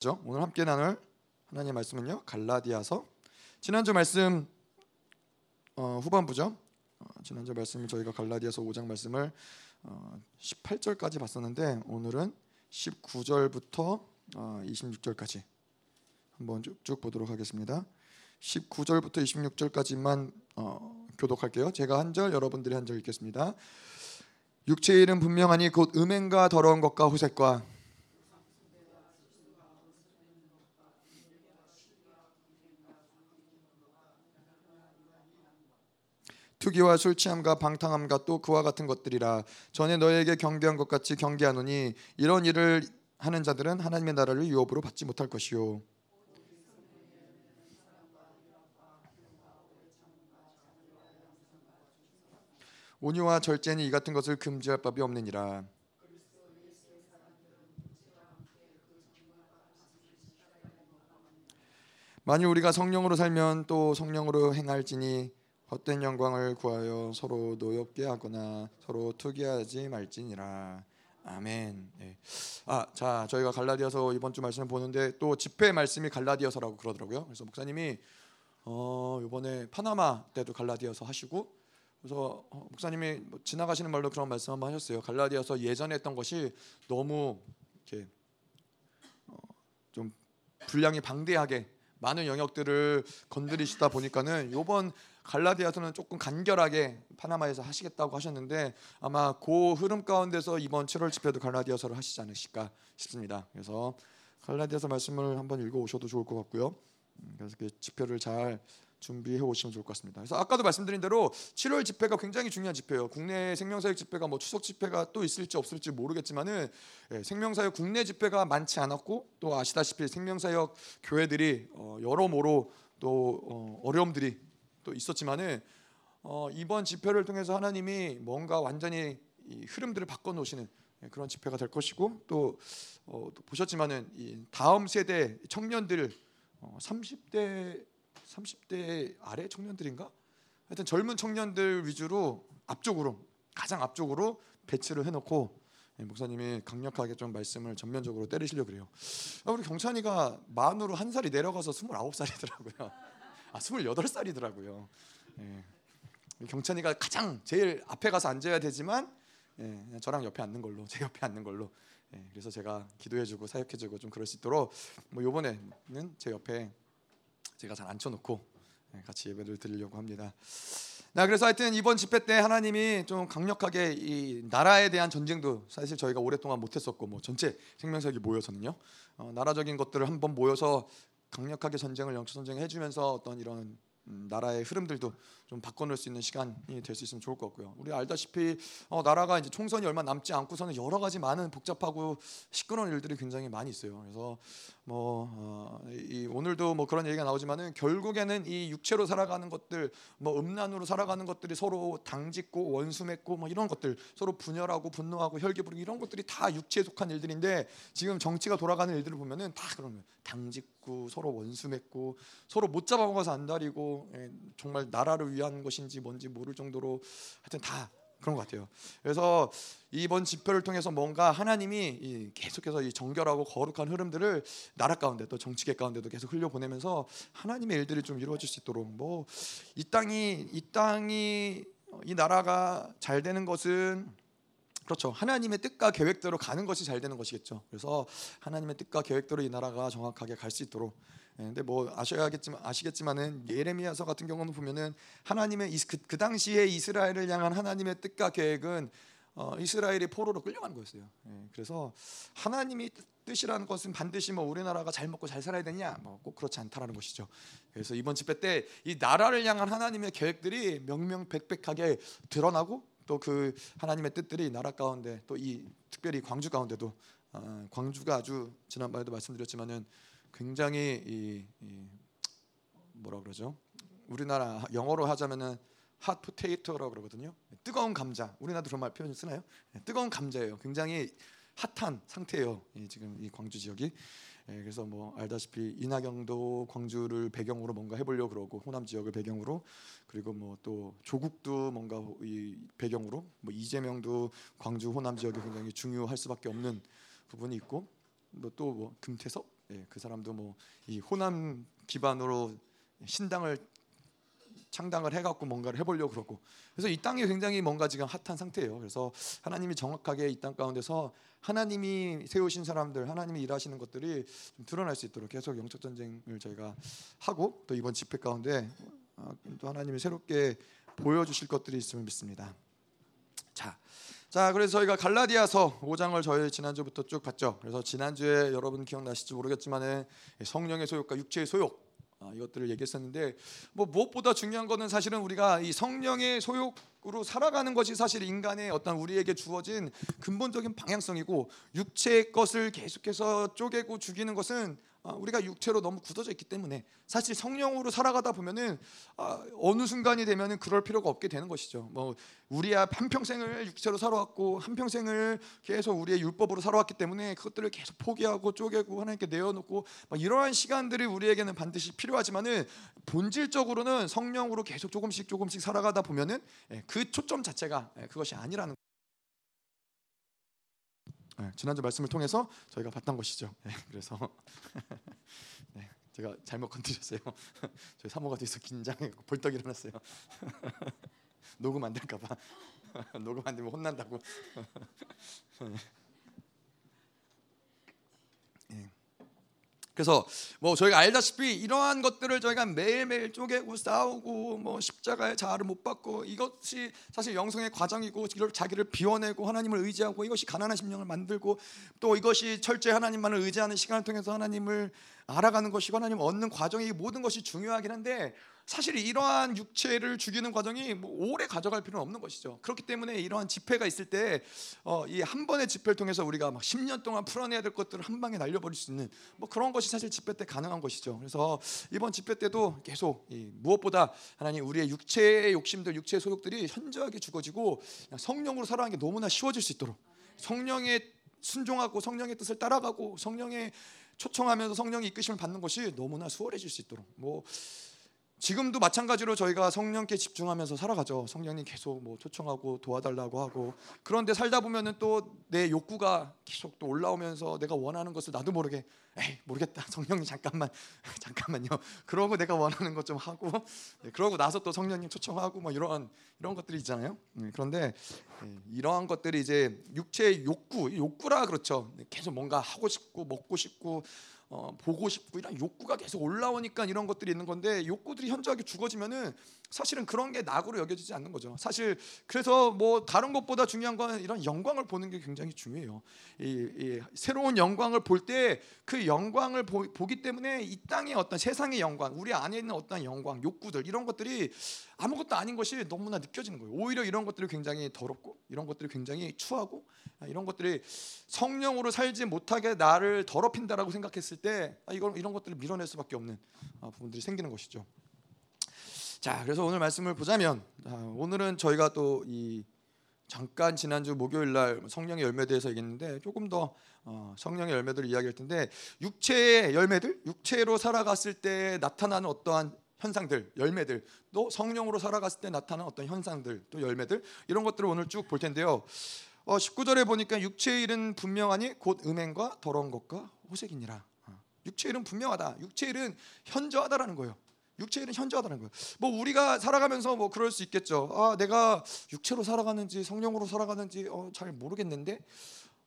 죠 오늘 함께 나눌 하나님의 말씀은요 갈라디아서 지난주 말씀 어, 후반부죠. 어, 지난주 말씀 저희가 갈라디아서 5장 말씀을 어, 18절까지 봤었는데 오늘은 19절부터 어, 26절까지 한번 쭉쭉 보도록 하겠습니다. 19절부터 26절까지만 어, 교독할게요. 제가 한 절, 여러분들이 한 절 읽겠습니다. 육체의 일은 분명하니 곧 음행과 더러운 것과 호색과 투기와 술 취함과 방탕함과 또 그와 같은 것들이라 전에 너에게 경계한 것 같이 경계하노니 이런 일을 하는 자들은 하나님의 나라를 유업으로 받지 못할 것이요. 온유와 절제니 이 같은 것을 금지할 법이 없느니라. 만일 우리가 성령으로 살면 또 성령으로 행할지니 헛된 영광을 구하여 서로 노엽게 하거나 서로 투기하지 말지니라. 아멘. 네. 아, 자, 저희가 갈라디아서 이번 주 말씀을 보는데 또 집회 말씀이 갈라디아서라고 그러더라고요. 그래서 목사님이 어, 이번에 파나마 때도 갈라디아서 하시고 그래서 어, 목사님이 뭐 지나가시는 말로 그런 말씀 한번 하셨어요. 갈라디아서 예전에 했던 것이 너무 이렇게 어, 좀 분량이 방대하게 많은 영역들을 건드리시다 보니까는 이번 갈라디아서는 조금 간결하게 파나마에서 하시겠다고 하셨는데 아마 그 흐름 가운데서 이번 7월 집회도 갈라디아서를 하시지 않으실까 싶습니다. 그래서 갈라디아서 말씀을 한번 읽어 오셔도 좋을 것 같고요. 음, 그래서 그 집회를 잘 준비해 오시면 좋을 것 같습니다. 그래서 아까도 말씀드린 대로 7월 집회가 굉장히 중요한 집회예요. 국내 생명사역 집회가 뭐 추석 집회가 또 있을지 없을지 모르겠지만은 예, 생명사역 국내 집회가 많지 않았고 또 아시다시피 생명사역 교회들이 어, 여러모로 또 어, 어려움들이 또 있었지만은 어, 이번 집회를 통해서 하나님이 뭔가 완전히 이 흐름들을 바꿔 놓으시는 예, 그런 집회가 될 것이고 또, 어, 또 보셨지만은 이 다음 세대 청년들 어, 30대 30대 아래 청년들인가? 하여튼 젊은 청년들 위주로 앞쪽으로 가장 앞쪽으로 배치를 해놓고 예, 목사님이 강력하게 좀 말씀을 전면적으로 때리시려 그래요. 아, 우리 경찬이가 만으로 한 살이 내려가서 29살이더라고요. 아 28살이더라고요. 예. 경찬이가 가장 제일 앞에 가서 앉아야 되지만 예, 저랑 옆에 앉는 걸로 제 옆에 앉는 걸로 예, 그래서 제가 기도해주고 사역해주고 좀 그럴 수 있도록 뭐 이번에는 제 옆에 제가 잘 앉혀놓고 예, 같이 예배를 드리려고 합니다. 나 그래서 하여튼 이번 집회 때 하나님이 좀 강력하게 이 나라에 대한 전쟁도 사실 저희가 오랫동안 못했었고 뭐 전체 생명사역이 모여서는요 어, 나라적인 것들을 한번 모여서 강력하게 전쟁을 영적 전쟁을 해주면서 어떤 이런 음, 나라의 흐름들도 좀 바꿔놓을 수 있는 시간이 될 수 있으면 좋을 것 같고요. 우리 알다시피 어, 나라가 이제 총선이 얼마 남지 않고서는 여러 가지 많은 복잡하고 시끄러운 일들이 굉장히 많이 있어요. 그래서 뭐 어, 이, 오늘도 뭐 그런 얘기가 나오지만은 결국에는 이 육체로 살아가는 것들, 뭐 음란으로 살아가는 것들이 서로 당짓고 원수 맺고 뭐 이런 것들 서로 분열하고 분노하고 혈기 부리고 이런 것들이 다 육체에 속한 일들인데 지금 정치가 돌아가는 일들을 보면은 다 그런 당짓고 서로 원수 맺고 서로 못 잡아먹어서 안달이고 예, 정말 나라를 위한 것인지 뭔지 모를 정도로 하여튼 다 그런 것 같아요. 그래서 이번 집회를 통해서 뭔가 하나님이 계속해서 이 정결하고 거룩한 흐름들을 나라 가운데 또 정치계 가운데도 계속 흘려 보내면서 하나님의 일들이 좀 이루어질 수 있도록 뭐 이 땅이 이 땅이 이 나라가 잘 되는 것은 그렇죠. 하나님의 뜻과 계획대로 가는 것이 잘 되는 것이겠죠. 그래서 하나님의 뜻과 계획대로 이 나라가 정확하게 갈 수 있도록 예, 근데 뭐 아셔야겠지만 아시겠지만은 예레미야서 같은 경우는 보면은 하나님의 그, 그 당시에 이스라엘을 향한 하나님의 뜻과 계획은 어, 이스라엘이 포로로 끌려가는 거였어요. 예, 그래서 하나님이 뜻이라는 것은 반드시 뭐 우리나라가 잘 먹고 잘 살아야 되냐 뭐 꼭 그렇지 않다라는 것이죠. 그래서 이번 집회 때 이 나라를 향한 하나님의 계획들이 명명백백하게 드러나고 또 그 하나님의 뜻들이 나라 가운데 또 이 특별히 광주 가운데도 어, 광주가 아주 지난번에도 말씀드렸지만은 굉장히 이, 이 뭐라 그러죠? 우리나라 영어로 하자면은 핫 포테이토라고 그러거든요. 뜨거운 감자. 우리나라도 그런 말 표현 쓰나요? 네, 뜨거운 감자예요. 굉장히 핫한 상태예요. 이 지금 이 광주 지역이. 예, 그래서 뭐 알다시피 이낙영도 광주를 배경으로 뭔가 해보려고 그러고 호남 지역을 배경으로 그리고 뭐 또 조국도 뭔가 이 배경으로 뭐 이재명도 광주 호남 지역이 굉장히 중요할 수밖에 없는 부분이 있고 뭐 또뭐 금태섭 예, 그 사람도 뭐 이 호남 기반으로 신당을 창당을 해갖고 뭔가를 해보려고 그러고 그래서 이 땅이 굉장히 뭔가 지금 핫한 상태예요. 그래서 하나님이 정확하게 이 땅 가운데서 하나님이 세우신 사람들, 하나님이 일하시는 것들이 좀 드러날 수 있도록 계속 영적 전쟁을 저희가 하고 또 이번 집회 가운데 어, 또 하나님이 새롭게 보여주실 것들이 있음을 믿습니다. 자, 자 그래서 저희가 갈라디아서 5장을 저희 지난주부터 쭉 봤죠. 그래서 지난주에 여러분 기억나실지 모르겠지만은 성령의 소욕과 육체의 소욕 아, 이것들을 얘기했었는데 뭐 무엇보다 중요한 거는 사실은 우리가 이 성령의 소욕으로 살아가는 것이 사실 인간의 어떤 우리에게 주어진 근본적인 방향성이고 육체의 것을 계속해서 쪼개고 죽이는 것은 아, 우리가 육체로 너무 굳어져 있기 때문에 사실 성령으로 살아가다 보면은 아, 어느 순간이 되면은 그럴 필요가 없게 되는 것이죠. 뭐 우리야 한 평생을 육체로 살아왔고 한 평생을 계속 우리의 율법으로 살아왔기 때문에 그것들을 계속 포기하고 쪼개고 하나님께 내어놓고 이러한 시간들이 우리에게는 반드시 필요하지만은 본질적으로는 성령으로 계속 조금씩 조금씩 살아가다 보면은 예, 그 초점 자체가 예, 그것이 아니라는. 네, 지난주 말씀을 통해서 저희가 봤던 것이죠. 네, 그래서 네, 제가 잘못 건드렸어요. 저희 사모가 뒤에서 긴장해 벌떡 일어났어요. 녹음 안 될까봐 녹음 안 되면 혼난다고. 그래서 뭐 저희가 알다시피 이러한 것들을 저희가 매일매일 쪼개고 싸우고 뭐 십자가의 자아를 못 받고 이것이 사실 영성의 과정이고 자기를 비워내고 하나님을 의지하고 이것이 가난한 심령을 만들고 또 이것이 철저히 하나님만을 의지하는 시간을 통해서 하나님을 알아가는 것이고 하나님 얻는 과정이 모든 것이 중요하긴 한데 사실 이러한 육체를 죽이는 과정이 뭐 오래 가져갈 필요는 없는 것이죠. 그렇기 때문에 이러한 집회가 있을 때 이 한 번의 집회를 통해서 우리가 막 10년 동안 풀어내야 될 것들을 한 방에 날려버릴 수 있는 뭐 그런 것이 사실 집회 때 가능한 것이죠. 그래서 이번 집회 때도 계속 무엇보다 하나님 우리의 육체의 욕심들, 육체의 소욕들이 현저하게 죽어지고 성령으로 살아가는 게 너무나 쉬워질 수 있도록 성령의 순종하고 성령의 뜻을 따라가고 성령의 초청하면서 성령의 이끄심을 받는 것이 너무나 수월해질 수 있도록 뭐 지금도 마찬가지로 저희가 성령께 집중하면서 살아가죠. 성령님 계속 뭐 초청하고 도와달라고 하고 그런데 살다 보면은 또 내 욕구가 계속 또 올라오면서 내가 원하는 것을 나도 모르게 에이 모르겠다 성령님 잠깐만 잠깐만요. 그러고 내가 원하는 것 좀 하고 네, 그러고 나서 또 성령님 초청하고 뭐 이런 이런 것들이 있잖아요. 네, 그런데 네, 이러한 것들이 이제 육체의 욕구 욕구라 그렇죠. 네, 계속 뭔가 하고 싶고 먹고 싶고 어, 보고 싶고 이런 욕구가 계속 올라오니까 이런 것들이 있는 건데 욕구들이 현저하게 죽어지면은 사실은 그런 게 낙으로 여겨지지 않는 거죠. 사실 그래서 뭐 다른 것보다 중요한 건 이런 영광을 보는 게 굉장히 중요해요. 이, 이 새로운 영광을 볼 때 그 영광을 보, 기 때문에 이 땅의 어떤 세상의 영광, 우리 안에 있는 어떤 영광, 욕구들 이런 것들이 아무것도 아닌 것이 너무나 느껴지는 거예요. 오히려 이런 것들이 굉장히 더럽고 이런 것들이 굉장히 추하고 이런 것들이 성령으로 살지 못하게 나를 더럽힌다라고 생각했을 때 아, 이걸 이런 것들을 밀어낼 수밖에 없는 아, 부분들이 생기는 것이죠. 자, 그래서 오늘 말씀을 보자면 아, 오늘은 저희가 또 이 잠깐 지난주 목요일 날 성령의 열매에 대해서 얘기했는데 조금 더 어, 성령의 열매들을 이야기할 텐데 육체의 열매들, 육체로 살아갔을 때 나타나는 어떠한 현상들, 열매들, 또 성령으로 살아갔을 때 나타나는 어떤 현상들, 또 열매들 이런 것들을 오늘 쭉 볼 텐데요. 어, 19절에 보니까 육체의 일은 분명하니 곧 음행과 더러운 것과 호색이니라. 어, 육체의 일은 분명하다. 육체의 일은 현저하다라는 거예요. 육체의 일은 현저하다는 거예요. 뭐 우리가 살아가면서 뭐 그럴 수 있겠죠. 아, 내가 육체로 살아가는지 성령으로 살아가는지 어, 잘 모르겠는데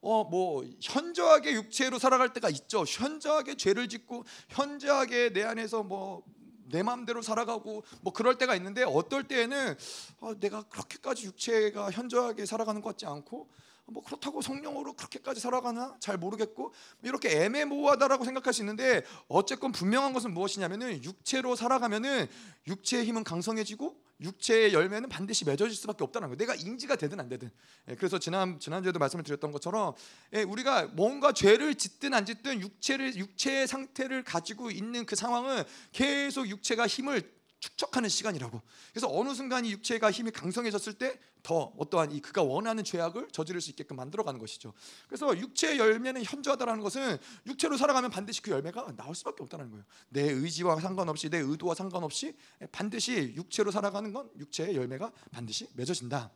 어 뭐 현저하게 육체로 살아갈 때가 있죠. 현저하게 죄를 짓고 현저하게 내 안에서 뭐내 마음대로 살아가고 뭐 그럴 때가 있는데 어떨 때에는 어, 내가 그렇게까지 육체가 현저하게 살아가는 것 같지 않고 뭐 그렇다고 성령으로 그렇게까지 살아가나 잘 모르겠고 이렇게 애매모호하다라고 생각할 수 있는데 어쨌건 분명한 것은 무엇이냐면은 육체로 살아가면은 육체의 힘은 강성해지고 육체의 열매는 반드시 맺어질 수밖에 없다는 거예요. 내가 인지가 되든 안 되든. 예, 그래서 지난 지난주에도 말씀을 드렸던 것처럼 예, 우리가 뭔가 죄를 짓든 안 짓든 육체를 육체의 상태를 가지고 있는 그 상황은 계속 육체가 힘을 축적하는 시간이라고. 그래서 어느 순간 이 육체가 힘이 강성해졌을 때 더 어떠한 이 그가 원하는 죄악을 저지를 수 있게끔 만들어가는 것이죠. 그래서 육체의 열매는 현저하다라는 것은 육체로 살아가면 반드시 그 열매가 나올 수밖에 없다는 거예요. 내 의지와 상관없이 내 의도와 상관없이 반드시 육체로 살아가는 건 육체의 열매가 반드시 맺어진다.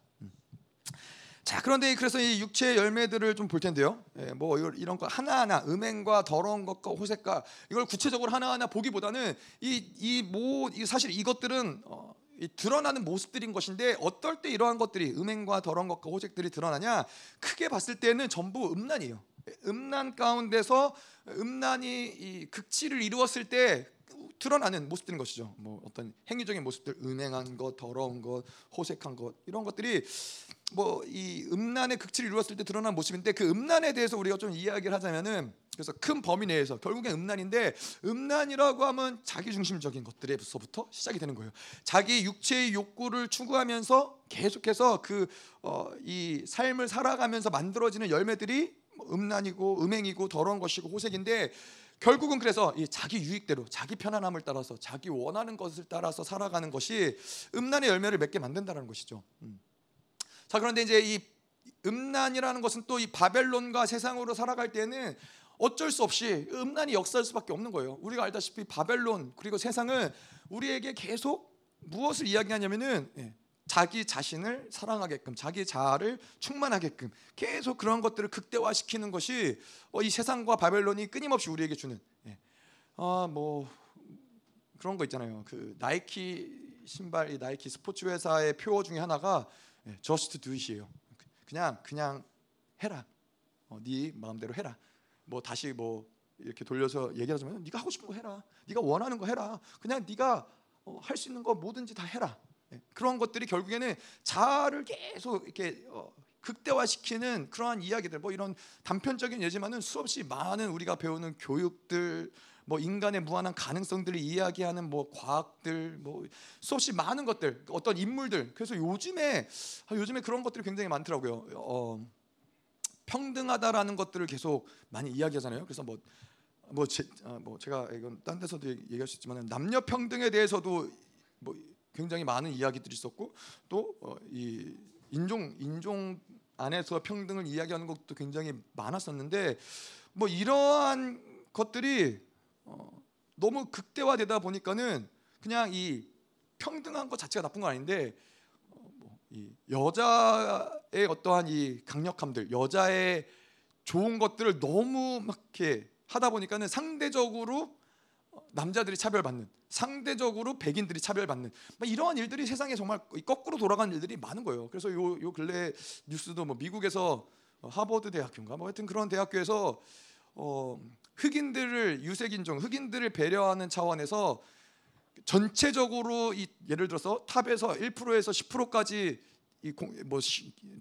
음. 자 그런데 그래서 이 육체의 열매들을 좀 볼 텐데요. 예, 뭐 이런 거 하나하나 음행과 더러운 것과 호색과 이걸 구체적으로 하나하나 보기보다는 이이뭐 사실 이것들은 어, 이 드러나는 모습들인 것인데 어떨 때 이러한 것들이 음행과 더러운 것과 호색들이 드러나냐 크게 봤을 때는 전부 음란이에요. 음란 가운데서 음란이 이 극치를 이루었을 때 드러나는 모습들인 것이죠. 뭐 어떤 행위적인 모습들, 음행한 것, 더러운 것, 호색한 것 이런 것들이 뭐 이 음란의 극치를 이루었을 때 드러난 모습인데 그 음란에 대해서 우리가 좀 이야기를 하자면은 그래서 큰 범위 내에서 결국엔 음란인데 음란이라고 하면 자기 중심적인 것들에서부터 시작이 되는 거예요. 자기 육체의 욕구를 추구하면서 계속해서 그이 어, 삶을 살아가면서 만들어지는 열매들이 음란이고 음행이고 더러운 것이고 호색인데 결국은 그래서 이 자기 유익대로 자기 편안함을 따라서 자기 원하는 것을 따라서 살아가는 것이 음란의 열매를 맺게 만든다는 것이죠. 음. 자 그런데 이제 이 음란이라는 것은 또 이 바벨론과 세상으로 살아갈 때는 어쩔 수 없이 음란이 역사할 수밖에 없는 거예요. 우리가 알다시피 바벨론 그리고 세상은 우리에게 계속 무엇을 이야기하냐면은 예, 자기 자신을 사랑하게끔 자기 자아를 충만하게끔 계속 그런 것들을 극대화시키는 것이 어, 이 세상과 바벨론이 끊임없이 우리에게 주는 예. 아뭐 그런 거 있잖아요. 그 나이키 신발 이 나이키 스포츠 회사의 표어 중에 하나가 예, just do it이에요. 그냥 그냥 해라. 어, 네 마음대로 해라. 뭐 다시 뭐 이렇게 돌려서 얘기하자면 네가 하고 싶은 거 해라. 네가 원하는 거 해라. 그냥 네가 어, 할수 있는 거 뭐든지 다 해라. 예, 그런 것들이 결국에는 자아를 계속 이렇게 어, 극대화시키는 그러한 이야기들 뭐 이런 단편적인 예지만은 수없이 많은 우리가 배우는 교육들 뭐 인간의 무한한 가능성들을 이야기하는 뭐 과학들 뭐 수없이 많은 것들 어떤 인물들 그래서 요즘에 아, 요즘에 그런 것들이 굉장히 많더라고요. 어, 평등하다라는 것들을 계속 많이 이야기하잖아요. 그래서 뭐 뭐, 제, 아, 뭐 제가 이건 딴 데서도 얘기할 수 있지만 남녀 평등에 대해서도 뭐 굉장히 많은 이야기들이 있었고 또이 어, 인종 인종 안에서 평등을 이야기하는 것도 굉장히 많았었는데 뭐 이러한 것들이 어, 너무 극대화되다 보니까는 그냥 이 평등한 것 자체가 나쁜 건 아닌데 어, 뭐이 여자의 어떠한 이 강력함들, 여자의 좋은 것들을 너무 막 이렇게 하다 보니까는 상대적으로 남자들이 차별받는 상대적으로 백인들이 차별받는 이러한 일들이 세상에 정말 거꾸로 돌아가는 일들이 많은 거예요. 그래서 요, 요 근래 뉴스도 뭐 미국에서 하버드 대학교인가 뭐 하여튼 그런 대학교에서 어, 흑인들을 유색인종 흑인들을 배려하는 차원에서 전체적으로 이 예를 들어서 탑에서 1%에서 10%까지 이 뭐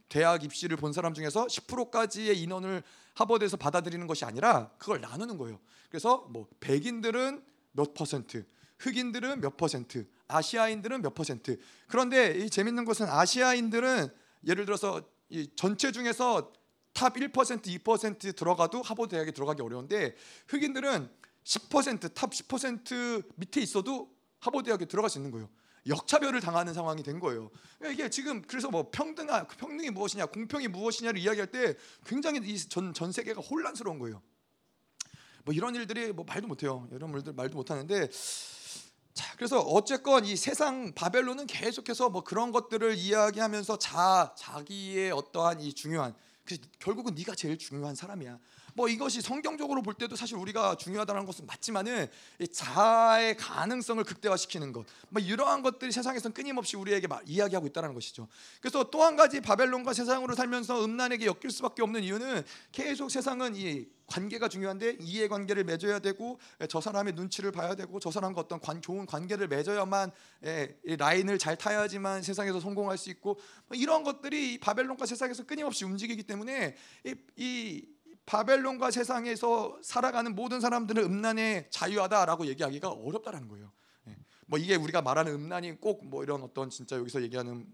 대학 입시를 본 사람 중에서 10%까지의 인원을 하버드에서 받아들이는 것이 아니라 그걸 나누는 거예요. 그래서 뭐 백인들은 몇 퍼센트, 흑인들은 몇 퍼센트, 아시아인들은 몇 퍼센트. 그런데 이 재밌는 것은 아시아인들은 예를 들어서 이 전체 중에서 탑 1%, 2% 들어가도 하버드 대학에 들어가기 어려운데 흑인들은 10%, 탑 10% 밑에 있어도 하버드 대학에 들어갈 수 있는 거예요. 역차별을 당하는 상황이 된 거예요. 그러니까 이게 지금 그래서 뭐 평등한 평등이 무엇이냐, 공평이 무엇이냐를 이야기할 때 굉장히 이전 전 세계가 혼란스러운 거예요. 뭐 이런 일들이 뭐 말도 못해요. 이런 일들 말도 못하는데 자 그래서 어쨌건 이 세상 바벨론은 계속해서 뭐 그런 것들을 이야기하면서 자 자기의 어떠한 이 중요한 결국은 네가 제일 중요한 사람이야. 뭐 이것이 성경적으로 볼 때도 사실 우리가 중요하다는 것은 맞지만은 자아의 가능성을 극대화시키는 것, 뭐 이러한 것들이 세상에서 끊임없이 우리에게 이야기하고 있다는 것이죠. 그래서 또 한 가지 바벨론과 세상으로 살면서 음란에게 엮일 수밖에 없는 이유는 계속 세상은 이 관계가 중요한데 이해관계를 맺어야 되고 저 사람의 눈치를 봐야 되고 저 사람과 어떤 관, 좋은 관계를 맺어야만 예, 라인을 잘 타야지만 세상에서 성공할 수 있고 뭐 이런 것들이 바벨론과 세상에서 끊임없이 움직이기 때문에 이, 이 바벨론과 세상에서 살아가는 모든 사람들은 음란에 자유하다라고 얘기하기가 어렵다라는 거예요. 예. 뭐 이게 우리가 말하는 음란이 꼭 뭐 이런 어떤 진짜 여기서 얘기하는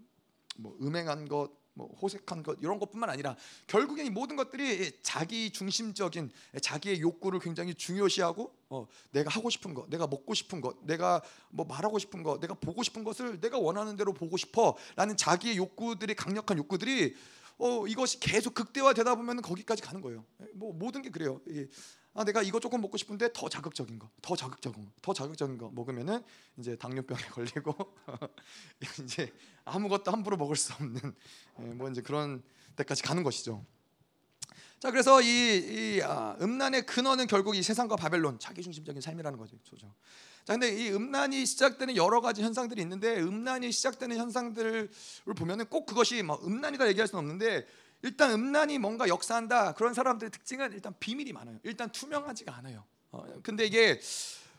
뭐 음행한 것, 뭐 호색한 것 이런 것뿐만 아니라 결국엔 이 모든 것들이 자기 중심적인 자기의 욕구를 굉장히 중요시하고 어, 내가 하고 싶은 것, 내가 먹고 싶은 것, 내가 뭐 말하고 싶은 것, 내가 보고 싶은 것을 내가 원하는 대로 보고 싶어라는 자기의 욕구들이 강력한 욕구들이 어, 이것이 계속 극대화되다 보면 거기까지 가는 거예요. 뭐 모든 게 그래요. 아 내가 이거 조금 먹고 싶은데 더 자극적인 거, 더 자극적인 거, 더 자극적인 거 먹으면은 이제 당뇨병에 걸리고 이제 아무것도 함부로 먹을 수 없는 예, 뭐 이제 그런 데까지 가는 것이죠. 자 그래서 이, 이 아, 음란의 근원은 결국 이 세상과 바벨론 자기중심적인 삶이라는 거죠. 자 근데 이 음란이 시작되는 여러 가지 현상들이 있는데 음란이 시작되는 현상들을 보면은 꼭 그것이 뭐 음란이다 얘기할 수는 없는데 일단 음란이 뭔가 역사한다 그런 사람들의 특징은 일단 비밀이 많아요. 일단 투명하지가 않아요. 어, 근데 이게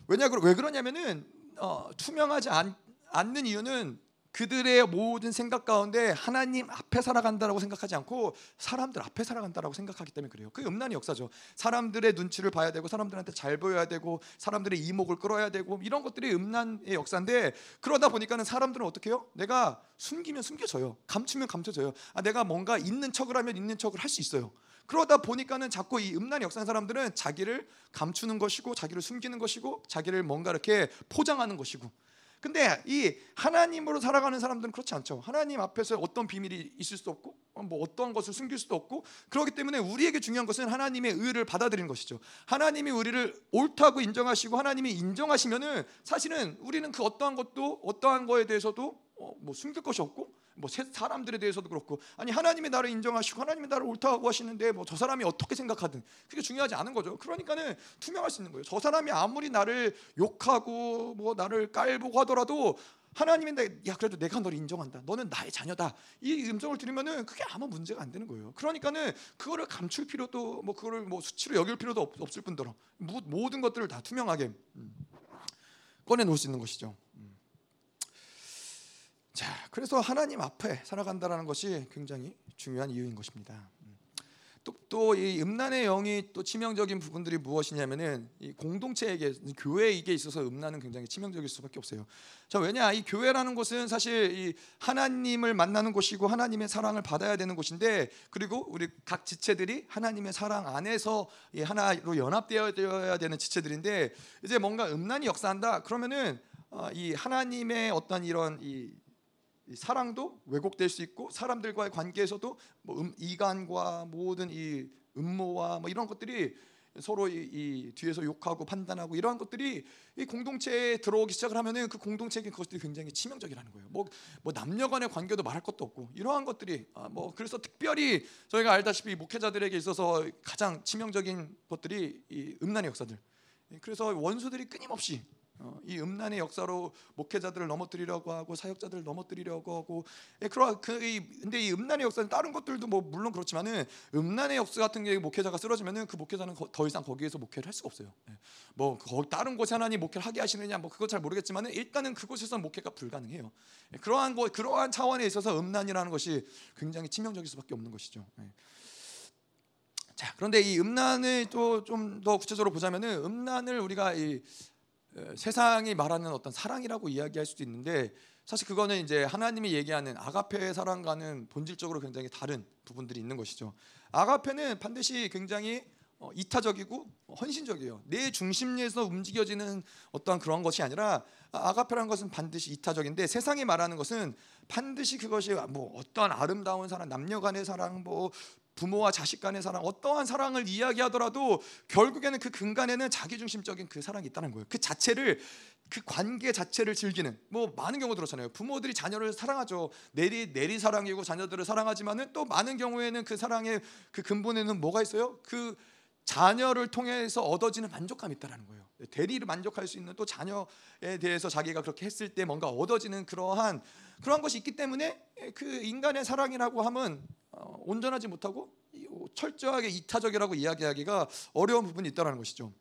왜냐 왜 그러냐면은 어, 투명하지 않, 않는 이유는 그들의 모든 생각 가운데 하나님 앞에 살아간다라고 생각하지 않고 사람들 앞에 살아간다라고 생각하기 때문에 그래요. 그 음란의 역사죠. 사람들의 눈치를 봐야 되고 사람들한테 잘 보여야 되고 사람들의 이목을 끌어야 되고 이런 것들이 음란의 역사인데 그러다 보니까는 사람들은 어떻게 해요? 내가 숨기면 숨겨져요. 감추면 감춰져요. 아 내가 뭔가 있는 척을 하면 있는 척을 할 수 있어요. 그러다 보니까는 자꾸 이 음란의 역사인 사람들은 자기를 감추는 것이고 자기를 숨기는 것이고 자기를 뭔가 이렇게 포장하는 것이고 근데 이 하나님으로 살아가는 사람들은 그렇지 않죠. 하나님 앞에서 어떤 비밀이 있을 수도 없고 뭐 어떤 것을 숨길 수도 없고 그렇기 때문에 우리에게 중요한 것은 하나님의 의를 받아들이는 것이죠. 하나님이 우리를 옳다고 인정하시고 하나님이 인정하시면은 사실은 우리는 그 어떠한 것도 어떠한 거에 대해서도 어, 뭐 숨길 것이 없고 뭐 사람들에 대해서도 그렇고 아니 하나님이 나를 인정하시고 하나님이 나를 옳다고 하시는데 뭐 저 사람이 어떻게 생각하든 그게 중요하지 않은 거죠. 그러니까는 투명할 수 있는 거예요. 저 사람이 아무리 나를 욕하고 뭐 나를 깔보고 하더라도 하나님이 야 그래도 내가 너를 인정한다. 너는 나의 자녀다. 이 음성을 들으면은 그게 아무 문제가 안 되는 거예요. 그러니까는 그거를 감출 필요도 뭐 그거를 뭐 수치로 여길 필요도 없, 을 뿐더러 모든 것들을 다 투명하게 음, 꺼내 놓을 수 있는 것이죠. 자, 그래서 하나님 앞에 살아간다라는 것이 굉장히 중요한 이유인 것입니다. 또이 음란의 영이 또 치명적인 부분들이 무엇이냐면은 이 공동체에게 교회에 이게 있어서 음란은 굉장히 치명적일 수밖에 없어요. 자 왜냐 이 교회라는 곳은 사실 이 하나님을 만나는 곳이고 하나님의 사랑을 받아야 되는 곳인데 그리고 우리 각 지체들이 하나님의 사랑 안에서 이 하나로 연합되어야 되는 지체들인데 이제 뭔가 음란이 역사한다 그러면은 어, 이 하나님의 어떤 이런 이 사랑도 왜곡될 수 있고 사람들과의 관계에서도 뭐 음, 이간과 모든 이 음모와 뭐 이런 것들이 서로 이, 이, 뒤에서 욕하고 판단하고 이러한 것들이 이 공동체에 들어오기 시작을 하면은 그 공동체에게 그것들이 굉장히 치명적이라는 거예요. 뭐, 뭐 남녀 간의 관계도 말할 것도 없고 이러한 것들이 아, 뭐 그래서 특별히 저희가 알다시피 목회자들에게 있어서 가장 치명적인 것들이 이 음란의 역사들. 그래서 원수들이 끊임없이 어, 이 음란의 역사로 목회자들을 넘어뜨리려고 하고 사역자들을 넘어뜨리려고 하고 예, 그러 그이 음란의 역사는 다른 것들도 뭐 물론 그렇지만은 음란의 역사 같은 게 목회자가 쓰러지면은 그 목회자는 더 이상 거기에서 목회를 할 수가 없어요. 예. 뭐 다른 곳에 하나님 목회를 하게 하시느냐 뭐 그거 잘 모르겠지만은 일단은 그곳에서 목회가 불가능해요. 예, 그러한 거 그러한 차원에 있어서 음란이라는 것이 굉장히 치명적일 수밖에 없는 것이죠. 자 그런데 이 음란을 또 좀 더 구체적으로 보자면은 음란을 우리가 이 세상이 말하는 어떤 사랑이라고 이야기할 수도 있는데 사실 그거는 이제 하나님이 얘기하는 아가페의 사랑과는 본질적으로 굉장히 다른 부분들이 있는 것이죠. 아가페는 반드시 굉장히 어, 이타적이고 헌신적이에요. 내 중심에서 움직여지는 어떠한 그런 것이 아니라 아가페라는 것은 반드시 이타적인데 세상이 말하는 것은 반드시 그것이 뭐 어떠한 아름다운 사랑, 남녀간의 사랑, 뭐 부모와 자식 간의 사랑, 어떠한 사랑을 이야기하더라도 결국에는 그 근간에는 자기중심적인 그 사랑이 있다는 거예요. 그 자체를 그 관계 자체를 즐기는 뭐 많은 경우 들었잖아요. 부모들이 자녀를 사랑하죠. 내리 내리 사랑이고 자녀들을 사랑하지만은 또 많은 경우에는 그 사랑의 그 근본에는 뭐가 있어요? 그 자녀를 통해서 얻어지는 만족감이 있다라는 거예요. 대리를 만족할 수 있는 또 자녀에 대해서 자기가 그렇게 했을 때 뭔가 얻어지는 그러한 그러한 것이 있기 때문에 그 인간의 사랑이라고 하면 어, 온전하지 못하고 철저하게 이타적이라고 이야기하기가 어려운 부분이 있다는 것이죠.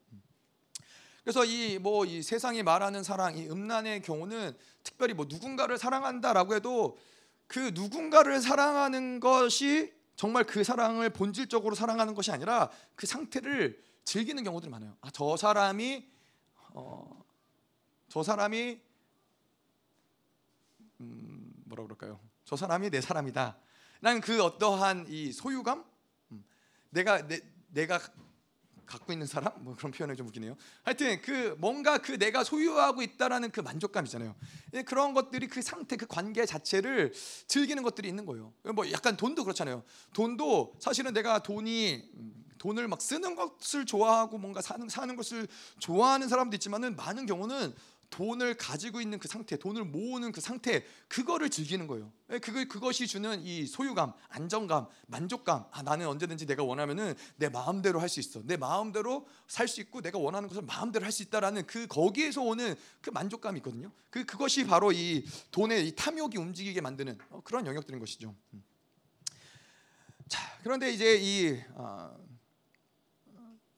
그래서 이 뭐이 뭐 세상이 말하는 사랑, 이 음란의 경우는 특별히 뭐 누군가를 사랑한다라고 해도 그 누군가를 사랑하는 것이 정말 그 사랑을 본질적으로 사랑하는 것이 아니라 그 상태를 즐기는 경우들이 많아요. 아, 저 사람이 어, 저 사람이 음, 뭐라 그럴까요? 저 사람이 내 사람이다. 난 그 어떠한 이 소유감, 음, 내가 내, 내가 갖고 있는 사람 뭐 그런 표현이 좀 웃기네요. 하여튼 그 뭔가 그 내가 소유하고 있다라는 그 만족감이잖아요. 예, 그런 것들이 그 상태 그 관계 자체를 즐기는 것들이 있는 거예요. 뭐 약간 돈도 그렇잖아요. 돈도 사실은 내가 돈이 음, 돈을 막 쓰는 것을 좋아하고 뭔가 사는 사는 것을 좋아하는 사람도 있지만은 많은 경우는 돈을 가지고 있는 그 상태, 돈을 모으는 그 상태, 그거를 즐기는 거예요. 예, 그거 그것이 주는 이 소유감, 안정감, 만족감. 아 나는 언제든지 내가 원하면은 내 마음대로 할 수 있어. 내 마음대로 살 수 있고 내가 원하는 것을 마음대로 할 수 있다라는 그 거기에서 오는 그 만족감이 있거든요. 그 그것이 바로 이 돈의 이 탐욕이 움직이게 만드는 어, 그런 영역들인 것이죠. 음. 자 그런데 이제 이 어,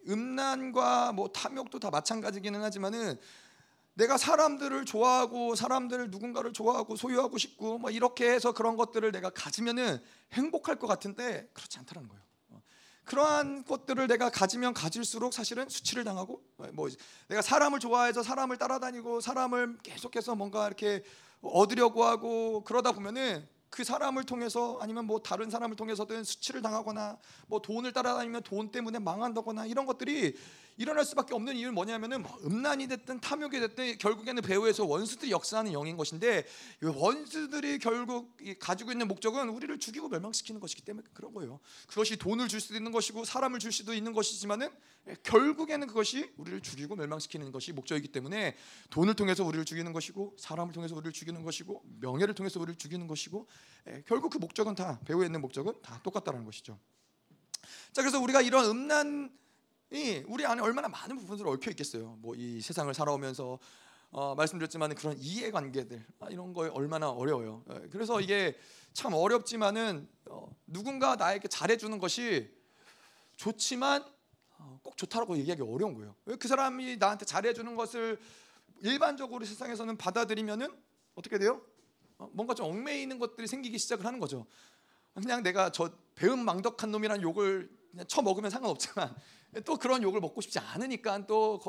음란과 뭐 탐욕도 다 마찬가지기는 하지만은 내가 사람들을 좋아하고 사람들 누군가를 좋아하고 소유하고 싶고 뭐 이렇게 해서 그런 것들을 내가 가지면은 행복할 것 같은데 그렇지 않다는 거예요. 어. 그러한 것들을 내가 가지면 가질수록 사실은 수치를 당하고 뭐 내가 사람을 좋아해서 사람을 따라다니고 사람을 계속해서 뭔가 이렇게 얻으려고 하고 그러다 보면은 그 사람을 통해서 아니면 뭐 다른 사람을 통해서든 수치를 당하거나 뭐 돈을 따라다니면 돈 때문에 망한다거나 이런 것들이 일어날 수밖에 없는 이유는 뭐냐면은 뭐 음란이 됐든 탐욕이 됐든 결국에는 배후에서 원수들이 역사하는 영인 것인데 원수들이 결국 가지고 있는 목적은 우리를 죽이고 멸망시키는 것이기 때문에 그런 거예요. 그것이 돈을 줄 수도 있는 것이고 사람을 줄 수도 있는 것이지만은 결국에는 그것이 우리를 죽이고 멸망시키는 것이 목적이기 때문에 돈을 통해서 우리를 죽이는 것이고 사람을 통해서 우리를 죽이는 것이고 명예를 통해서 우리를 죽이는 것이고 결국 그 목적은 다 배후에 있는 목적은 다 똑같다는 것이죠. 자 그래서 우리가 이런 음란 이 우리 안에 얼마나 많은 부분들이 얽혀 있겠어요. 뭐 이 세상을 살아오면서 어, 말씀드렸지만 그런 이해관계들 아, 이런 거에 얼마나 어려워요. 예, 그래서 이게 참 어렵지만은 어, 누군가 나에게 잘해주는 것이 좋지만 어, 꼭 좋다라고 얘기하기 어려운 거예요. 그 사람이 나한테 잘해주는 것을 일반적으로 세상에서는 받아들이면은 어떻게 돼요? 어, 뭔가 좀 얽매이는 것들이 생기기 시작을 하는 거죠. 그냥 내가 저 배은 망덕한 놈이란 욕을 그냥 쳐먹으면 상관없지만 또 그런 욕을 먹고 싶지 않으니까 또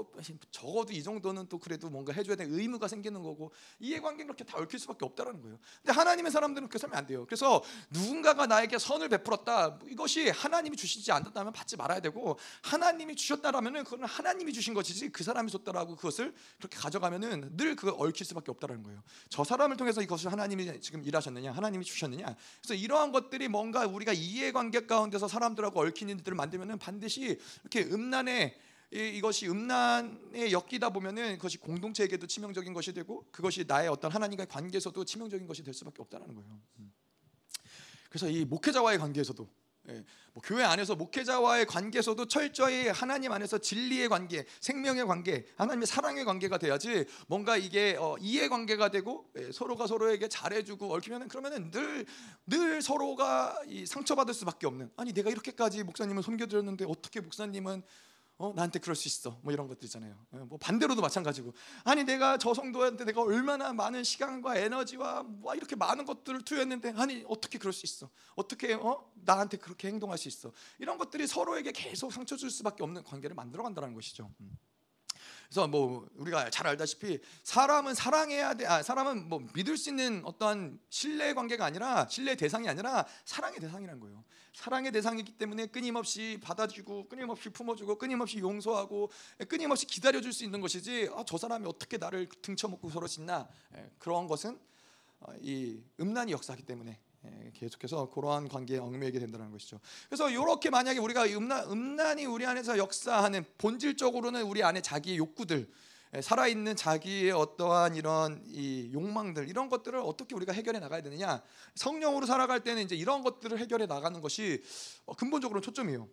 적어도 이 정도는 또 그래도 뭔가 해줘야 될 의무가 생기는 거고 이해관계는 그렇게 다 얽힐 수밖에 없다는 거예요. 근데 하나님의 사람들은 그렇게 살면 안 돼요. 그래서 누군가가 나에게 선을 베풀었다 이것이 하나님이 주시지 않았다면 받지 말아야 되고 하나님이 주셨다라면은 그건 하나님이 주신 것이지 그 사람이 줬다라고 그것을 그렇게 가져가면은 늘 그걸 얽힐 수밖에 없다는 거예요. 저 사람을 통해서 이것을 하나님이 지금 일하셨느냐 하나님이 주셨느냐 그래서 이러한 것들이 뭔가 우리가 이해관계 가운데서 사람들하고 얽히는 일들을 만들면은 반드시 이렇게 음란에 이것이 음란에 엮이다 보면은 그것이 공동체에게도 치명적인 것이 되고 그것이 나의 어떤 하나님과의 관계에서도 치명적인 것이 될 수밖에 없다는 거예요. 음. 그래서 이 목회자와의 관계에서도 예, 뭐 교회 안에서 목회자와의 관계에서도 철저히 하나님 안에서 진리의 관계, 생명의 관계, 하나님의 사랑의 관계가 돼야지 뭔가 이게 어, 이해 관계가 되고 예, 서로가 서로에게 잘해주고 얽히면은 그러면은 늘 늘 서로가 상처받을 수밖에 없는. 아니 내가 이렇게까지 목사님을 섬겨드렸는데 어떻게 목사님은 어 나한테 그럴 수 있어 뭐 이런 것들 있잖아요. 어, 뭐 반대로도 마찬가지고 아니 내가 저 성도한테 내가 얼마나 많은 시간과 에너지와 뭐 이렇게 많은 것들을 투여했는데 아니 어떻게 그럴 수 있어? 어떻게 어 나한테 그렇게 행동할 수 있어? 이런 것들이 서로에게 계속 상처 줄 수밖에 없는 관계를 만들어 간다는 것이죠. 음. 그래서 뭐 우리가 잘 알다시피 사람은 사랑해야 돼. 아, 사람은 뭐 믿을 수 있는 어떠한 신뢰 관계가 아니라 신뢰 대상이 아니라 사랑의 대상이라는 거예요. 사랑의 대상이기 때문에 끊임없이 받아주고 끊임없이 품어주고 끊임없이 용서하고 끊임없이 기다려줄 수 있는 것이지 아, 저 사람이 어떻게 나를 등쳐먹고 서로 짓나 예, 그런 것은 어, 이 음란이 역사하기 때문에 예, 계속해서 그러한 관계에 얽매이게 된다는 것이죠. 그래서 이렇게 만약에 우리가 음란, 음란이 우리 안에서 역사하는 본질적으로는 우리 안에 자기의 욕구들 예, 살아있는 자기의 어떠한 이런 이 욕망들 이런 것들을 어떻게 우리가 해결해 나가야 되느냐 성령으로 살아갈 때는 이제 이런 것들을 해결해 나가는 것이 어, 근본적으로 초점이에요.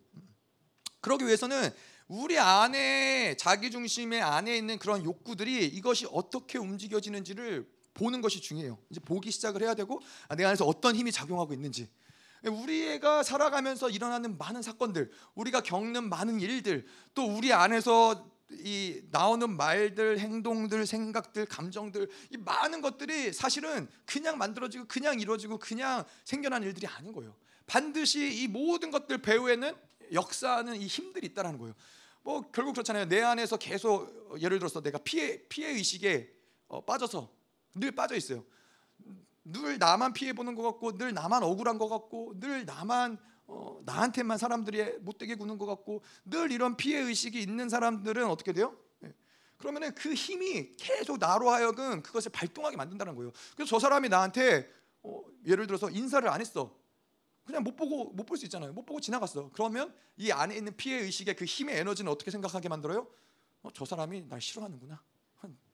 그러기 위해서는 우리 안에 자기 중심의 안에 있는 그런 욕구들이 이것이 어떻게 움직여지는지를 보는 것이 중요해요. 이제 보기 시작을 해야 되고 아, 내 안에서 어떤 힘이 작용하고 있는지. 우리가 살아가면서 일어나는 많은 사건들, 우리가 겪는 많은 일들, 또 우리 안에서 이 나오는 말들, 행동들, 생각들, 감정들 이 많은 것들이 사실은 그냥 만들어지고 그냥 이루어지고 그냥 생겨난 일들이 아닌 거예요. 반드시 이 모든 것들 배후에는 역사하는 이 힘들이 있다라는 거예요. 뭐 결국 그렇잖아요. 내 안에서 계속 예를 들어서 내가 피해 피해 의식에 어, 빠져서 늘 빠져 있어요. 늘 나만 피해 보는 것 같고 늘 나만 억울한 것 같고 늘 나만 어, 나한테만 사람들이 못되게 구는 것 같고 늘 이런 피해 의식이 있는 사람들은 어떻게 돼요? 예. 그러면은 그 힘이 계속 나로 하여금 그것을 발동하게 만든다는 거예요. 그래서 저 사람이 나한테 어, 예를 들어서 인사를 안 했어. 그냥 못 보고 못 볼 수 있잖아요. 못 보고 지나갔어. 그러면 이 안에 있는 피해 의식의 그 힘의 에너지는 어떻게 생각하게 만들어요? 어, 저 사람이 날 싫어하는구나.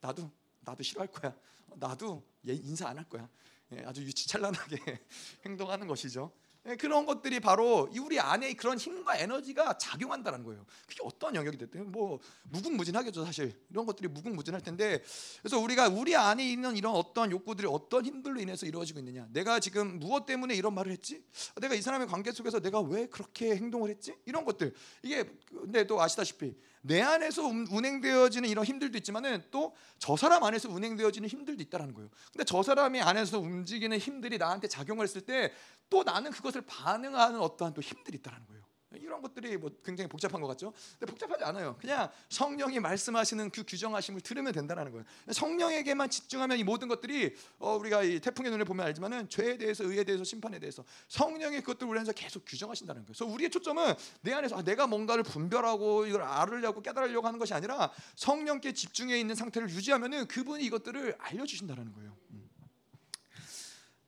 나도 나도 싫어할 거야. 나도 얘 인사 안 할 거야. 예, 아주 유치찬란하게 행동하는 것이죠. 예, 그런 것들이 바로 우리 안에 그런 힘과 에너지가 작용한다는 거예요. 그게 어떤 영역이 됐든 뭐 무궁무진하겠죠 사실 이런 것들이 무궁무진할 텐데 그래서 우리가 우리 안에 있는 이런 어떤 욕구들이 어떤 힘들로 인해서 이루어지고 있느냐 내가 지금 무엇 때문에 이런 말을 했지 내가 이 사람의 관계 속에서 내가 왜 그렇게 행동을 했지 이런 것들 이게 근데 또 아시다시피 내 안에서 운행되어지는 이런 힘들도 있지만은 또 저 사람 안에서 운행되어지는 힘들도 있다라는 거예요. 근데 저 사람이 안에서 움직이는 힘들이 나한테 작용을 했을 때 또 나는 그것을 반응하는 어떠한 또 힘들이 있다라는 거예요. 이런 것들이 뭐 굉장히 복잡한 것 같죠? 근데 복잡하지 않아요. 그냥 성령이 말씀하시는 그 규정하심을 들으면 된다는 거예요. 성령에게만 집중하면 이 모든 것들이 어 우리가 이 태풍의 눈을 보면 알지만은 죄에 대해서 의에 대해서 심판에 대해서 성령의 그것들 우리 안에서 계속 규정하신다는 거예요. 그래서 우리의 초점은 내 안에서 아, 내가 뭔가를 분별하고 이걸 알으려고 깨달으려고 하는 것이 아니라 성령께 집중해 있는 상태를 유지하면은 그분이 이것들을 알려주신다는 거예요.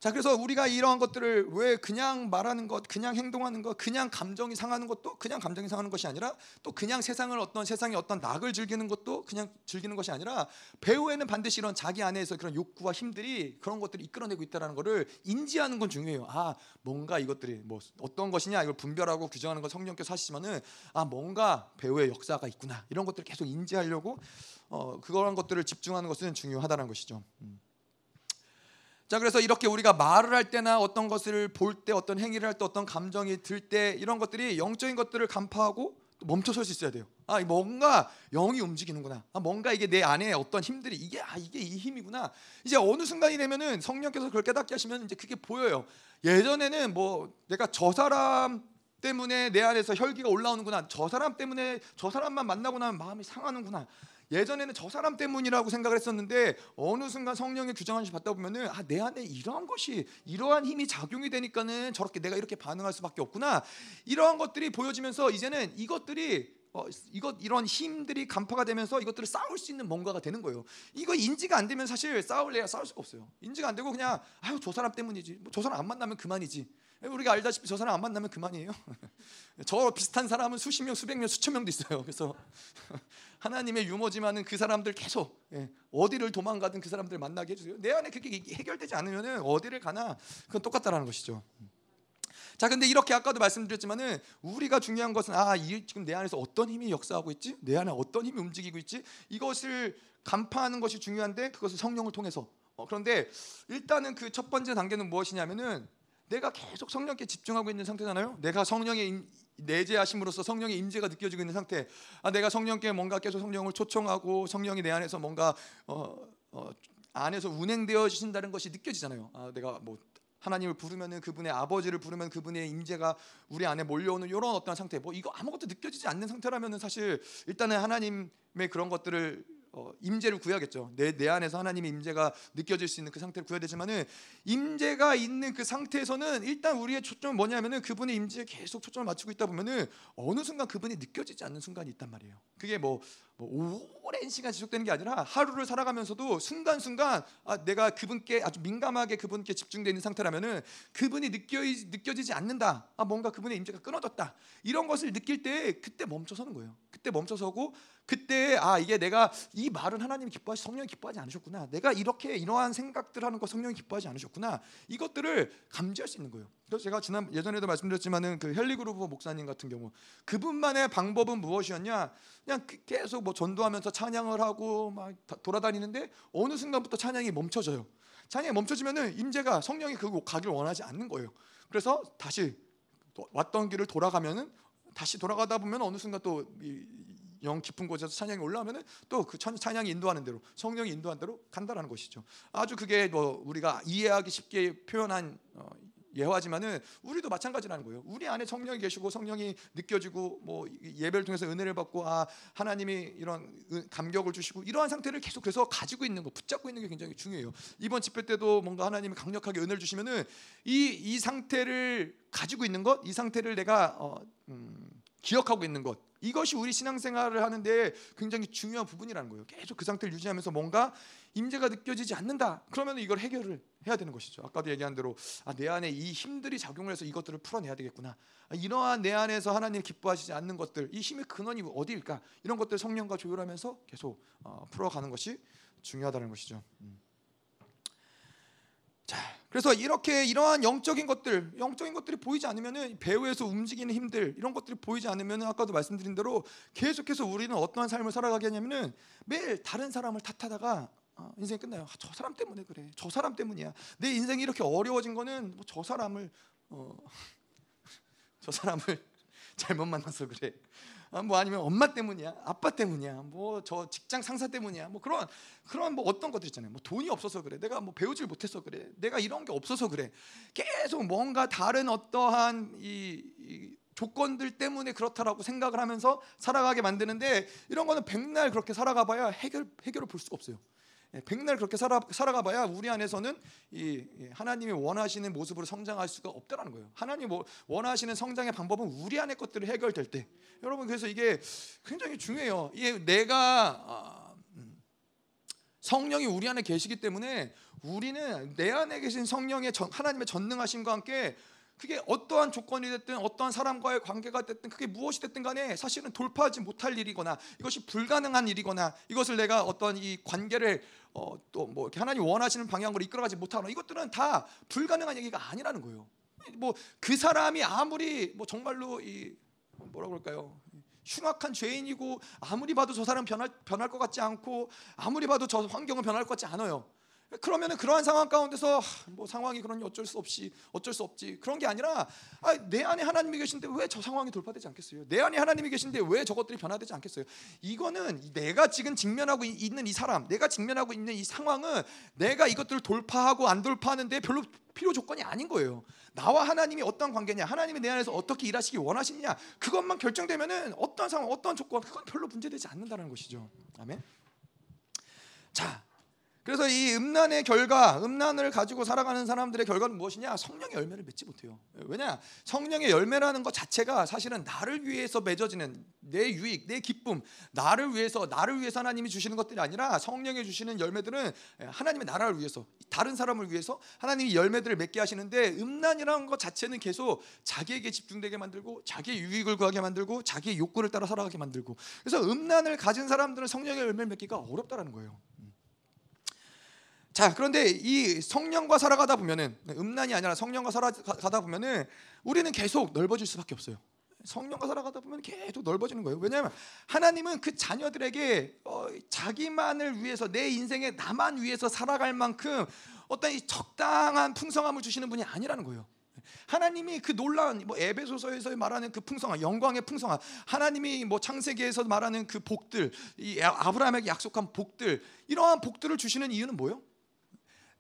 음. 자, 그래서 우리가 이러한 것들을 왜 그냥 말하는 것, 그냥 행동하는 것, 그냥 감정이 상하는 것도 그냥 감정이 상하는 것이 아니라 또 그냥 세상을 어떤 세상의 어떤 낙을 즐기는 것도 그냥 즐기는 것이 아니라 배우에는 반드시 이런 자기 안에서 그런 욕구와 힘들이 그런 것들을 이끌어내고 있다는 것을 인지하는 건 중요해요. 아, 뭔가 이것들이 뭐 어떤 것이냐 이걸 분별하고 규정하는 건 성령께서 하시지만은 아, 뭔가 배우의 역사가 있구나. 이런 것들을 계속 인지하려고 어, 그런 것들을 집중하는 것은 중요하다는 것이죠. 음. 자 그래서 이렇게 우리가 말을 할 때나 어떤 것을 볼 때 어떤 행위를 할 때 어떤 감정이 들 때 이런 것들이 영적인 것들을 간파하고 멈춰설 수 있어야 돼요. 아 뭔가 영이 움직이는구나. 아 뭔가 이게 내 안에 어떤 힘들이 이게 아 이게 이 힘이구나. 이제 어느 순간이 되면은 성령께서 그걸 깨닫게 하시면 이제 그게 보여요. 예전에는 뭐 내가 저 사람 때문에 내 안에서 혈기가 올라오는구나. 저 사람 때문에 저 사람만 만나고 나면 마음이 상하는구나. 예전에는 저 사람 때문이라고 생각을 했었는데 어느 순간 성령의 규정한시 받다 보면은 아 내 안에 이러한 것이 이러한 힘이 작용이 되니까는 저렇게 내가 이렇게 반응할 수밖에 없구나 이러한 것들이 보여지면서 이제는 이것들이 어, 이것 이런 힘들이 간파가 되면서 이것들을 싸울 수 있는 뭔가가 되는 거예요. 이거 인지가 안 되면 사실 싸울래야 싸울 수가 없어요. 인지가 안 되고 그냥 아유 저 사람 때문이지. 뭐 저 사람 안 만나면 그만이지. 우리가 알다시피 저 사람 안 만나면 그만이에요. 저 비슷한 사람은 수십 명, 수백 명, 수천 명도 있어요. 그래서 하나님의 유머지만은 그 사람들 계속 예, 어디를 도망가든 그 사람들 만나게 해주세요. 내 안에 그게 해결되지 않으면 어디를 가나 그건 똑같다라는 것이죠. 자, 근데 이렇게 아까도 말씀드렸지만은 우리가 중요한 것은 아, 이, 지금 내 안에서 어떤 힘이 역사하고 있지? 내 안에 어떤 힘이 움직이고 있지? 이것을 간파하는 것이 중요한데 그것을 성령을 통해서. 어, 그런데 일단은 그 첫 번째 단계는 무엇이냐면은 내가 계속 성령께 집중하고 있는 상태잖아요. 내가 성령의 내재하심으로써 성령의 임재가 느껴지고 있는 상태. 아, 내가 성령께 뭔가 계속 성령을 초청하고 성령이 내 안에서 뭔가 어, 어, 안에서 운행되어 주신다는 것이 느껴지잖아요. 아, 내가 뭐 하나님을 부르면은 그분의 아버지를 부르면 그분의 임재가 우리 안에 몰려오는 이런 어떤 상태. 뭐 이거 아무것도 느껴지지 않는 상태라면은 사실 일단은 하나님의 그런 것들을 어, 임재를 구해야겠죠. 내, 내 안에서 하나님의 임재가 느껴질 수 있는 그 상태를 구해야 되지만은 임재가 있는 그 상태에서는 일단 우리의 초점은 뭐냐면은 그분의 임재에 계속 초점을 맞추고 있다 보면은 어느 순간 그분이 느껴지지 않는 순간이 있단 말이에요. 그게 뭐, 뭐 오랜 시간 지속되는 게 아니라 하루를 살아가면서도 순간순간 아, 내가 그분께 아주 민감하게 그분께 집중되어 있는 상태라면은 그분이 느껴 느껴지지 않는다. 아, 뭔가 그분의 임재가 끊어졌다. 이런 것을 느낄 때 그때 멈춰서는 거예요. 그때 멈춰서고 그때 아 이게 내가 이 말은 하나님이 기뻐하시 성령이 기뻐하지 않으셨구나. 내가 이렇게 이러한 생각들 하는 거 성령이 기뻐하지 않으셨구나. 이것들을 감지할 수 있는 거예요. 제가 지난 예전에도 말씀드렸지만은 그 헬리그루브 목사님 같은 경우 그분만의 방법은 무엇이었냐? 그냥 그 계속 뭐 전도하면서 찬양을 하고 막 돌아다니는데 어느 순간부터 찬양이 멈춰져요. 찬양이 멈춰지면은 임재가 성령이 그 가기를 원하지 않는 거예요. 그래서 다시 왔던 길을 돌아가면은 다시 돌아가다 보면 어느 순간 또 영 깊은 곳에서 찬양이 올라오면은 또 그 찬양이 인도하는 대로 성령이 인도한 대로 간다라는 것이죠. 아주 그게 뭐 우리가 이해하기 쉽게 표현한 어, 예화지만은 우리도 마찬가지라는 거예요. 우리 안에 성령이 계시고 성령이 느껴지고 뭐 예배를 통해서 은혜를 받고 아 하나님이 이런 감격을 주시고 이러한 상태를 계속해서 가지고 있는 거 붙잡고 있는 게 굉장히 중요해요. 이번 집회 때도 뭔가 하나님이 강력하게 은혜를 주시면은 이 이 상태를 가지고 있는 것, 이 상태를 내가 어, 음, 기억하고 있는 것 이것이 우리 신앙생활을 하는데 굉장히 중요한 부분이라는 거예요. 계속 그 상태를 유지하면서 뭔가 임재가 느껴지지 않는다. 그러면 이걸 해결을 해야 되는 것이죠. 아까도 얘기한 대로 아, 내 안에 이 힘들이 작용을 해서 이것들을 풀어내야 되겠구나. 아, 이러한 내 안에서 하나님 기뻐하시지 않는 것들, 이 힘의 근원이 어디일까? 이런 것들 성령과 조율하면서 계속 어, 풀어가는 것이 중요하다는 것이죠. 음. 자, 그래서 이렇게 이러한 영적인 것들, 영적인 것들이 보이지 않으면은 배후에서 움직이는 힘들 이런 것들이 보이지 않으면은 아까도 말씀드린 대로 계속해서 우리는 어떠한 삶을 살아가게 하냐면은 매일 다른 사람을 탓하다가 어, 인생이 끝나요. 아, 저 사람 때문에 그래. 저 사람 때문이야. 내 인생이 이렇게 어려워진 거는 뭐 저 사람을 어, 저 사람을 잘못 만나서 그래. 아, 뭐 아니면 엄마 때문이야, 아빠 때문이야, 뭐 저 직장 상사 때문이야, 뭐 그런 그런 뭐 어떤 것들 있잖아요. 뭐 돈이 없어서 그래, 내가 뭐 배우질 못해서 그래, 내가 이런 게 없어서 그래. 계속 뭔가 다른 어떠한 이, 이 조건들 때문에 그렇다라고 생각을 하면서 살아가게 만드는데 이런 거는 백날 그렇게 살아가봐야 해결 해결을 볼 수가 없어요. 예, 백날 그렇게 살아 살아가봐야 우리 안에서는 이 하나님이 원하시는 모습으로 성장할 수가 없다라는 거예요. 하나님 뭐 원하시는 성장의 방법은 우리 안의 것들이 해결될 때, 여러분 그래서 이게 굉장히 중요해요. 이게 내가 아, 음, 성령이 우리 안에 계시기 때문에 우리는 내 안에 계신 성령의 하나님의 전능하심과 함께 그게 어떠한 조건이 됐든 어떠한 사람과의 관계가 됐든 그게 무엇이 됐든 간에 사실은 돌파하지 못할 일이거나 이것이 불가능한 일이거나 이것을 내가 어떤 이 관계를 어, 또뭐 하나님 원하시는 방향으로 이끌어가지 못하거나 이것들은 다 불가능한 얘기가 아니라는 거예요. 뭐 그 사람이 아무리 뭐 정말로 이 뭐라 그럴까요? 흉악한 죄인이고 아무리 봐도 저 사람 변할 변할 것 같지 않고 아무리 봐도 저 환경은 변할 것 같지 않아요. 그러면은 그러한 상황 가운데서 뭐 상황이 그러니 어쩔 수 없이 어쩔 수 없지 그런 게 아니라 아, 내 안에 하나님이 계신데 왜 저 상황이 돌파되지 않겠어요? 내 안에 하나님이 계신데 왜 저것들이 변화되지 않겠어요? 이거는 내가 지금 직면하고 있는 이 사람, 내가 직면하고 있는 이 상황은 내가 이것들을 돌파하고 안 돌파하는데 별로 필요 조건이 아닌 거예요. 나와 하나님이 어떤 관계냐, 하나님이 내 안에서 어떻게 일하시기 원하시느냐, 그것만 결정되면은 어떤 상황, 어떤 조건, 그건 별로 문제되지 않는다는 것이죠. 아멘. 자, 그래서 이 음란의 결과, 음란을 가지고 살아가는 사람들의 결과는 무엇이냐? 성령의 열매를 맺지 못해요. 왜냐? 성령의 열매라는 것 자체가 사실은 나를 위해서 맺어지는 내 유익, 내 기쁨, 나를 위해서 나를 위해서 하나님이 주시는 것들이 아니라 성령이 주시는 열매들은 하나님의 나라를 위해서, 다른 사람을 위해서 하나님이 열매들을 맺게 하시는데 음란이라는 것 자체는 계속 자기에게 집중되게 만들고 자기의 유익을 구하게 만들고 자기의 욕구를 따라 살아가게 만들고 그래서 음란을 가진 사람들은 성령의 열매를 맺기가 어렵다라는 거예요. 자, 그런데 이 성령과 살아가다 보면은 음란이 아니라 성령과 살아가다 보면은 우리는 계속 넓어질 수밖에 없어요. 성령과 살아가다 보면 계속 넓어지는 거예요. 왜냐하면 하나님은 그 자녀들에게 어, 자기만을 위해서 내 인생에 나만 위해서 살아갈 만큼 어떤 이 적당한 풍성함을 주시는 분이 아니라는 거예요. 하나님이 그 놀라운 뭐 에베소서에서 말하는 그 풍성함, 영광의 풍성함, 하나님이 뭐 창세기에서 말하는 그 복들, 이 아브라함에게 약속한 복들, 이러한 복들을 주시는 이유는 뭐예요?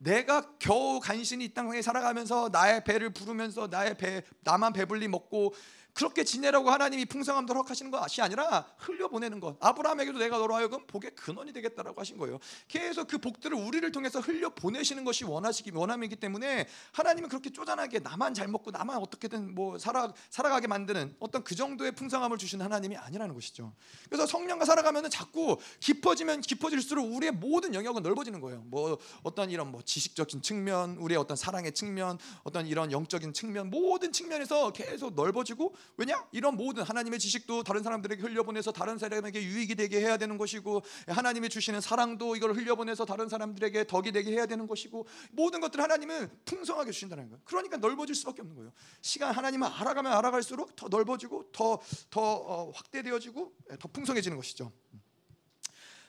내가 겨우 간신히 이 땅에 살아가면서 나의 배를 부르면서 나의 배 나만 배불리 먹고 그렇게 지내라고 하나님이 풍성함도 허락하시는 것이 아니라 흘려보내는 것. 아브라함에게도 내가 너로 하여금 복의 근원이 되겠다라고 하신 거예요. 계속 그 복들을 우리를 통해서 흘려보내시는 것이 원하시기 원함이기 때문에 하나님은 그렇게 쪼잔하게 나만 잘 먹고 나만 어떻게든 뭐 살아 살아가게 만드는 어떤 그 정도의 풍성함을 주시는 하나님이 아니라는 것이죠. 그래서 성령과 살아가면은 자꾸 깊어지면 깊어질수록 우리의 모든 영역은 넓어지는 거예요. 뭐 어떤 이런 뭐 지식적인 측면, 우리의 어떤 사랑의 측면, 어떤 이런 영적인 측면 모든 측면에서 계속 넓어지고 왜냐? 이런 모든 하나님의 지식도 다른 사람들에게 흘려보내서 다른 사람에게 유익이 되게 해야 되는 것이고 하나님이 주시는 사랑도 이걸 흘려보내서 다른 사람들에게 덕이 되게 해야 되는 것이고 모든 것들 하나님은 풍성하게 주신다는 거예요. 그러니까 넓어질 수밖에 없는 거예요. 시간 하나님을 알아가면 알아갈수록 더 넓어지고 더더 어, 확대되어지고 예, 더 풍성해지는 것이죠.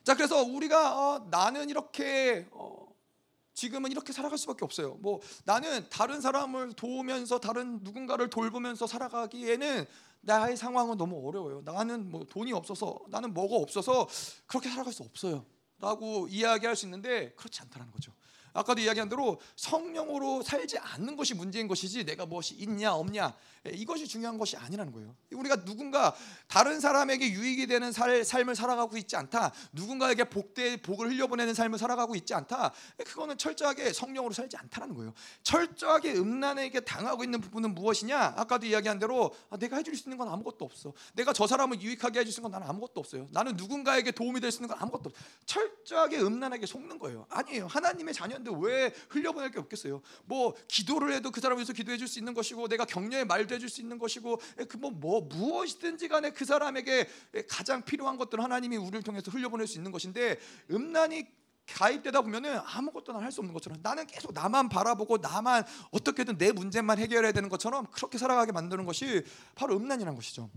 자, 그래서 우리가 어, 나는 이렇게 어, 지금은 이렇게 살아갈 수밖에 없어요. 뭐 나는 다른 사람을 도우면서 다른 누군가를 돌보면서 살아가기에는 나의 상황은 너무 어려워요. 나는 뭐 돈이 없어서 나는 뭐가 없어서 그렇게 살아갈 수 없어요. 라고 이야기할 수 있는데 그렇지 않다는 거죠. 아까도 이야기한 대로 성령으로 살지 않는 것이 문제인 것이지 내가 무엇이 있냐 없냐 예, 이것이 중요한 것이 아니라는 거예요. 우리가 누군가 다른 사람에게 유익이 되는 살, 삶을 살아가고 있지 않다. 누군가에게 복대 복을 흘려보내는 삶을 살아가고 있지 않다. 예, 그거는 철저하게 성령으로 살지 않다라는 거예요. 철저하게 음란에게 당하고 있는 부분은 무엇이냐? 아까도 이야기한 대로 아, 내가 해줄 수 있는 건 아무것도 없어. 내가 저 사람을 유익하게 해줄 수 있는 건 나는 아무것도 없어요. 나는 누군가에게 도움이 될 수 있는 건 아무것도 없어. 철저하게 음란하게 속는 거예요. 아니에요. 하나님의 자녀 인데 왜 흘려보낼 게 없겠어요? 뭐 기도를 해도 그 사람을 위해서 기도해 줄 수 있는 것이고 내가 격려의 말도 해줄 수 있는 것이고 그뭐 뭐 무엇이든지 간에 그 사람에게 가장 필요한 것들은 하나님이 우리를 통해서 흘려보낼 수 있는 것인데 음란이 가입되다 보면은 아무것도 할수 없는 것처럼 나는 계속 나만 바라보고 나만 어떻게든 내 문제만 해결해야 되는 것처럼 그렇게 살아가게 만드는 것이 바로 음란이라는 것이죠.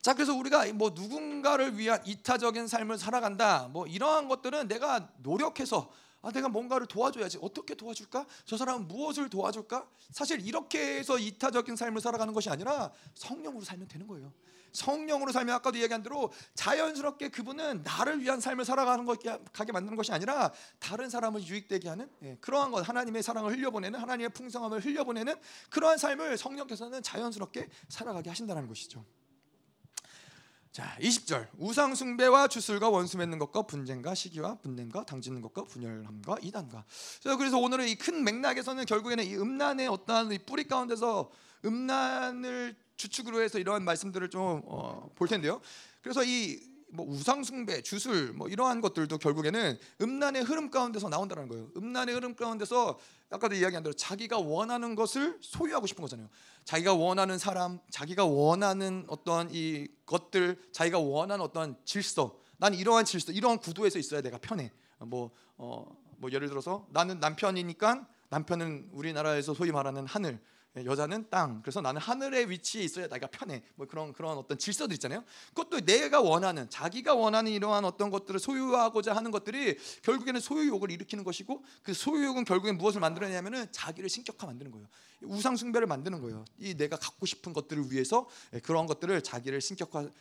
자 그래서 우리가 뭐 누군가를 위한 이타적인 삶을 살아간다 뭐 이러한 것들은 내가 노력해서 아, 내가 뭔가를 도와줘야지. 어떻게 도와줄까? 저 사람은 무엇을 도와줄까? 사실 이렇게 해서 이타적인 삶을 살아가는 것이 아니라 성령으로 살면 되는 거예요. 성령으로 살면 아까도 얘기한 대로 자연스럽게 그분은 나를 위한 삶을 살아가는 것 가게 만드는 것이 아니라 다른 사람을 유익되게 하는 예, 그러한 것 하나님의 사랑을 흘려보내는 하나님의 풍성함을 흘려보내는 그러한 삶을 성령께서는 자연스럽게 살아가게 하신다는 것이죠. 자, 20절. 우상 숭배와 주술과 원수 맺는 것과 분쟁과 시기와 분냄과 당짓는 것과 분열함과 이단과. 그래서 오늘은 이 큰 맥락에서는 결국에는 이 음란의 어떠한 뿌리 가운데서 음란을 주축으로 해서 이러한 말씀들을 좀볼 어, 텐데요. 그래서 이 뭐 우상 숭배, 주술 뭐 이러한 것들도 결국에는 음란의 흐름 가운데서 나온다는 거예요. 음란의 흐름 가운데서 아까도 이야기한 대로 자기가 원하는 것을 소유하고 싶은 거잖아요. 자기가 원하는 사람, 자기가 원하는 어떠한 이 것들, 자기가 원하는 어떠한 질서. 난 이러한 질서, 이러한 구도에서 있어야 내가 편해. 뭐 어, 뭐 예를 들어서 나는 남편이니까 남편은 우리나라에서 소위 말하는 하늘, 여자는 땅. 그래서 나는 하늘의 위치에 있어야 내가 편해. 뭐 그런 그런 어떤 질서들 있잖아요. 그것도 내가 원하는 자기가 원하는 이러한 어떤 것들을 소유하고자 하는 것들이 결국에는 소유욕을 일으키는 것이고 그 소유욕은 결국엔 무엇을 만들어내냐면은 자기를 신격화 만드는 거예요. 우상 숭배를 만드는 거예요. 이 내가 갖고 싶은 것들을 위해서 그런 것들을 자기를 신격화하는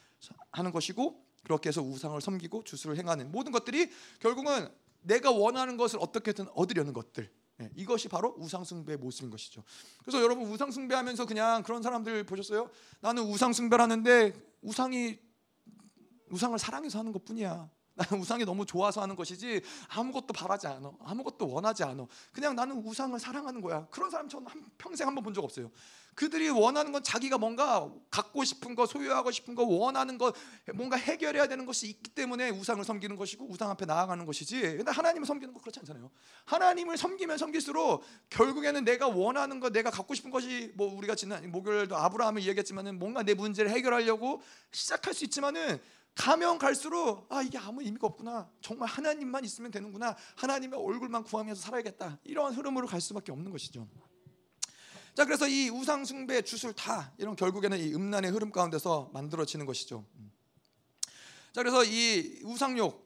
것이고 그렇게 해서 우상을 섬기고 주술을 행하는 모든 것들이 결국은 내가 원하는 것을 어떻게든 얻으려는 것들. 네, 이것이 바로 우상숭배의 모습인 것이죠. 그래서 여러분 우상숭배하면서 그냥 그런 사람들 보셨어요? 나는 우상숭배하는데 우상이 우상을 사랑해서 하는 것뿐이야. 나는 우상이 너무 좋아서 하는 것이지 아무것도 바라지 않아. 아무것도 원하지 않아. 그냥 나는 우상을 사랑하는 거야. 그런 사람 저는 평생 한 번 본 적 없어요. 그들이 원하는 건 자기가 뭔가 갖고 싶은 거, 소유하고 싶은 거, 원하는 거, 뭔가 해결해야 되는 것이 있기 때문에 우상을 섬기는 것이고 우상 앞에 나아가는 것이지. 근데 하나님을 섬기는 거 그렇지 않잖아요. 하나님을 섬기면 섬길수록 결국에는 내가 원하는 거, 내가 갖고 싶은 것이 뭐 우리가 지난 목요일도 아브라함을 얘기했지만은 뭔가 내 문제를 해결하려고 시작할 수 있지만은 가면 갈수록 아 이게 아무 의미가 없구나. 정말 하나님만 있으면 되는구나. 하나님의 얼굴만 구하면서 살아야겠다. 이러한 흐름으로 갈 수밖에 없는 것이죠. 자 그래서 이 우상 숭배 주술 다 이런 결국에는 이 음란의 흐름 가운데서 만들어지는 것이죠. 자 그래서 이 우상욕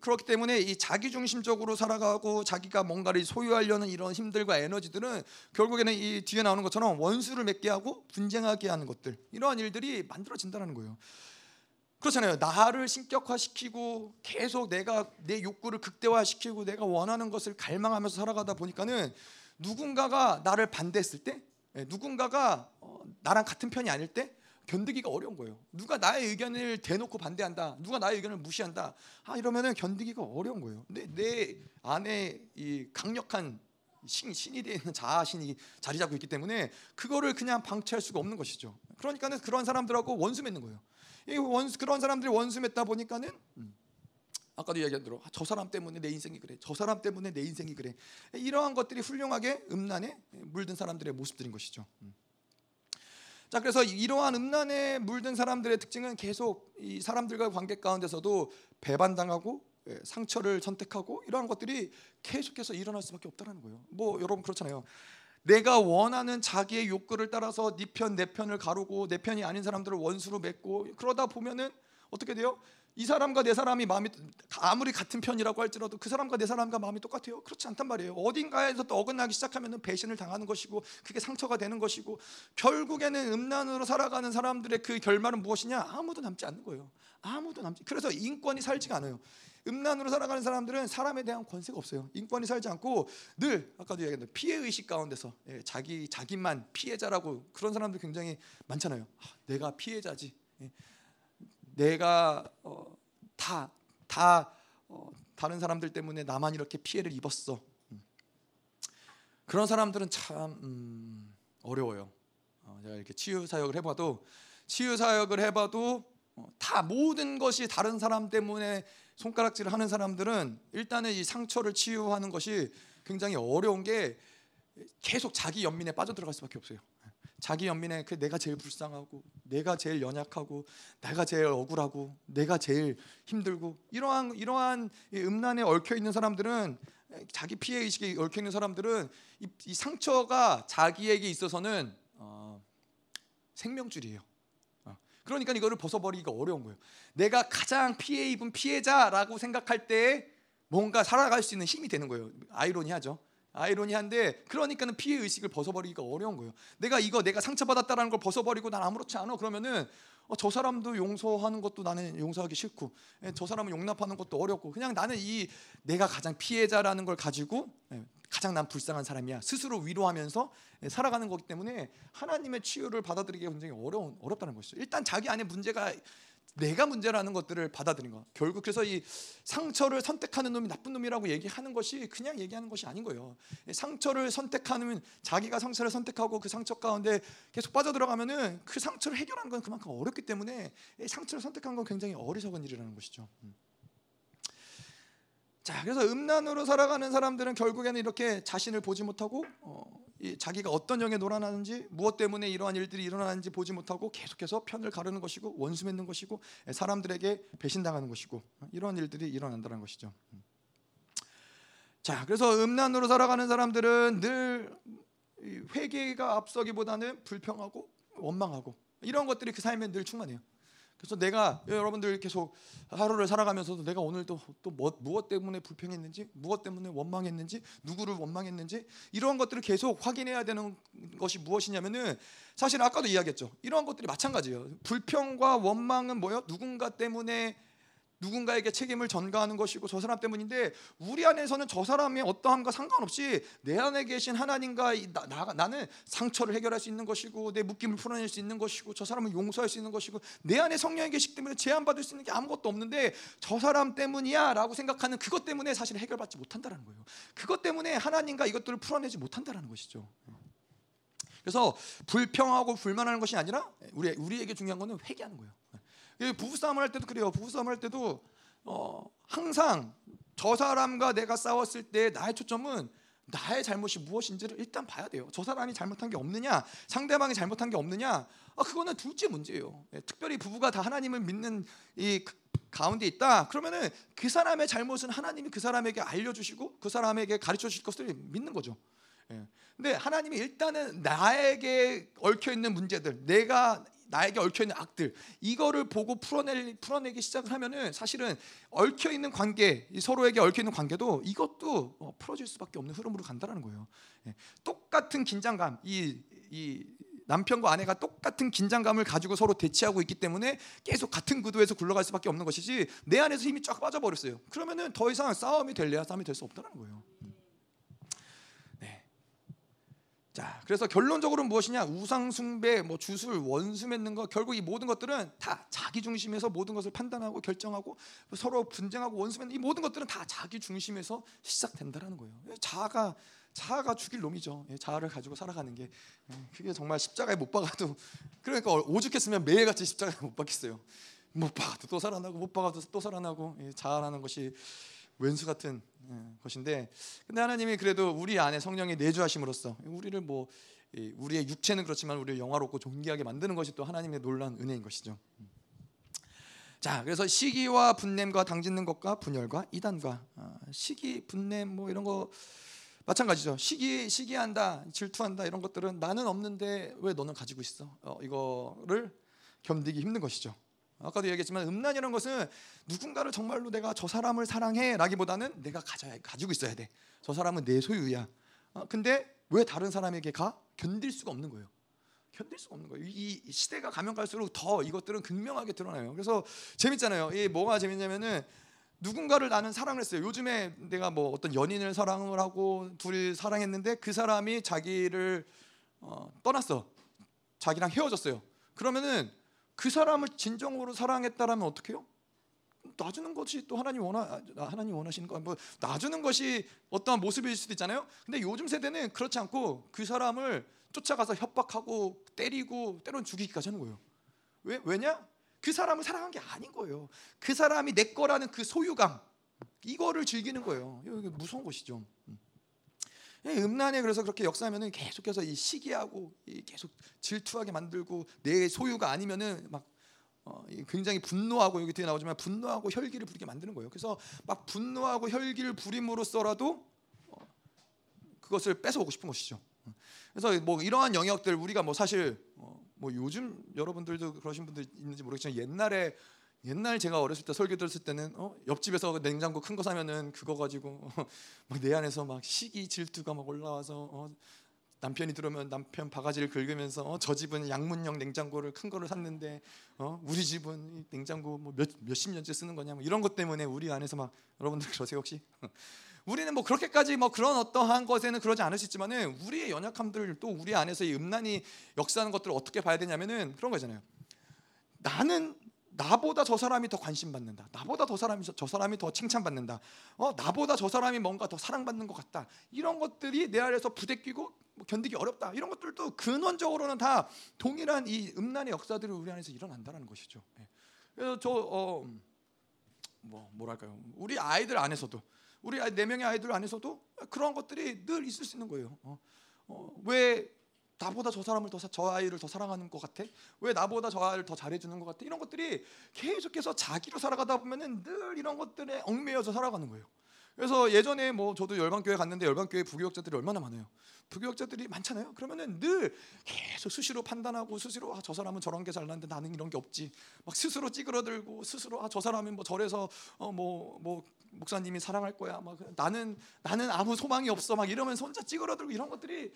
그렇기 때문에 이 자기 중심적으로 살아가고 자기가 뭔가를 소유하려는 이런 힘들과 에너지들은 결국에는 이 뒤에 나오는 것처럼 원수를 맺게 하고 분쟁하게 하는 것들 이러한 일들이 만들어진다는 거예요. 그렇잖아요. 나를 신격화시키고 계속 내가 내 욕구를 극대화시키고 내가 원하는 것을 갈망하면서 살아가다 보니까는 누군가가 나를 반대했을 때, 예, 누군가가 어, 나랑 같은 편이 아닐 때 견디기가 어려운 거예요. 누가 나의 의견을 대놓고 반대한다. 누가 나의 의견을 무시한다. 아 이러면은 견디기가 어려운 거예요. 근데 내 안에 이 강력한 신, 신이 되는 자신이 자리 잡고 있기 때문에 그거를 그냥 방치할 수가 없는 것이죠. 그러니까는 그런 사람들하고 원수 맺는 거예요. 이 원수 그런 사람들이 원수 맺다 보니까는 음, 아까도 이야기한 대로 아, 저 사람 때문에 내 인생이 그래. 저 사람 때문에 내 인생이 그래. 이러한 것들이 훌륭하게 음란에 물든 사람들의 모습들인 것이죠. 음. 자 그래서 이러한 음란에 물든 사람들의 특징은 계속 이 사람들과 관계 가운데서도 배반당하고 예, 상처를 선택하고 이러한 것들이 계속해서 일어날 수밖에 없다는 거예요. 뭐 여러분 그렇잖아요. 내가 원하는 자기의 욕구를 따라서 네 편 내 편을 가르고 내 편이 아닌 사람들을 원수로 맺고 그러다 보면은 어떻게 돼요? 이 사람과 내 사람이 마음이 아무리 같은 편이라고 할지라도 그 사람과 내 사람과 마음이 똑같아요. 그렇지 않단 말이에요. 어딘가에서 또 어긋나기 시작하면 배신을 당하는 것이고 그게 상처가 되는 것이고 결국에는 음란으로 살아가는 사람들의 그 결말은 무엇이냐? 아무도 남지 않는 거예요. 아무도 남지. 그래서 인권이 살지가 않아요. 음란으로 살아가는 사람들은 사람에 대한 권세가 없어요. 인권이 살지 않고 늘 아까도 얘기했던 피해 의식 가운데서 예, 자기 자기만 피해자라고 그런 사람들 굉장히 많잖아요. 아, 내가 피해자지. 예. 내가 어, 다다 어, 다른 사람들 때문에 나만 이렇게 피해를 입었어. 음. 그런 사람들은 참 음, 어려워요. 어, 제가 이렇게 치유 사역을 해봐도 치유 사역을 해봐도 어, 다 모든 것이 다른 사람 때문에 손가락질을 하는 사람들은 일단은 이 상처를 치유하는 것이 굉장히 어려운 게 계속 자기 연민에 빠져들어갈 수밖에 없어요. 자기 연민에 그 내가 제일 불쌍하고 내가 제일 연약하고 내가 제일 억울하고 내가 제일 힘들고 이러한 이러한 음란에 얽혀 있는 사람들은 자기 피해 의식에 얽혀 있는 사람들은 이, 이 상처가 자기에게 있어서는 어, 생명줄이에요. 어. 그러니까 이거를 벗어버리기가 어려운 거예요. 내가 가장 피해 입은 피해자라고 생각할 때 뭔가 살아갈 수 있는 힘이 되는 거예요. 아이러니하죠. 아이러니한데 그러니까는 피해 의식을 벗어버리기가 어려운 거예요. 내가 이거 내가 상처받았다라는 걸 벗어버리고 난 아무렇지 않아 그러면은 어, 저 사람도 용서하는 것도 나는 용서하기 싫고 예, 저 사람을 용납하는 것도 어렵고 그냥 나는 이 내가 가장 피해자라는 걸 가지고 예, 가장 난 불쌍한 사람이야 스스로 위로하면서 예, 살아가는 거기 때문에 하나님의 치유를 받아들이기가 굉장히 어려운 어렵다는 것이죠. 일단 자기 안에 문제가 내가 문제라는 것들을 받아들인 거. 결국 그래서 이 상처를 선택하는 놈이 나쁜 놈이라고 얘기하는 것이 그냥 얘기하는 것이 아닌 거예요. 상처를 선택하는 자기가 상처를 선택하고 그 상처 가운데 계속 빠져 들어가면은 그 상처를 해결하는 건 그만큼 어렵기 때문에 상처를 선택한 건 굉장히 어리석은 일이라는 것이죠. 음. 자, 그래서 음란으로 살아가는 사람들은 결국에는 이렇게 자신을 보지 못하고 어, 자기가 어떤 영에 놀아나는지 무엇 때문에 이러한 일들이 일어나는지 보지 못하고 계속해서 편을 가르는 것이고 원수 맺는 것이고 사람들에게 배신당하는 것이고 이러한 일들이 일어난다는 것이죠. 자, 그래서 음란으로 살아가는 사람들은 늘 회개가 앞서기보다는 불평하고 원망하고 이런 것들이 그 삶에 늘 충만해요. 그래서 내가 여러분들 계속 하루를 살아가면서도 내가 오늘 또또 뭐, 무엇 때문에 불평했는지, 무엇 때문에 원망했는지, 누구를 원망했는지 이런 것들을 계속 확인해야 되는 것이 무엇이냐면은 사실 아까도 이야기했죠. 이러한 것들이 마찬가지예요. 불평과 원망은 뭐요? 누군가 때문에 누군가에게 책임을 전가하는 것이고 저 사람 때문인데 우리 안에서는 저 사람의 어떠함과 상관없이 내 안에 계신 하나님과 나, 나, 나는 상처를 해결할 수 있는 것이고 내 묶임을 풀어낼 수 있는 것이고 저 사람을 용서할 수 있는 것이고 내 안에 성령이 계시기 때문에 제한받을 수 있는 게 아무것도 없는데 저 사람 때문이야 라고 생각하는 그것 때문에 사실 해결받지 못한다는 거예요. 그것 때문에 하나님과 이것들을 풀어내지 못한다는 것이죠. 그래서 불평하고 불만하는 것이 아니라 우리, 우리에게 중요한 것은 회개하는 거예요 부부싸움을 할 때도 그래요. 부부싸움을 할 때도 어, 항상 저 사람과 내가 싸웠을 때 나의 초점은 나의 잘못이 무엇인지를 일단 봐야 돼요. 저 사람이 잘못한 게 없느냐, 상대방이 잘못한 게 없느냐, 아, 그거는 둘째 문제예요. 예, 특별히 부부가 다 하나님을 믿는 이 가운데 있다. 그러면은 그 사람의 잘못은 하나님이 그 사람에게 알려주시고 그 사람에게 가르쳐 주실 것을 믿는 거죠. 예. 근데 하나님이 일단은 나에게 얽혀 있는 문제들, 내가 나에게 얽혀 있는 악들 이거를 보고 풀어내 풀어내기 시작을 하면은 사실은 얽혀 있는 관계 서로에게 얽혀 있는 관계도 이것도 어, 풀어질 수밖에 없는 흐름으로 간다라는 거예요. 예. 똑같은 긴장감 이, 이 남편과 아내가 똑같은 긴장감을 가지고 서로 대치하고 있기 때문에 계속 같은 구도에서 굴러갈 수밖에 없는 것이지 내 안에서 힘이 쫙 빠져버렸어요. 그러면은 더 이상 싸움이 될래야 싸움이 될 수 없다는 거예요. 자, 그래서 결론적으로 무엇이냐? 우상 숭배, 뭐 주술, 원수 맺는 거 결국 이 모든 것들은 다 자기 중심에서 모든 것을 판단하고 결정하고 서로 분쟁하고 원수 맺는 이 모든 것들은 다 자기 중심에서 시작된다라는 거예요. 자아가 자아가 죽일 놈이죠. 예, 자아를 가지고 살아가는 게 예, 그게 정말 십자가에 못 박아도 그러니까 오죽했으면 매일같이 십자가에 못 박겠어요. 못 박아도 또 살아나고 못 박아도 또 살아나고 예, 자아라는 것이 왼수 같은 예, 것인데 근데 하나님이 그래도 우리 안에 성령이 내주하심으로써 우리를 뭐 우리의 육체는 그렇지만 우리를 영화롭고 존귀하게 만드는 것이 또 하나님의 놀란 은혜인 것이죠. 자, 그래서 시기와 분냄과 당짓는 것과 분열과 이단과 아, 시기, 분냄 뭐 이런 거 마찬가지죠. 시기 시기한다, 질투한다 이런 것들은 나는 없는데 왜 너는 가지고 있어? 어, 이거를 견디기 힘든 것이죠. 아까도 얘기했지만 음란이라는 것은 누군가를 정말로 내가 저 사람을 사랑해라기보다는 내가 가져야 가지고 있어야 돼. 저 사람은 내 소유야. 어, 근데 왜 다른 사람에게 가? 견딜 수가 없는 거예요. 견딜 수가 없는 거예요. 이 시대가 가면 갈수록 더 이것들은 극명하게 드러나요. 그래서 재밌잖아요. 이 뭐가 재밌냐면은 누군가를 나는 사랑을 했어요. 요즘에 내가 뭐 어떤 연인을 사랑을 하고 둘이 사랑했는데 그 사람이 자기를 어, 떠났어. 자기랑 헤어졌어요. 그러면은 그 사람을 진정으로 사랑했다라면 어떻게 해요? 놔주는 것이 또 하나님 원하 하나님 원하시는 거뭐 놔주는 것이 어떠한 모습일 수도 있잖아요. 근데 요즘 세대는 그렇지 않고 그 사람을 쫓아가서 협박하고 때리고 때론 죽이기까지 하는 거예요. 왜 왜냐? 그 사람을 사랑한 게 아닌 거예요. 그 사람이 내 거라는 그 소유감 이거를 즐기는 거예요. 이거 무서운 것이죠. 음. 음란에 그래서 그렇게 역사하면은 계속해서 이 시기하고 계속 질투하게 만들고 내 소유가 아니면은 막 어, 굉장히 분노하고 여기 뒤에 나오지만 분노하고 혈기를 부리게 만드는 거예요. 그래서 막 분노하고 혈기를 부림으로써라도 어, 그것을 뺏어오고 싶은 것이죠. 그래서 뭐 이러한 영역들 우리가 뭐 사실 어, 뭐 요즘 여러분들도 그러신 분들 있는지 모르겠지만 옛날에 옛날 제가 어렸을 때 설교 들었을 때는 어? 옆집에서 냉장고 큰 거 사면은 그거 가지고 막내 안에서 막 시기 질투가 막 올라와서 어? 남편이 들어오면 남편 바가지를 긁으면서 어? 저 집은 양문형 냉장고를 큰 거를 샀는데 어? 우리 집은 냉장고 뭐 몇 몇십 년째 쓰는 거냐 뭐 이런 것 때문에 우리 안에서 막 여러분들 그러세요 혹시? 우리는 뭐 그렇게까지 뭐 그런 어떠한 것에는 그러지 않으시지만은 우리의 연약함들 또 우리 안에서 이 음란이 역사하는 것들을 어떻게 봐야 되냐면은 그런 거잖아요. 나는 나보다 저 사람이 더 관심 받는다. 나보다 더 사람이 저 사람이 더 칭찬 받는다. 어, 나보다 저 사람이 뭔가 더 사랑받는 것 같다. 이런 것들이 내 안에서 부대끼고 뭐 견디기 어렵다. 이런 것들도 근원적으로는 다 동일한 이 음란의 역사들이 우리 안에서 일어난다는 것이죠. 예. 그래서 저 어, 뭐 뭐랄까요? 우리 아이들 안에서도 우리 네 명의 아이들 안에서도 그런 것들이 늘 있을 수 있는 거예요. 어, 어, 왜 나보다 저 사람을 더 저 아이를 더 사랑하는 것 같아? 왜 나보다 저 아이를 더 잘해주는 것 같아? 이런 것들이 계속해서 자기로 살아가다 보면은 늘 이런 것들에 얽매여서 살아가는 거예요. 그래서 예전에 뭐 저도 열방교회 갔는데 열방교회 부교역자들이 얼마나 많아요. 부교역자들이 많잖아요. 그러면은 늘 계속 수시로 판단하고 스스로 아, 저 사람은 저런 게 잘났는데 나는 이런 게 없지. 막 스스로 찌그러들고 스스로 아, 저 사람은 뭐 절에서 어, 뭐, 뭐 목사님이 사랑할 거야. 막 나는 나는 아무 소망이 없어. 막 이러면서 혼자 찌그러들고 이런 것들이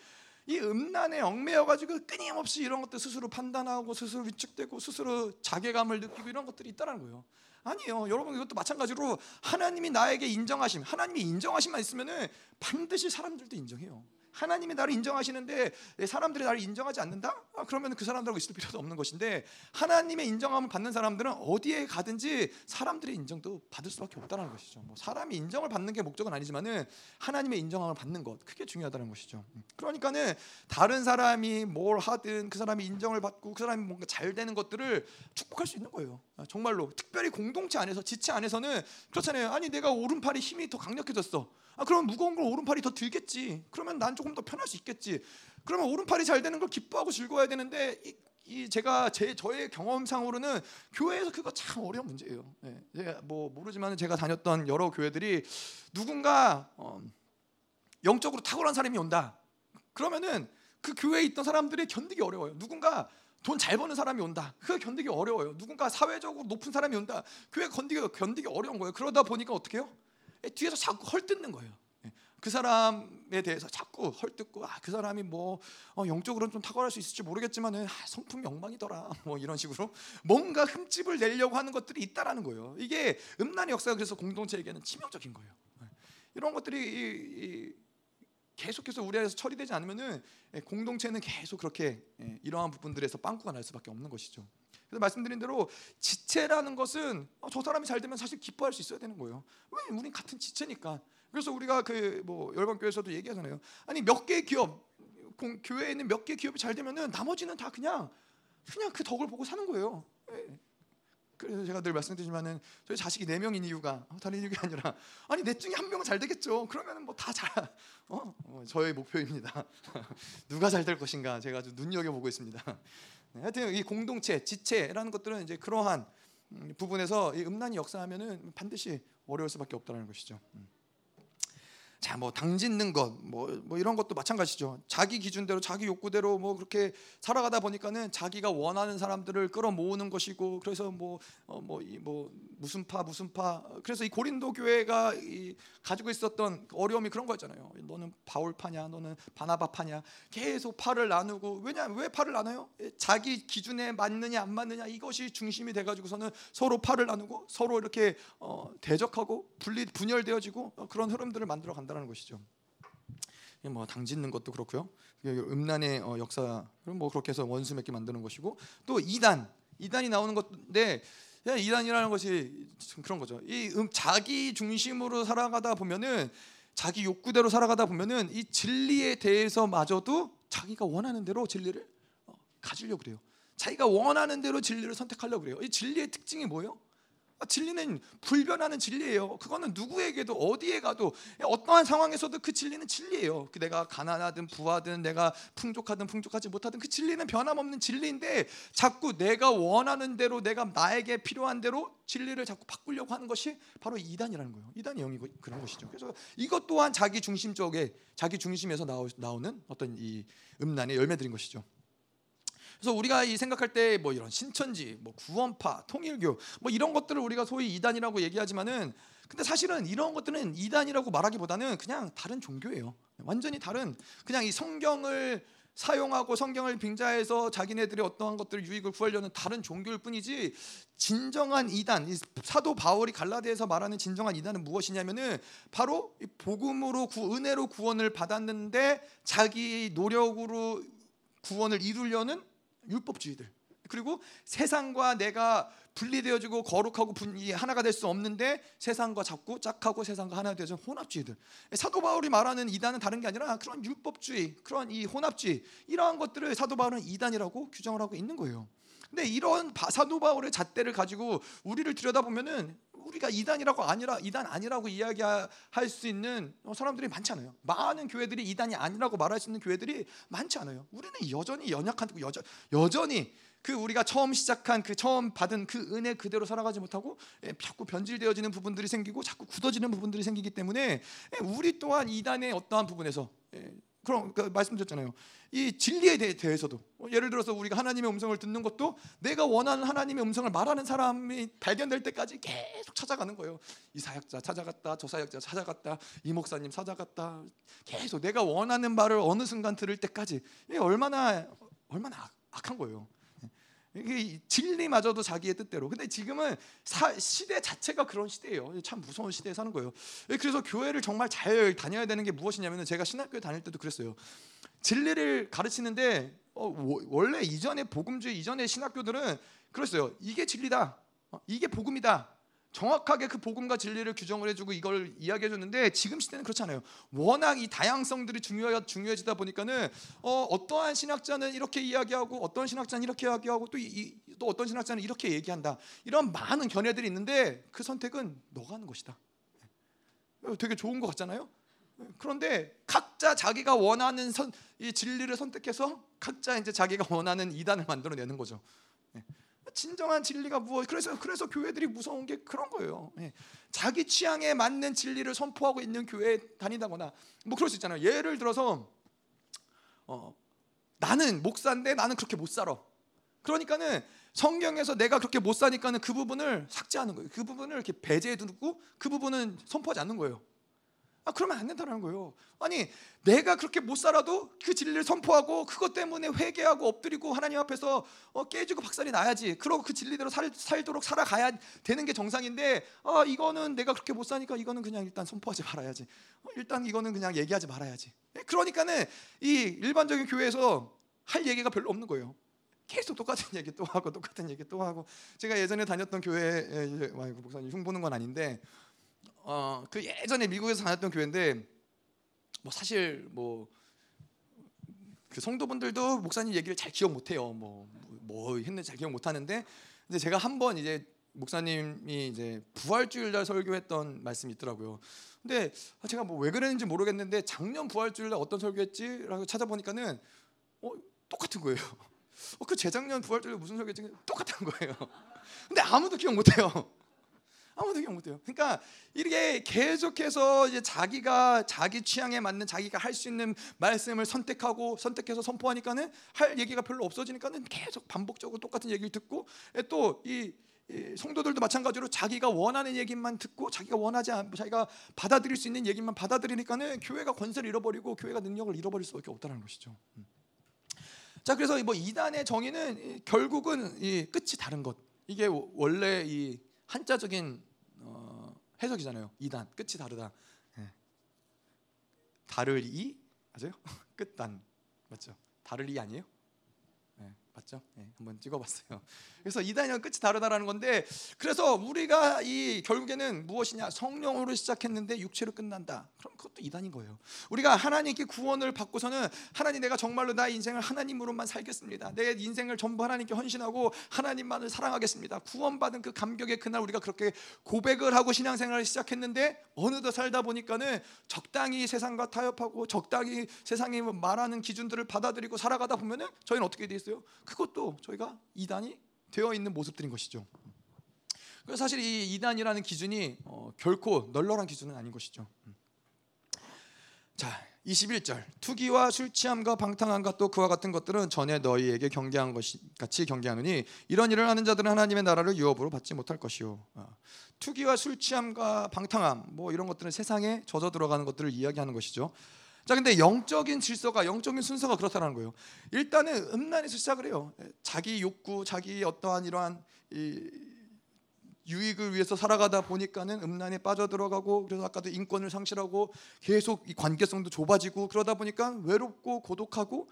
이 음란에 얽매여 가지고 끊임없이 이런 것들 스스로 판단하고 스스로 위축되고 스스로 자괴감을 느끼고 이런 것들이 있다는 거예요. 아니요. 여러분 이것도 마찬가지로 하나님이 나에게 인정하심, 하나님이 인정하심만 있으면은 반드시 사람들도 인정해요. 하나님이 나를 인정하시는데 사람들이 나를 인정하지 않는다? 아, 그러면 그 사람들하고 있을 필요도 없는 것인데 하나님의 인정함을 받는 사람들은 어디에 가든지 사람들의 인정도 받을 수밖에 없다는 것이죠. 뭐 사람이 인정을 받는 게 목적은 아니지만은 하나님의 인정함을 받는 것 그게 중요하다는 것이죠. 음. 그러니까는 다른 사람이 뭘 하든 그 사람이 인정을 받고 그 사람이 뭔가 잘 되는 것들을 축복할 수 있는 거예요. 아, 정말로 특별히 공동체 안에서 지체 안에서는 그렇잖아요. 아니 내가 오른팔이 힘이 더 강력해졌어. 아, 그럼 무거운 걸 오른팔이 더 들겠지. 그러면 난 조금 더 편할 수 있겠지. 그러면 오른팔이 잘 되는 걸 기뻐하고 즐거워야 되는데 이, 이 제가 제 저의 경험상으로는 교회에서 그거 참 어려운 문제예요. 네, 제가 뭐 모르지만 제가 다녔던 여러 교회들이 누군가 어, 영적으로 탁월한 사람이 온다. 그러면은 그 교회에 있던 사람들이 견디기 어려워요. 누군가 돈 잘 버는 사람이 온다. 그거 견디기 어려워요. 누군가 사회적으로 높은 사람이 온다. 교회 견디기 견디기 어려운 거예요. 그러다 보니까 어떻게 해요? 뒤에서 자꾸 헐뜯는 거예요. 예. 그 사람에 대해서 자꾸 헐뜯고 아, 그 사람이 뭐 어, 영적으로는 좀 탁월할 수 있을지 모르겠지만은 아, 성품 영망이더라 뭐 이런 식으로 뭔가 흠집을 내려고 하는 것들이 있다라는 거예요. 이게 음란의 역사가 그래서 공동체에게는 치명적인 거예요. 예. 이런 것들이 이, 이, 계속해서 우리 안에서 처리되지 않으면은 예, 공동체는 계속 그렇게 이러한 부분들에서 빵꾸가 날 수밖에 없는 것이죠. 그래서 말씀드린 대로 지체라는 것은 어, 저 사람이 잘 되면 사실 기뻐할 수 있어야 되는 거예요. 왜? 우린 같은 지체니까. 그래서 우리가 그 뭐 열방 교회에서도 얘기하잖아요. 아니 몇개 기업 공, 교회에 있는 몇 개 기업이 잘 되면은 나머지는 다 그냥 그냥 그 덕을 보고 사는 거예요. 네. 그래서 제가 늘 말씀드리지만은 저희 자식이 네 명인 이유가 어, 다른 이유가 아니라 아니 넷 중에 한 명은 잘 되겠죠. 그러면은 뭐 다 잘. 어? 어, 저의 목표입니다. 누가 잘 될 것인가 제가 아주 눈여겨 보고 있습니다. 네, 하여튼 이 공동체, 지체라는 것들은 이제 그러한 음, 부분에서 이 음란이 역사하면은 반드시 어려울 수밖에 없다는 것이죠. 음. 자, 뭐 당짓는 것, 뭐, 뭐 이런 것도 마찬가지죠. 자기 기준대로, 자기 욕구대로 뭐 그렇게 살아가다 보니까는 자기가 원하는 사람들을 끌어모으는 것이고, 그래서 뭐, 어, 뭐, 이, 뭐 무슨 파 무슨 파 그래서 이 고린도 교회가 이 가지고 있었던 어려움이 그런 거였잖아요. 너는 바울 파냐, 너는 바나바 파냐, 계속 파를 나누고 왜냐 왜 파를 나눠요? 자기 기준에 맞느냐 안 맞느냐 이것이 중심이 돼가지고서는 서로 파를 나누고 서로 이렇게 어, 대적하고 분리 분열되어지고 어, 그런 흐름들을 만들어 간다 는 것이죠. 뭐당 짓는 것도 그렇고요. 음란의 어, 역사를 뭐 그렇게 해서 원수 맺게 만드는 것이고 또 이단 이단이 나오는 건데 이단이라는 것이 그런 거죠. 이 음, 자기 중심으로 살아가다 보면은 자기 욕구대로 살아가다 보면은 이 진리에 대해서 마저도 자기가 원하는 대로 진리를 어, 가지려고 그래요. 자기가 원하는 대로 진리를 선택하려고 그래요. 이 진리의 특징이 뭐예요? 아, 진리는 불변하는 진리예요. 그거는 누구에게도 어디에 가도 어떠한 상황에서도 그 진리는 진리예요. 그 내가 가난하든 부하든 내가 풍족하든 풍족하지 못하든 그 진리는 변함없는 진리인데 자꾸 내가 원하는 대로 내가 나에게 필요한 대로 진리를 자꾸 바꾸려고 하는 것이 바로 이단이라는 거예요. 이단의 영이 그런 것이죠. 그래서 이것 또한 자기 중심 쪽에 자기 중심에서 나오는 어떤 이 음란의 열매들인 것이죠. 그래서 우리가 이 생각할 때 뭐 이런 신천지, 뭐 구원파, 통일교 뭐 이런 것들을 우리가 소위 이단이라고 얘기하지만은 근데 사실은 이런 것들은 이단이라고 말하기보다는 그냥 다른 종교예요. 완전히 다른 그냥 이 성경을 사용하고 성경을 빙자해서 자기네들의 어떠한 것들 유익을 구하려는 다른 종교일 뿐이지 진정한 이단 사도 바울이 갈라디아에서 말하는 진정한 이단은 무엇이냐면은 바로 복음으로 구, 은혜로 구원을 받았는데 자기 노력으로 구원을 이루려는 율법주의들. 그리고 세상과 내가 분리되어지고 거룩하고 분이 하나가 될 수 없는데 세상과 자꾸 짝하고 세상과 하나 되어진 혼합주의들. 사도 바울이 말하는 이단은 다른 게 아니라 그런 율법주의 그런 이 혼합주의 이러한 것들을 사도 바울은 이단이라고 규정을 하고 있는 거예요 근데 이런 사도 바울의 잣대를 가지고 우리를 들여다보면은 우리가 이단이라고 아니라 이단 아니라고 이야기할 수 있는 사람들이 많지 않아요. 많은 교회들이 이단이 아니라고 말할 수 있는 교회들이 많지 않아요. 우리는 여전히 연약한 여전 여전히 그 우리가 처음 시작한 그 처음 받은 그 은혜 그대로 살아가지 못하고 예, 자꾸 변질되어지는 부분들이 생기고 자꾸 굳어지는 부분들이 생기기 때문에 예, 우리 또한 이단의 어떠한 부분에서 예, 그럼 그 말씀드렸잖아요. 이 진리에 대해 서도 뭐 예를 들어서 우리가 하나님의 음성을 듣는 것도 내가 원하는 하나님의 음성을 말하는 사람이 발견될 때까지 계속 찾아가는 거예요. 이 사역자 찾아갔다, 저 사역자 찾아갔다, 이 목사님 찾아갔다. 계속 내가 원하는 말을 어느 순간 들을 때까지 얼마나 얼마나 악한 거예요. 이게 진리마저도 자기의 뜻대로. 근데 지금은 사, 시대 자체가 그런 시대예요. 참 무서운 시대에 사는 거예요. 그래서 교회를 정말 잘 다녀야 되는 게 무엇이냐면 제가 신학교에 다닐 때도 그랬어요. 진리를 가르치는데 어, 원래 이전에 복음주의 이전의 신학교들은 그랬어요. 이게 진리다. 어, 이게 복음이다. 정확하게 그 복음과 진리를 규정을 해주고 이걸 이야기해 줬는데 지금 시대는 그렇지 않아요. 워낙 이 다양성들이 중요해, 중요해지다 보니까는 어, 떠한 신학자는 이렇게 이야기하고 어떤 신학자는 이렇게 이야기하고 또, 이, 또 어떤 신학자는 이렇게 얘기한다. 이런 많은 견해들이 있는데 그 선택은 너가 하는 것이다. 되게 좋은 것 같잖아요. 그런데 각자 자기가 원하는 선, 이 진리를 선택해서 각자 이제 자기가 원하는 이단을 만들어내는 거죠. 진정한 진리가 무엇? 그래서 그래서 교회들이 무서운 게 그런 거예요. 예. 자기 취향에 맞는 진리를 선포하고 있는 교회에 다닌다거나 뭐 그럴 수 있잖아요. 예를 들어서 어, 나는 목사인데 나는 그렇게 못 살아. 그러니까는 성경에서 내가 그렇게 못 사니까는 그 부분을 삭제하는 거예요. 그 부분을 이렇게 배제해 두고 그 부분은 선포하지 않는 거예요. 아, 그러면 안 된다는 거예요. 아니, 내가 그렇게 못 살아도 그 진리를 선포하고 그것 때문에 회개하고 엎드리고 하나님 앞에서 어, 깨지고 박살이 나야지. 그러고 그 진리대로 살, 살도록 살아가야 되는 게 정상인데, 아, 이거는 내가 그렇게 못 사니까 이거는 그냥 일단 선포하지 말아야지. 어, 일단 이거는 그냥 얘기하지 말아야지. 예, 그러니까는 이 일반적인 교회에서 할 얘기가 별로 없는 거예요. 계속 똑같은 얘기 또 하고 똑같은 얘기 또 하고 제가 예전에 다녔던 교회 목사님 흉 보는 건 아닌데 어, 그 예전에 미국에서 다녔던 교회인데 뭐 사실 뭐 그 성도분들도 목사님 얘기를 잘 기억 못해요. 뭐뭐 뭐 했는지 잘 기억 못하는데 이제 제가 한 번 이제 목사님이 이제 부활주일날 설교했던 말씀이 있더라고요. 근데 제가 뭐 왜 그랬는지 모르겠는데 작년 부활주일날 어떤 설교했지라고 찾아보니까는 어, 똑같은 거예요. 어, 그 재작년 부활주일 무슨 설교했지? 똑같은 거예요. 근데 아무도 기억 못해요. 아무도 기억 못해요. 그러니까 이렇게 계속해서 이제 자기가 자기 취향에 맞는 자기가 할 수 있는 말씀을 선택하고 선택해서 선포하니까는 할 얘기가 별로 없어지니까는 계속 반복적으로 똑같은 얘기를 듣고 또이 성도들도 마찬가지로 자기가 원하는 얘기만 듣고 자기가 원하지 않 자기가 받아들일 수 있는 얘기만 받아들이니까는 교회가 권세를 잃어버리고 교회가 능력을 잃어버릴 수밖에 없다는 것이죠. 음. 자 그래서 뭐 이단의 정의는 결국은 이 끝이 다른 것 이게 원래 이 한자적인 어, 해석이잖아요. 이단 끝이 다르다. 네. 다를 이 맞아요? 끝단 맞죠? 다를 이 아니에요? 맞죠? 네, 한번 찍어봤어요. 그래서 이단이랑 끝이 다르다라는 건데, 그래서 우리가 이 결국에는 무엇이냐 성령으로 시작했는데 육체로 끝난다. 그럼 그것도 이단인 거예요. 우리가 하나님께 구원을 받고서는 하나님 내가 정말로 나의 인생을 하나님으로만 살겠습니다. 내 인생을 전부 하나님께 헌신하고 하나님만을 사랑하겠습니다. 구원받은 그 감격의 그날 우리가 그렇게 고백을 하고 신앙생활을 시작했는데 어느덧 살다 보니까는 적당히 세상과 타협하고 적당히 세상이 말하는 기준들을 받아들이고 살아가다 보면은 저희는 어떻게 돼 있어요? 그것도 저희가 이단이 되어 있는 모습들인 것이죠. 그래서 사실 이 이단이라는 기준이 어, 결코 널널한 기준은 아닌 것이죠. 자, 21절. 투기와 술 취함과 방탕함과 또 그와 같은 것들은 전에 너희에게 경계한 것이 같이 경계하노니 이런 일을 하는 자들은 하나님의 나라를 유업으로 받지 못할 것이요. 어, 투기와 술 취함과 방탕함 뭐 이런 것들은 세상에 젖어 들어가는 것들을 이야기하는 것이죠. 자, 근데 영적인 질서가 영적인 순서가 그렇다는 거예요. 일단은 음란에서 시작을 해요. 자기 욕구, 자기 어떠한 이러한 유익을 위해서 살아가다 보니까는 음란에 빠져 들어가고 그래서 아까도 인권을 상실하고 계속 이 관계성도 좁아지고 그러다 보니까 외롭고 고독하고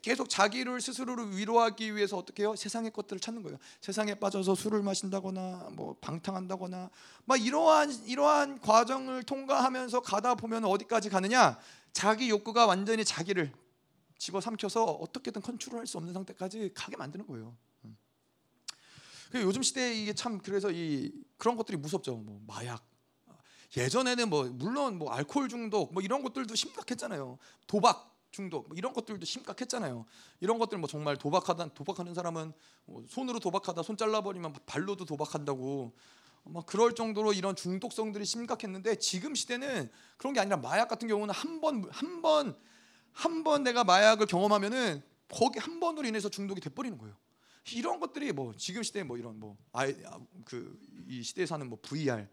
계속 자기를 스스로를 위로하기 위해서 어떻게 해요? 세상의 것들을 찾는 거예요. 세상에 빠져서 술을 마신다거나 뭐 방탕한다거나 막 이러한 이러한 과정을 통과하면서 가다 보면 어디까지 가느냐? 자기 욕구가 완전히 자기를 집어삼켜서 어떻게든 컨트롤할 수 없는 상태까지 가게 만드는 거예요. 음. 그 요즘 시대에 이게 참 그래서 이 그런 것들이 무섭죠. 뭐 마약. 예전에는 뭐 물론 뭐 알코올 중독 뭐 이런 것들도 심각했잖아요. 도박 중독 뭐 이런 것들도 심각했잖아요. 이런 것들 뭐 정말 도박하다 도박하는 사람은 뭐 손으로 도박하다 손 잘라버리면 발로도 도박한다고 막 그럴 정도로 이런 중독성들이 심각했는데 지금 시대는 그런 게 아니라 마약 같은 경우는 한 번 한 번 한 번 내가 마약을 경험하면은 거기 한 번으로 인해서 중독이 돼 버리는 거예요. 이런 것들이 뭐 지금 시대에 뭐 이런 뭐 아이 그이 시대에 사는 뭐 VR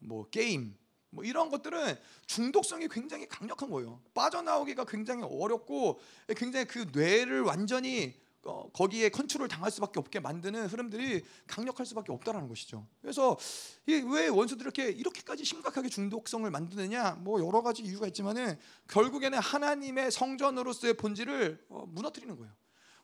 뭐 게임 뭐 이런 것들은 중독성이 굉장히 강력한 거예요. 빠져나오기가 굉장히 어렵고 굉장히 그 뇌를 완전히 어, 거기에 컨트롤 당할 수밖에 없게 만드는 흐름들이 강력할 수밖에 없다라는 것이죠. 그래서 왜 원수들이 이렇게 이렇게까지 심각하게 중독성을 만드느냐? 뭐 여러 가지 이유가 있지만은 결국에는 하나님의 성전으로서의 본질을 어, 무너뜨리는 거예요.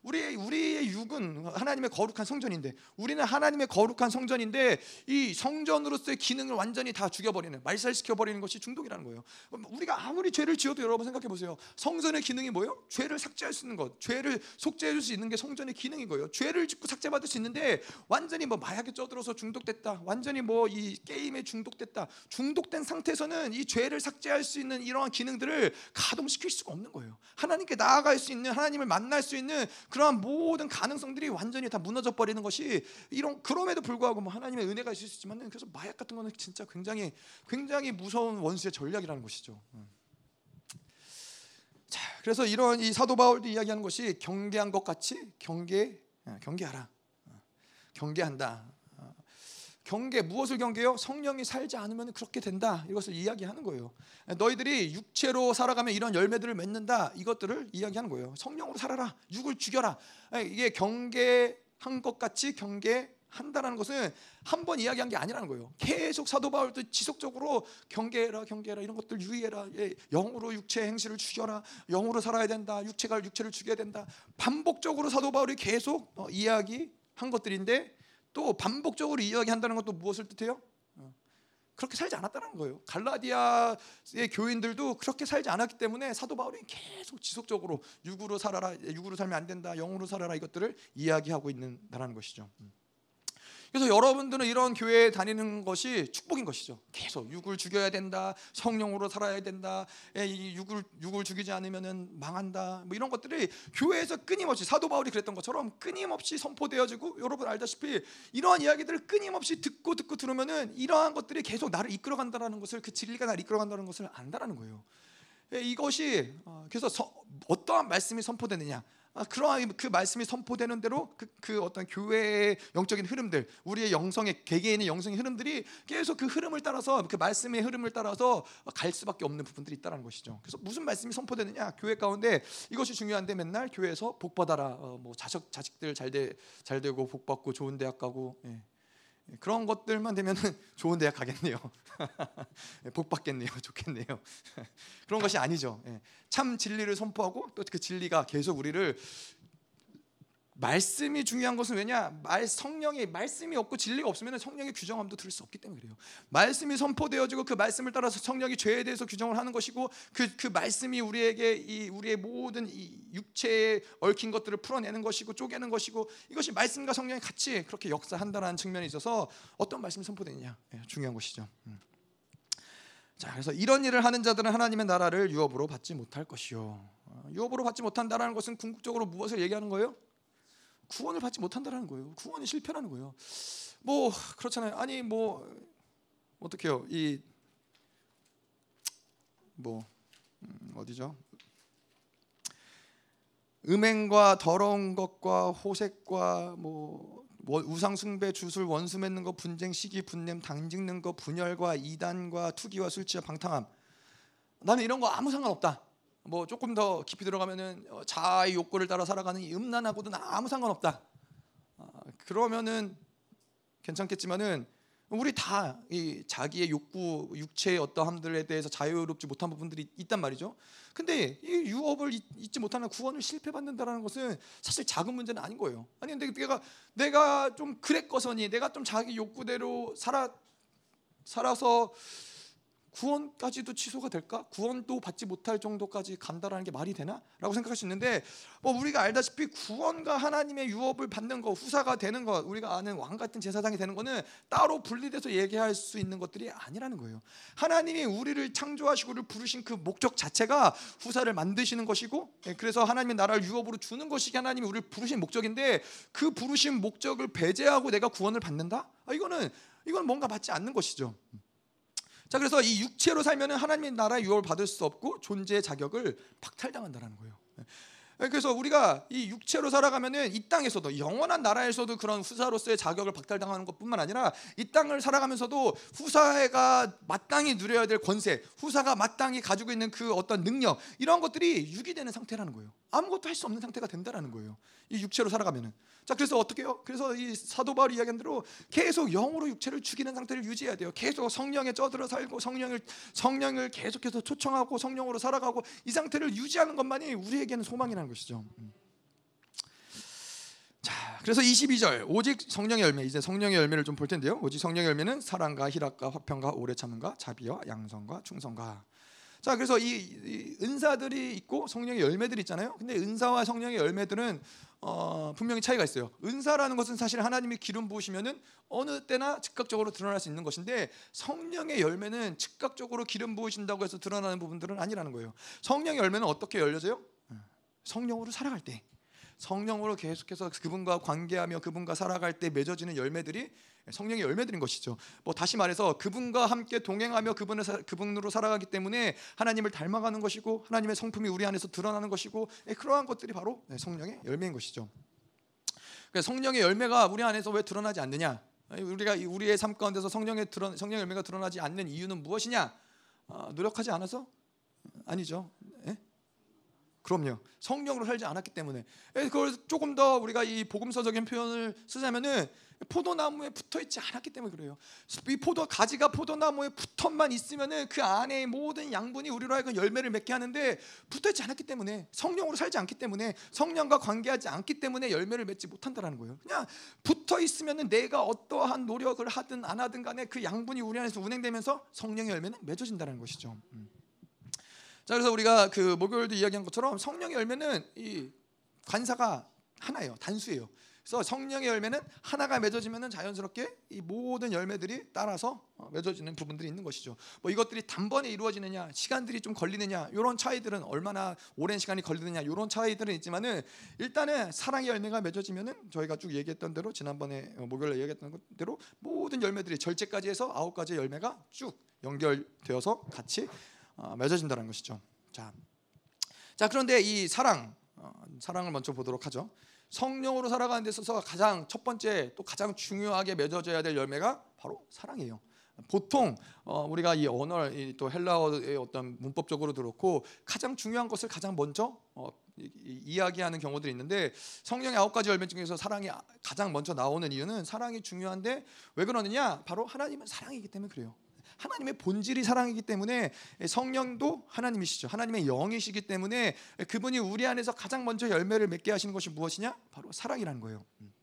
우리 우리의 육은 하나님의 거룩한 성전인데 우리는 하나님의 거룩한 성전인데 이 성전으로서의 기능을 완전히 다 죽여버리는 말살시켜 버리는 것이 중독이라는 거예요. 우리가 아무리 죄를 지어도 여러분 생각해 보세요. 성전의 기능이 뭐예요? 죄를 삭제할 수 있는 것, 죄를 속죄해 줄 수 있는 게 성전의 기능인 거예요. 죄를 짓고 삭제받을 수 있는데 완전히 뭐 마약에 쪄들어서 중독됐다, 완전히 뭐 이 게임에 중독됐다, 중독된 상태에서는 이 죄를 삭제할 수 있는 이러한 기능들을 가동시킬 수가 없는 거예요. 하나님께 나아갈 수 있는 하나님을 만날 수 있는 그러한 모든 가능성들이 완전히 다 무너져 버리는 것이 이런 그럼에도 불구하고 뭐 하나님의 은혜가 있을 수 있지만은 그래서 마약 같은 거는 진짜 굉장히 굉장히 무서운 원수의 전략이라는 것이죠. 음. 자, 그래서 이런 이 사도 바울도 이야기하는 것이 경계한 것 같이 경계 아, 경계하라. 어, 경계한다. 경계 무엇을 경계요? 성령이 살지 않으면 그렇게 된다. 이것을 이야기하는 거예요. 너희들이 육체로 살아가면 이런 열매들을 맺는다. 이것들을 이야기하는 거예요. 성령으로 살아라. 육을 죽여라. 이게 경계한 것 같이 경계 한다라는 것은 한 번 이야기한 게 아니라는 거예요. 계속 사도 바울도 지속적으로 경계해라, 경계해라 이런 것들 유의해라. 예, 영으로 육체 행실을 죽여라. 영으로 살아야 된다. 육체가 육체를 죽여야 된다. 반복적으로 사도 바울이 계속 어, 이야기한 것들인데 또 반복적으로 이야기한다는 것도 무엇을 뜻해요? 어, 그렇게 살지 않았다는 거예요. 갈라디아의 교인들도 그렇게 살지 않았기 때문에 사도 바울이 계속 지속적으로 육으로 살아라, 육으로 살면 안 된다, 영으로 살아라 이것들을 이야기하고 있는다라는 것이죠. 음. 그래서 여러분들은 이런 교회에 다니는 것이 축복인 것이죠. 계속 육을 죽여야 된다, 성령으로 살아야 된다, 예, 이 육을 육을 죽이지 않으면은 망한다. 뭐 이런 것들이 교회에서 끊임없이 사도 바울이 그랬던 것처럼 끊임없이 선포되어지고 여러분 알다시피 이러한 이야기들을 끊임없이 듣고 듣고 들으면은 이러한 것들이 계속 나를 이끌어 간다라는 것을 그 진리가 나를 이끌어 간다는 것을 안다라는 거예요. 예, 이것이 어, 그래서 어떠한 말씀이 선포되느냐 아, 그러한 그 말씀이 선포되는 대로 그, 그 어떤 교회의 영적인 흐름들, 우리의 영성의 개개인의 영성의 흐름들이 계속 그 흐름을 따라서 그 말씀의 흐름을 따라서 갈 수밖에 없는 부분들이 있다는 것이죠. 그래서 무슨 말씀이 선포되느냐? 교회 가운데 이것이 중요한데 맨날 교회에서 복 받아라. 어, 뭐 자식 자식들 잘돼 잘 되고 복 받고 좋은 대학 가고 예. 예 그런 것들만 되면은 좋은 대학 가겠네요. 예, 복 받겠네요. 좋겠네요. 그런 것이 아니죠. 예. 참 진리를 선포하고 또 그 진리가 계속 우리를 말씀이 중요한 것은 왜냐? 말 성령의 말씀이 없고 진리가 없으면 성령의 규정함도 들을 수 없기 때문에 그래요. 말씀이 선포되어지고 그 말씀을 따라서 성령이 죄에 대해서 규정을 하는 것이고 그 그 말씀이 우리에게 이 우리의 모든 이 육체에 얽힌 것들을 풀어내는 것이고 쪼개는 것이고 이것이 말씀과 성령이 같이 그렇게 역사한다라는 측면이 있어서 어떤 말씀이 선포되느냐 예, 중요한 것이죠. 음. 자, 그래서 이런 일을 하는 자들은 하나님의 나라를 유업으로 받지 못할 것이요. 어, 유업으로 받지 못한다라는 것은 궁극적으로 무엇을 얘기하는 거예요? 구원을 받지 못한다라는 거예요. 구원이 실패라는 거예요. 뭐 그렇잖아요. 아니 뭐 어떻게요? 이뭐 음, 어디죠? 음행과 더러운 것과 호색과 뭐 우상 숭배, 주술, 원수 맺는 거, 분쟁, 시기, 분냄, 당 찍는 거, 분열과 이단과 투기와 술취와 방탕함. 나는 이런 거 아무 상관없다. 뭐 조금 더 깊이 들어가면은 어, 자아의 욕구를 따라 살아가는 이 음란하고도 아무 상관없다. 아, 그러면은 괜찮겠지만은 우리 다 이 자기의 욕구, 육체의 어떠함들에 대해서 자유롭지 못한 부분들이 있단 말이죠. 근데 이 유업을 잊지 못하는 구원을 실패받는다라는 것은 사실 작은 문제는 아닌 거예요. 아니 근데 내가 내가 좀 그랬거서니 내가 좀 자기 욕구대로 살아 살아서 구원까지도 취소가 될까? 구원도 받지 못할 정도까지 간다라는 게 말이 되나? 라고 생각할 수 있는데 뭐 우리가 알다시피 구원과 하나님의 유업을 받는 거 후사가 되는 거 우리가 아는 왕 같은 제사장이 되는 거는 따로 분리돼서 얘기할 수 있는 것들이 아니라는 거예요 하나님이 우리를 창조하시고 를 부르신 그 목적 자체가 후사를 만드시는 것이고 예, 그래서 하나님의 나라를 유업으로 주는 것이 하나님이 우리를 부르신 목적인데 그 부르신 목적을 배제하고 내가 구원을 받는다? 아, 이거는 이건 뭔가 받지 않는 것이죠 자 그래서 이 육체로 살면은 하나님의 나라의 유업을 받을 수 없고 존재의 자격을 박탈당한다라는 거예요. 네, 그래서 우리가 이 육체로 살아가면은 이 땅에서도 영원한 나라에서도 그런 후사로서의 자격을 박탈당하는 것뿐만 아니라 이 땅을 살아가면서도 후사가 마땅히 누려야 될 권세, 후사가 마땅히 가지고 있는 그 어떤 능력 이런 것들이 유기되는 상태라는 거예요. 아무것도 할 수 없는 상태가 된다라는 거예요. 이 육체로 살아가면은. 자, 그래서 어떻게 요 그래서 이 사도 바울이 이야기한 대로 계속 영으로 육체를 죽이는 상태를 유지해야 돼요. 계속 성령에 쪄들어 살고 성령을 성령을 계속해서 초청하고 성령으로 살아가고 이 상태를 유지하는 것만이 우리에게는 소망이라는 것이죠. 음. 자, 그래서 22절 오직 성령의 열매 이제 성령의 열매를 좀 볼 텐데요. 오직 성령의 열매는 사랑과 희락과 화평과 오래 참음과 자비와 양성과 충성과 자, 그래서 이, 이, 은사들이 있고 성령의 열매들이 있잖아요. 근데 은사와 성령의 열매들은 어, 분명히 차이가 있어요. 은사라는 것은 사실 하나님이 기름 부으시면은 어느 때나 즉각적으로 드러날 수 있는 것인데 성령의 열매는 즉각적으로 기름 부으신다고 해서 드러나는 부분들은 아니라는 거예요. 성령의 열매는 어떻게 열려져요? 성령으로 살아갈 때. 성령으로 계속해서 그분과 관계하며 그분과 살아갈 때 맺어지는 열매들이 성령의 열매들인 것이죠. 뭐 다시 말해서 그분과 함께 동행하며 그분을 그분으로 살아가기 때문에 하나님을 닮아가는 것이고 하나님의 성품이 우리 안에서 드러나는 것이고 예, 그러한 것들이 바로 네, 성령의 열매인 것이죠. 성령의 열매가 우리 안에서 왜 드러나지 않느냐? 우리가 우리의 삶 가운데서 성령의 드러, 성령 열매가 드러나지 않는 이유는 무엇이냐? 어, 노력하지 않아서 아니죠. 예? 그럼요. 성령으로 살지 않았기 때문에. 예, 그걸 조금 더 우리가 이 복음서적인 표현을 쓰자면은 포도나무에 붙어 있지 않았기 때문에 그래요. 이 포도 가지가 포도나무에 붙어만 있으면은 그 안에 모든 양분이 우리로 하여금 열매를 맺게 하는데 붙어 있지 않았기 때문에 성령으로 살지 않기 때문에 성령과 관계하지 않기 때문에 열매를 맺지 못한다라는 거예요. 그냥 붙어 있으면은 내가 어떠한 노력을 하든 안 하든 간에 그 양분이 우리 안에서 운행되면서 성령의 열매는 맺어진다는 것이죠. 음. 자 그래서 우리가 그 목요일도 이야기한 것처럼 성령의 열매는 이 관사가 하나예요. 단수예요. 그래서 성령의 열매는 하나가 맺어지면은 자연스럽게 이 모든 열매들이 따라서 어, 맺어지는 부분들이 있는 것이죠. 뭐 이것들이 단번에 이루어지느냐, 시간들이 좀 걸리느냐, 이런 차이들은 얼마나 오랜 시간이 걸리느냐, 이런 차이들은 있지만은 일단은 사랑의 열매가 맺어지면은 저희가 쭉 얘기했던 대로 지난번에 어, 목요일에 얘기했던 대로 모든 열매들이 절제까지 해서 아홉 가지 열매가 쭉 연결되어서 같이 어, 맺어진다는 것이죠. 자, 자 그런데 이 사랑 어, 사랑을 먼저 보도록 하죠. 성령으로 살아가는 데 있어서 가장 첫 번째 또 가장 중요하게 맺어져야 될 열매가 바로 사랑이에요. 보통 어, 우리가 이 언어 또 헬라어의 어떤 문법적으로 그렇고 가장 중요한 것을 가장 먼저 어, 이야기하는 경우들이 있는데 성령의 아홉 가지 열매 중에서 사랑이 가장 먼저 나오는 이유는 사랑이 중요한데 왜 그러느냐? 바로 하나님은 사랑이기 때문에 그래요. 하나님의 본질이 사랑이기 때문에 성령도 하나님이시죠. 하나님의 영이시기 때문에 그분이 우리 안에서 가장 먼저 열매를 맺게 하시는 것이 무엇이냐? 바로 사랑이라는 거예요. 음.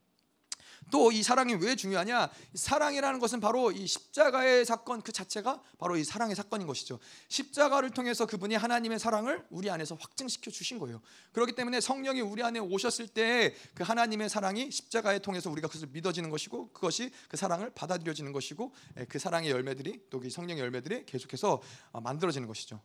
또 이 사랑이 왜 중요하냐? 사랑이라는 것은 바로 이 십자가의 사건 그 자체가 바로 이 사랑의 사건인 것이죠. 십자가를 통해서 그분이 하나님의 사랑을 우리 안에서 확증시켜 주신 거예요. 그렇기 때문에 성령이 우리 안에 오셨을 때 그 하나님의 사랑이 십자가에 통해서 우리가 그것을 믿어지는 것이고 그것이 그 사랑을 받아들여지는 것이고 예, 그 사랑의 열매들이 또 그 성령의 열매들이 계속해서 아, 만들어지는 것이죠.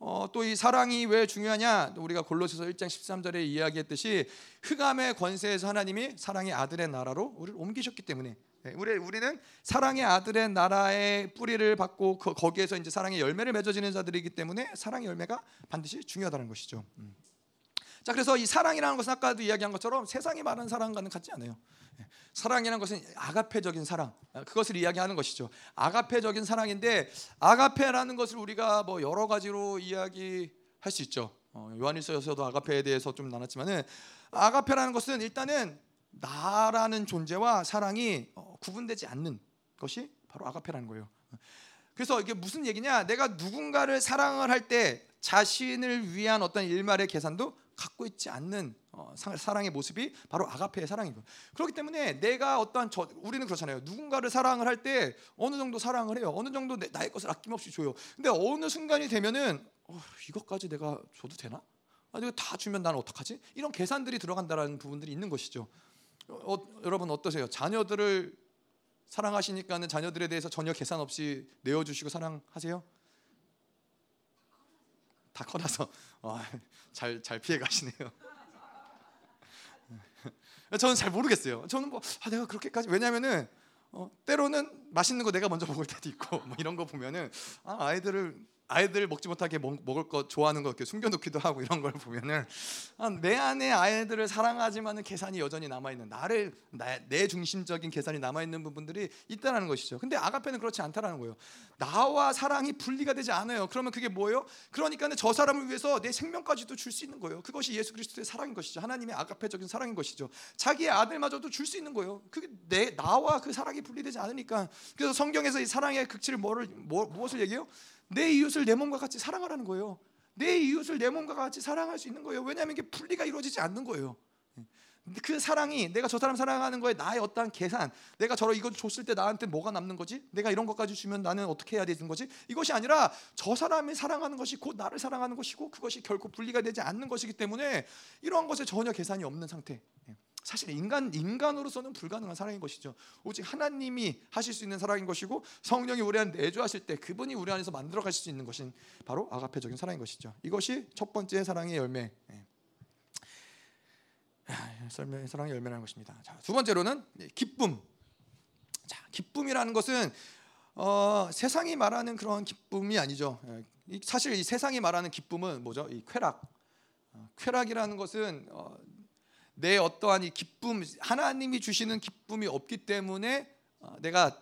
어, 또 이 사랑이 왜 중요하냐? 우리가 골로새서 1장 13절에 이야기했듯이 흑암의 권세에서 하나님이 사랑의 아들의 나라로 우리를 옮기셨기 때문에 네, 우리 우리는 사랑의 아들의 나라의 뿌리를 받고 그, 거기에서 이제 사랑의 열매를 맺어지는 자들이기 때문에 사랑의 열매가 반드시 중요하다는 것이죠. 음. 자, 그래서 이 사랑이라는 것은 아까도 이야기한 것처럼 세상이 말하는 사랑과는 같지 않아요. 사랑이라는 것은 아가페적인 사랑 그것을 이야기하는 것이죠. 아가페적인 사랑인데 아가페라는 것을 우리가 뭐 여러 가지로 이야기할 수 있죠. 어, 요한일서에서도 아가페에 대해서 좀 나눴지만은 아가페라는 것은 일단은 나라는 존재와 사랑이 어, 구분되지 않는 것이 바로 아가페라는 거예요. 그래서 이게 무슨 얘기냐? 내가 누군가를 사랑을 할 때 자신을 위한 어떤 일말의 계산도 갖고 있지 않는 어, 사랑의 모습이 바로 아가페의 거예요. 그렇기 때문에 내가 어떠한 저, 우리는 그렇잖아요. 누군가를 사랑을 할 때 어느 정도 사랑을 해요. 어느 정도 내, 나의 것을 아낌없이 줘요. 근데 어느 순간이 되면은 어, 이것까지 내가 줘도 되나? 아, 이거 다 주면 나는 어떡하지? 이런 계산들이 들어간다라는 부분들이 있는 것이죠. 어, 여러분 어떠세요? 자녀들을 사랑하시니까는 자녀들에 대해서 전혀 계산 없이 내어주시고 사랑하세요? 다 커나서 잘잘 어, 피해 가시네요. 저는 잘 모르겠어요. 저는 뭐 아, 내가 그렇게까지 왜냐면은 어, 때로는 맛있는 거 내가 먼저 먹을 때도 있고 뭐 이런 거 보면은 아, 아이들을 아이들 먹지 못하게 먹, 먹을 거 좋아하는 거 이렇게 숨겨놓기도 하고 이런 걸 보면은 아, 내 안에 아이들을 사랑하지만은 계산이 여전히 남아 있는 나를 나, 내 중심적인 계산이 남아 있는 부분들이 있다라는 것이죠. 근데 아가페는 그렇지 않다라는 거예요. 나와 사랑이 분리가 되지 않아요. 그러면 그게 뭐예요? 그러니까는 저 사람을 위해서 내 생명까지도 줄 수 있는 거예요. 그것이 예수 그리스도의 사랑인 것이죠. 하나님의 아가페적인 사랑인 것이죠. 자기의 아들마저도 줄 수 있는 거예요. 그게 내 나와 그 사랑이 분리되지 않으니까. 그래서 성경에서 이 사랑의 극치를 뭐를 뭐, 무엇을 얘기해요? 내 이웃을 내 몸과 같이 사랑하라는 거예요. 내 이웃을 내 몸과 같이 사랑할 수 있는 거예요. 왜냐하면 이게 분리가 이루어지지 않는 거예요. 그 사랑이 내가 저 사람 사랑하는 거에 나의 어떠한 계산, 내가 저러 이거 줬을 때 나한테 뭐가 남는 거지? 내가 이런 것까지 주면 나는 어떻게 해야 되는 거지? 이것이 아니라 저 사람이 사랑하는 것이 곧 나를 사랑하는 것이고 그것이 결코 분리가 되지 않는 것이기 때문에 이러한 것에 전혀 계산이 없는 상태. 사실 인간 인간으로서는 불가능한 사랑인 것이죠. 오직 하나님이 하실 수 있는 사랑인 것이고 성령이 우리 안에 내주하실 때 그분이 우리 안에서 만들어 가실 수 있는 것인 바로 아가페적인 사랑인 것이죠. 이것이 첫 번째 사랑의 열매. 예. 사랑의 열매라는 것입니다. 자, 두 번째로는 기쁨. 자, 기쁨이라는 것은 어, 세상이 말하는 그런 기쁨이 아니죠. 예. 사실 이 세상이 말하는 기쁨은 뭐죠? 이 쾌락. 어, 쾌락이라는 것은 어, 내 어떠한 이 기쁨 하나님이 주시는 기쁨이 없기 때문에 어, 내가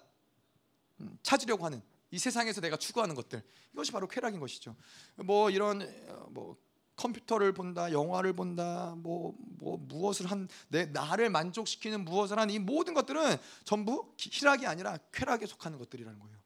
음, 찾으려고 하는 이 세상에서 내가 추구하는 것들 이것이 바로 쾌락인 것이죠. 뭐 이런 어, 뭐 컴퓨터를 본다, 영화를 본다, 뭐, 뭐 무엇을 한 내 나를 만족시키는 무엇을 한 이 모든 것들은 전부 희락이 아니라 쾌락에 속하는 것들이라는 거예요.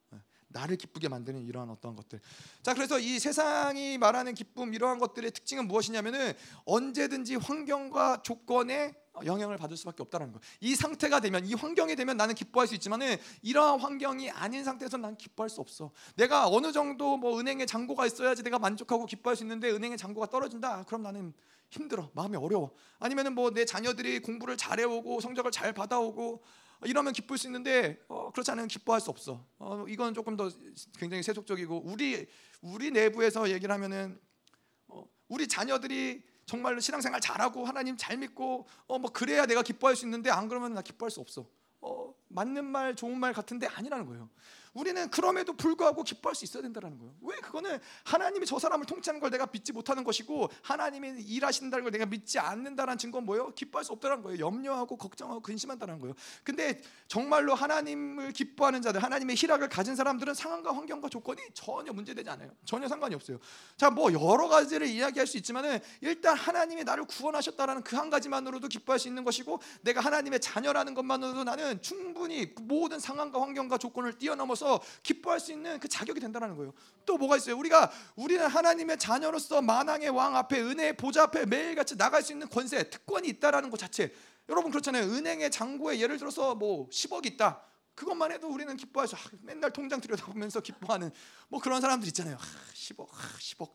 나를 기쁘게 만드는 이러한 어떤 것들. 자, 그래서 이 세상이 말하는 기쁨 이러한 것들의 특징은 무엇이냐면은 언제든지 환경과 조건에 영향을 받을 수밖에 없다는 거. 이 상태가 되면 이 환경이 되면 나는 기뻐할 수 있지만은 이러한 환경이 아닌 상태에서 난 기뻐할 수 없어. 내가 어느 정도 뭐 은행에 잔고가 있어야지 내가 만족하고 기뻐할 수 있는데 은행에 잔고가 떨어진다. 그럼 나는 힘들어. 마음이 어려워. 아니면은 뭐 내 자녀들이 공부를 잘해오고 성적을 잘 받아오고 이러면 기쁠 수 있는데 어, 그렇지 않으면 기뻐할 수 없어. 어, 이건 조금 더 굉장히 세속적이고 우리 우리 내부에서 얘기를 하면은 어, 우리 자녀들이 정말로 신앙생활 잘하고 하나님 잘 믿고 어, 뭐 그래야 내가 기뻐할 수 있는데 안 그러면 나 기뻐할 수 없어. 어, 맞는 말 좋은 말 같은데 아니라는 거예요. 우리는 그럼에도 불구하고 기뻐할 수 있어야 된다는 거예요. 왜 그거는 하나님이 저 사람을 통치하는 걸 내가 믿지 못하는 것이고 하나님이 일하신다는 걸 내가 믿지 않는다는 증거는 뭐예요? 기뻐할 수 없다는 거예요. 염려하고 걱정하고 근심한다는 거예요. 근데 정말로 하나님을 기뻐하는 자들, 하나님의 희락을 가진 사람들은 상황과 환경과 조건이 전혀 문제되지 않아요. 전혀 상관이 없어요. 자, 뭐 여러 가지를 이야기할 수 있지만은 일단 하나님이 나를 구원하셨다라는 그 한 가지만으로도 기뻐할 수 있는 것이고 내가 하나님의 자녀라는 것만으로도 나는 충분히 모든 상황과 환경과 조건을 뛰어넘어서 기뻐할 수 있는 그 자격이 된다는 거예요. 또 뭐가 있어요? 우리가 우리는 하나님의 자녀로서 만왕의 왕 앞에 은혜의 보좌 앞에 매일같이 나갈 수 있는 권세, 특권이 있다라는 것 자체. 여러분 그렇잖아요. 은행의 장고에 예를 들어서 뭐 10억이 있다. 그것만 해도 우리는 기뻐하죠. 아, 맨날 통장 들여다보면서 기뻐하는 뭐 그런 사람들 있잖아요. 아, 10억, 아, 10억.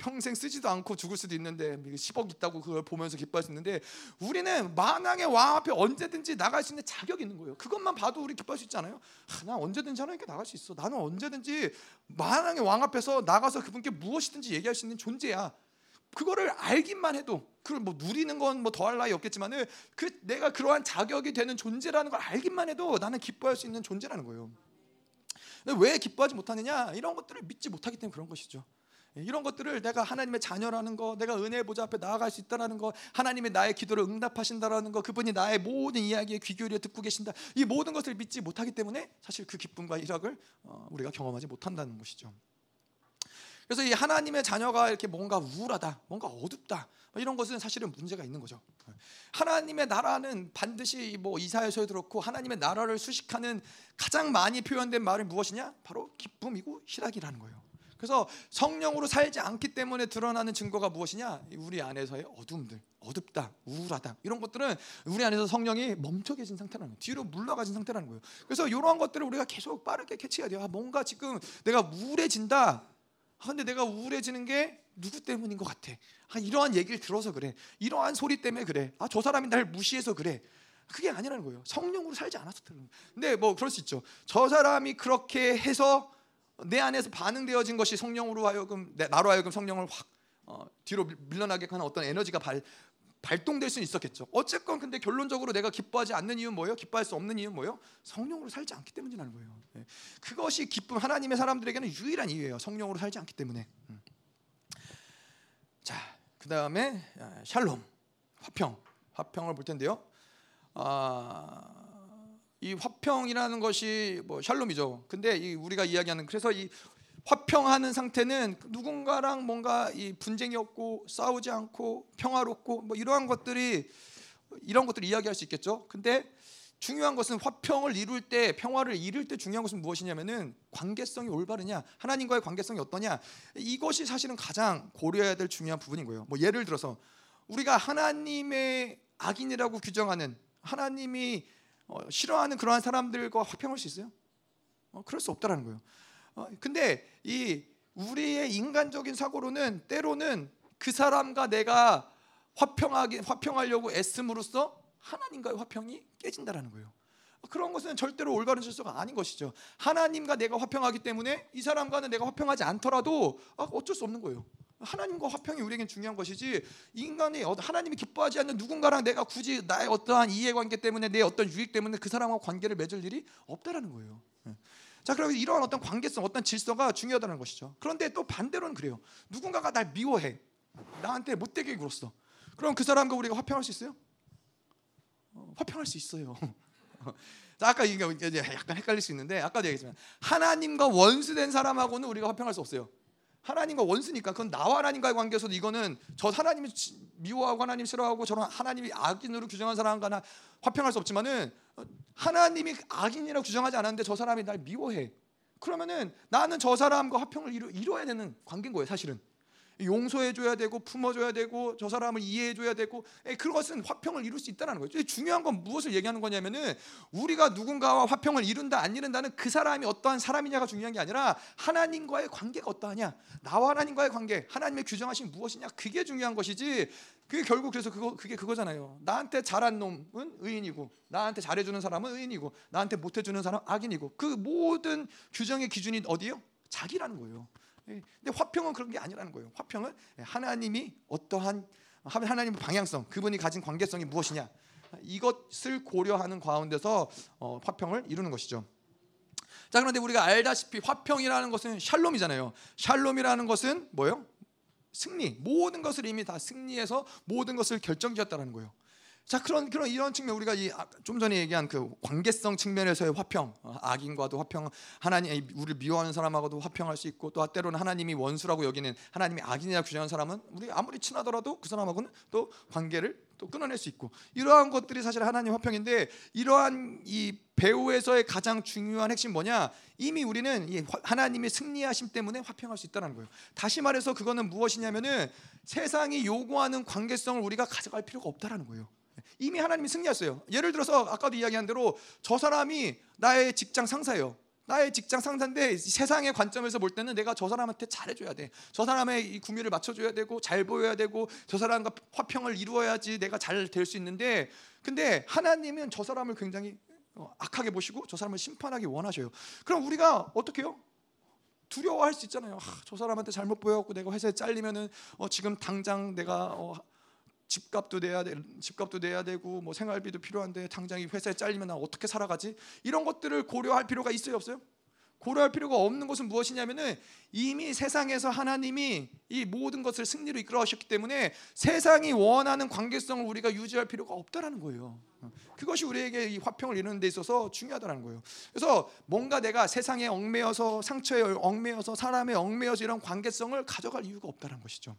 평생 쓰지도 않고 죽을 수도 있는데 10억 있다고 그걸 보면서 기뻐할 수 있는데 우리는 만왕의 왕 앞에 언제든지 나갈 수 있는 자격이 있는 거예요. 그것만 봐도 우리 기뻐할 수 있잖아요. 아, 나 언제든지 하나님께 나갈 수 있어. 나는 언제든지 만왕의 왕 앞에서 나가서 그분께 무엇이든지 얘기할 수 있는 존재야. 그거를 알기만 해도 그걸 뭐 누리는 건 뭐 더할 나위 없겠지만은 그 내가 그러한 자격이 되는 존재라는 걸 알기만 해도 나는 기뻐할 수 있는 존재라는 거예요. 왜 기뻐하지 못하느냐? 이런 것들을 믿지 못하기 때문에 그런 것이죠. 이런 것들을 내가 하나님의 자녀라는 거, 내가 은혜 보좌 앞에 나아갈 수 있다라는 거, 하나님의 나의 기도를 응답하신다라는 거, 그분이 나의 모든 이야기에 귀 기울여 듣고 계신다. 이 모든 것을 믿지 못하기 때문에 사실 그 기쁨과 희락을 어, 우리가 경험하지 못한다는 것이죠. 그래서 이 하나님의 자녀가 이렇게 뭔가 우울하다, 뭔가 어둡다 이런 것은 사실은 문제가 있는 거죠. 하나님의 나라는 반드시 뭐 이사야서에 그렇고 하나님의 나라를 수식하는 가장 많이 표현된 말이 무엇이냐? 바로 기쁨이고 희락이라는 거예요. 그래서 성령으로 살지 않기 때문에 드러나는 증거가 무엇이냐? 우리 안에서의 어둠들, 어둡다, 우울하다 이런 것들은 우리 안에서 성령이 멈춰 계신 상태라는 거예요. 뒤로 물러가진 상태라는 거예요. 그래서 이러한 것들을 우리가 계속 빠르게 캐치해야 돼요. 아, 뭔가 지금 내가 우울해진다. 아, 근데 내가 우울해지는 게 누구 때문인 것 같아. 아, 이러한 얘기를 들어서 그래. 이러한 소리 때문에 그래. 아, 저 사람이 날 무시해서 그래. 그게 아니라는 거예요. 성령으로 살지 그런 거예요. 근데 뭐 그럴 수 있죠. 저 사람이 그렇게 해서 내 안에서 반응되어진 것이 성령으로 하여금 나로 하여금 성령을 확 어, 뒤로 밀려나게 하는 어떤 에너지가 발, 발동될 수 있었겠죠. 어쨌건 근데 결론적으로 내가 기뻐하지 않는 이유는 뭐예요? 기뻐할 수 없는 이유는 뭐예요? 성령으로 살지 않기 때문이라는 거예요. 네. 그것이 기쁨 하나님의 사람들에게는 유일한 이유예요. 성령으로 살지 않기 때문에. 음. 자, 그 다음에 아, 샬롬, 화평, 화평을 볼 텐데요. 아, 이 화평이라는 것이 뭐 샬롬이죠. 근데 이 우리가 이야기하는 그래서 이 화평하는 상태는 누군가랑 뭔가 이 분쟁이 없고 싸우지 않고 평화롭고 뭐 이러한 것들이 이런 것들 이야기할 수 있겠죠. 근데 중요한 것은 화평을 이룰 때 평화를 이룰 때 중요한 것은 무엇이냐면은 관계성이 올바르냐 하나님과의 관계성이 어떠냐 이것이 사실은 가장 고려해야 될 중요한 부분인 거예요. 뭐 예를 들어서 우리가 하나님의 악인이라고 규정하는 하나님이 어, 싫어하는 그러한 사람들과 화평할 수 있어요? 어, 그럴 수 없다라는 거예요. 어, 근데 이 우리의 인간적인 사고로는 때로는 그 사람과 내가 화평하게 화평하려고 애씀으로써 하나님과의 화평이 깨진다라는 거예요. 그런 것은 절대로 올바른 질서가 아닌 것이죠. 하나님과 내가 화평하기 때문에 이 사람과는 내가 화평하지 않더라도 아, 어쩔 수 없는 거예요. 하나님과 화평이 우리에겐 중요한 것이지 인간이 하나님이 기뻐하지 않는 누군가랑 내가 굳이 나의 어떠한 이해관계 때문에 내 어떤 유익 때문에 그 사람과 관계를 맺을 일이 없다라는 거예요. 예. 자, 그럼 이러한 어떤 관계성, 어떤 질서가 중요하다는 것이죠. 그런데 또 반대로는 그래요. 누군가가 날 미워해. 나한테 못되게 굴었어. 그럼 그 사람과 우리가 화평할 수 있어요? 어, 화평할 수 있어요. 자, 아까 이게 약간 헷갈릴 수 있는데 아까도 얘기했지만 하나님과 원수된 사람하고는 우리가 화평할 수 없어요. 하나님과 원수니까 그건 나와 하나님과의 관계에서도 이거는 저 하나님이 미워하고 하나님 싫어하고 저런 하나님이 악인으로 규정한 사람과는 화평할 수 없지만은 하나님이 악인이라고 규정하지 않았는데 저 사람이 날 미워해. 그러면은 나는 저 사람과 화평을 이루, 이뤄야 되는 관계인 거예요, 사실은. 용서해 줘야 되고 품어 줘야 되고 저 사람을 이해해 줘야 되고 예, 그것은 화평을 이룰 수 있다는 거죠. 중요한 건 무엇을 얘기하는 거냐면은 우리가 누군가와 화평을 이룬다 안 이룬다는 그 사람이 어떠한 사람이냐가 중요한 게 아니라 하나님과의 관계가 어떠하냐. 나와 하나님과의 관계, 하나님의 규정하신 무엇이냐. 그게 중요한 것이지. 그게 결국 그래서 그거 그게 그거잖아요. 나한테 잘한 놈은 의인이고 나한테 잘해 주는 사람은 의인이고 나한테 못해 주는 사람은 악인이고 그 모든 규정의 기준이 어디요? 자기라는 거예요. 예, 근데 화평은 그런 게 아니라는 거예요. 화평은 하나님이 어떠한 하나님의 방향성, 그분이 가진 관계성이 무엇이냐 이것을 고려하는 가운데서 어, 화평을 이루는 것이죠. 자 그런데 우리가 알다시피 화평이라는 것은 샬롬이잖아요. 샬롬이라는 것은 뭐요? 승리. 모든 것을 이미 다 승리해서 모든 것을 결정지었다는 거예요. 자 그런 그런 이런 측면 우리가 이좀 아, 전에 얘기한 그 관계성 측면에서의 화평 어, 악인과도 화평 하나님 우리를 미워하는 사람하고도 화평할 수 있고 또 때로는 하나님이 원수라고 여기는 하나님이 악인이라 규정하는 사람은 우리 아무리 친하더라도 그 사람하고는 또 관계를 또 끊어낼 수 있고 이러한 것들이 사실 하나님 화평인데 이러한 이 배우에서의 가장 중요한 핵심 뭐냐 이미 우리는 이 하나님의 승리하심 때문에 화평할 수 있다는 거예요. 다시 말해서 그거는 무엇이냐면은 세상이 요구하는 관계성을 우리가 가져갈 필요가 없다라는 거예요. 이미 하나님이 승리했어요. 예를 들어서 아까도 이야기한 대로 저 사람이 나의 직장 상사예요. 나의 직장 상사인데 세상의 관점에서 볼 때는 내가 저 사람한테 잘해줘야 돼. 저 사람의 이 구미를 맞춰줘야 되고 잘 보여야 되고 저 사람과 화평을 이루어야지 내가 잘 될 수 있는데 근데 하나님은 저 사람을 굉장히 어, 악하게 보시고 저 사람을 심판하기 원하셔요. 그럼 우리가 어떻게 해요? 두려워할 수 있잖아요. 아, 저 사람한테 잘못 보여갖고 내가 회사에 잘리면은 어, 지금 당장 내가 어, 집값도 내야 돼, 집값도 내야 되고 뭐 생활비도 필요한데 당장 이 회사에 잘리면 나 어떻게 살아가지? 이런 것들을 고려할 필요가 있어요, 없어요? 고려할 필요가 없는 것은 무엇이냐면은 이미 세상에서 하나님이 이 모든 것을 승리로 이끌어 오셨기 때문에 세상이 원하는 관계성을 우리가 유지할 필요가 없다라는 거예요. 그것이 우리에게 이 화평을 이루는 데 있어서 중요하다는 거예요. 그래서 뭔가 내가 세상에 얽매여서 상처에 얽매여서 사람에 얽매여서 이런 관계성을 가져갈 이유가 없다는 것이죠.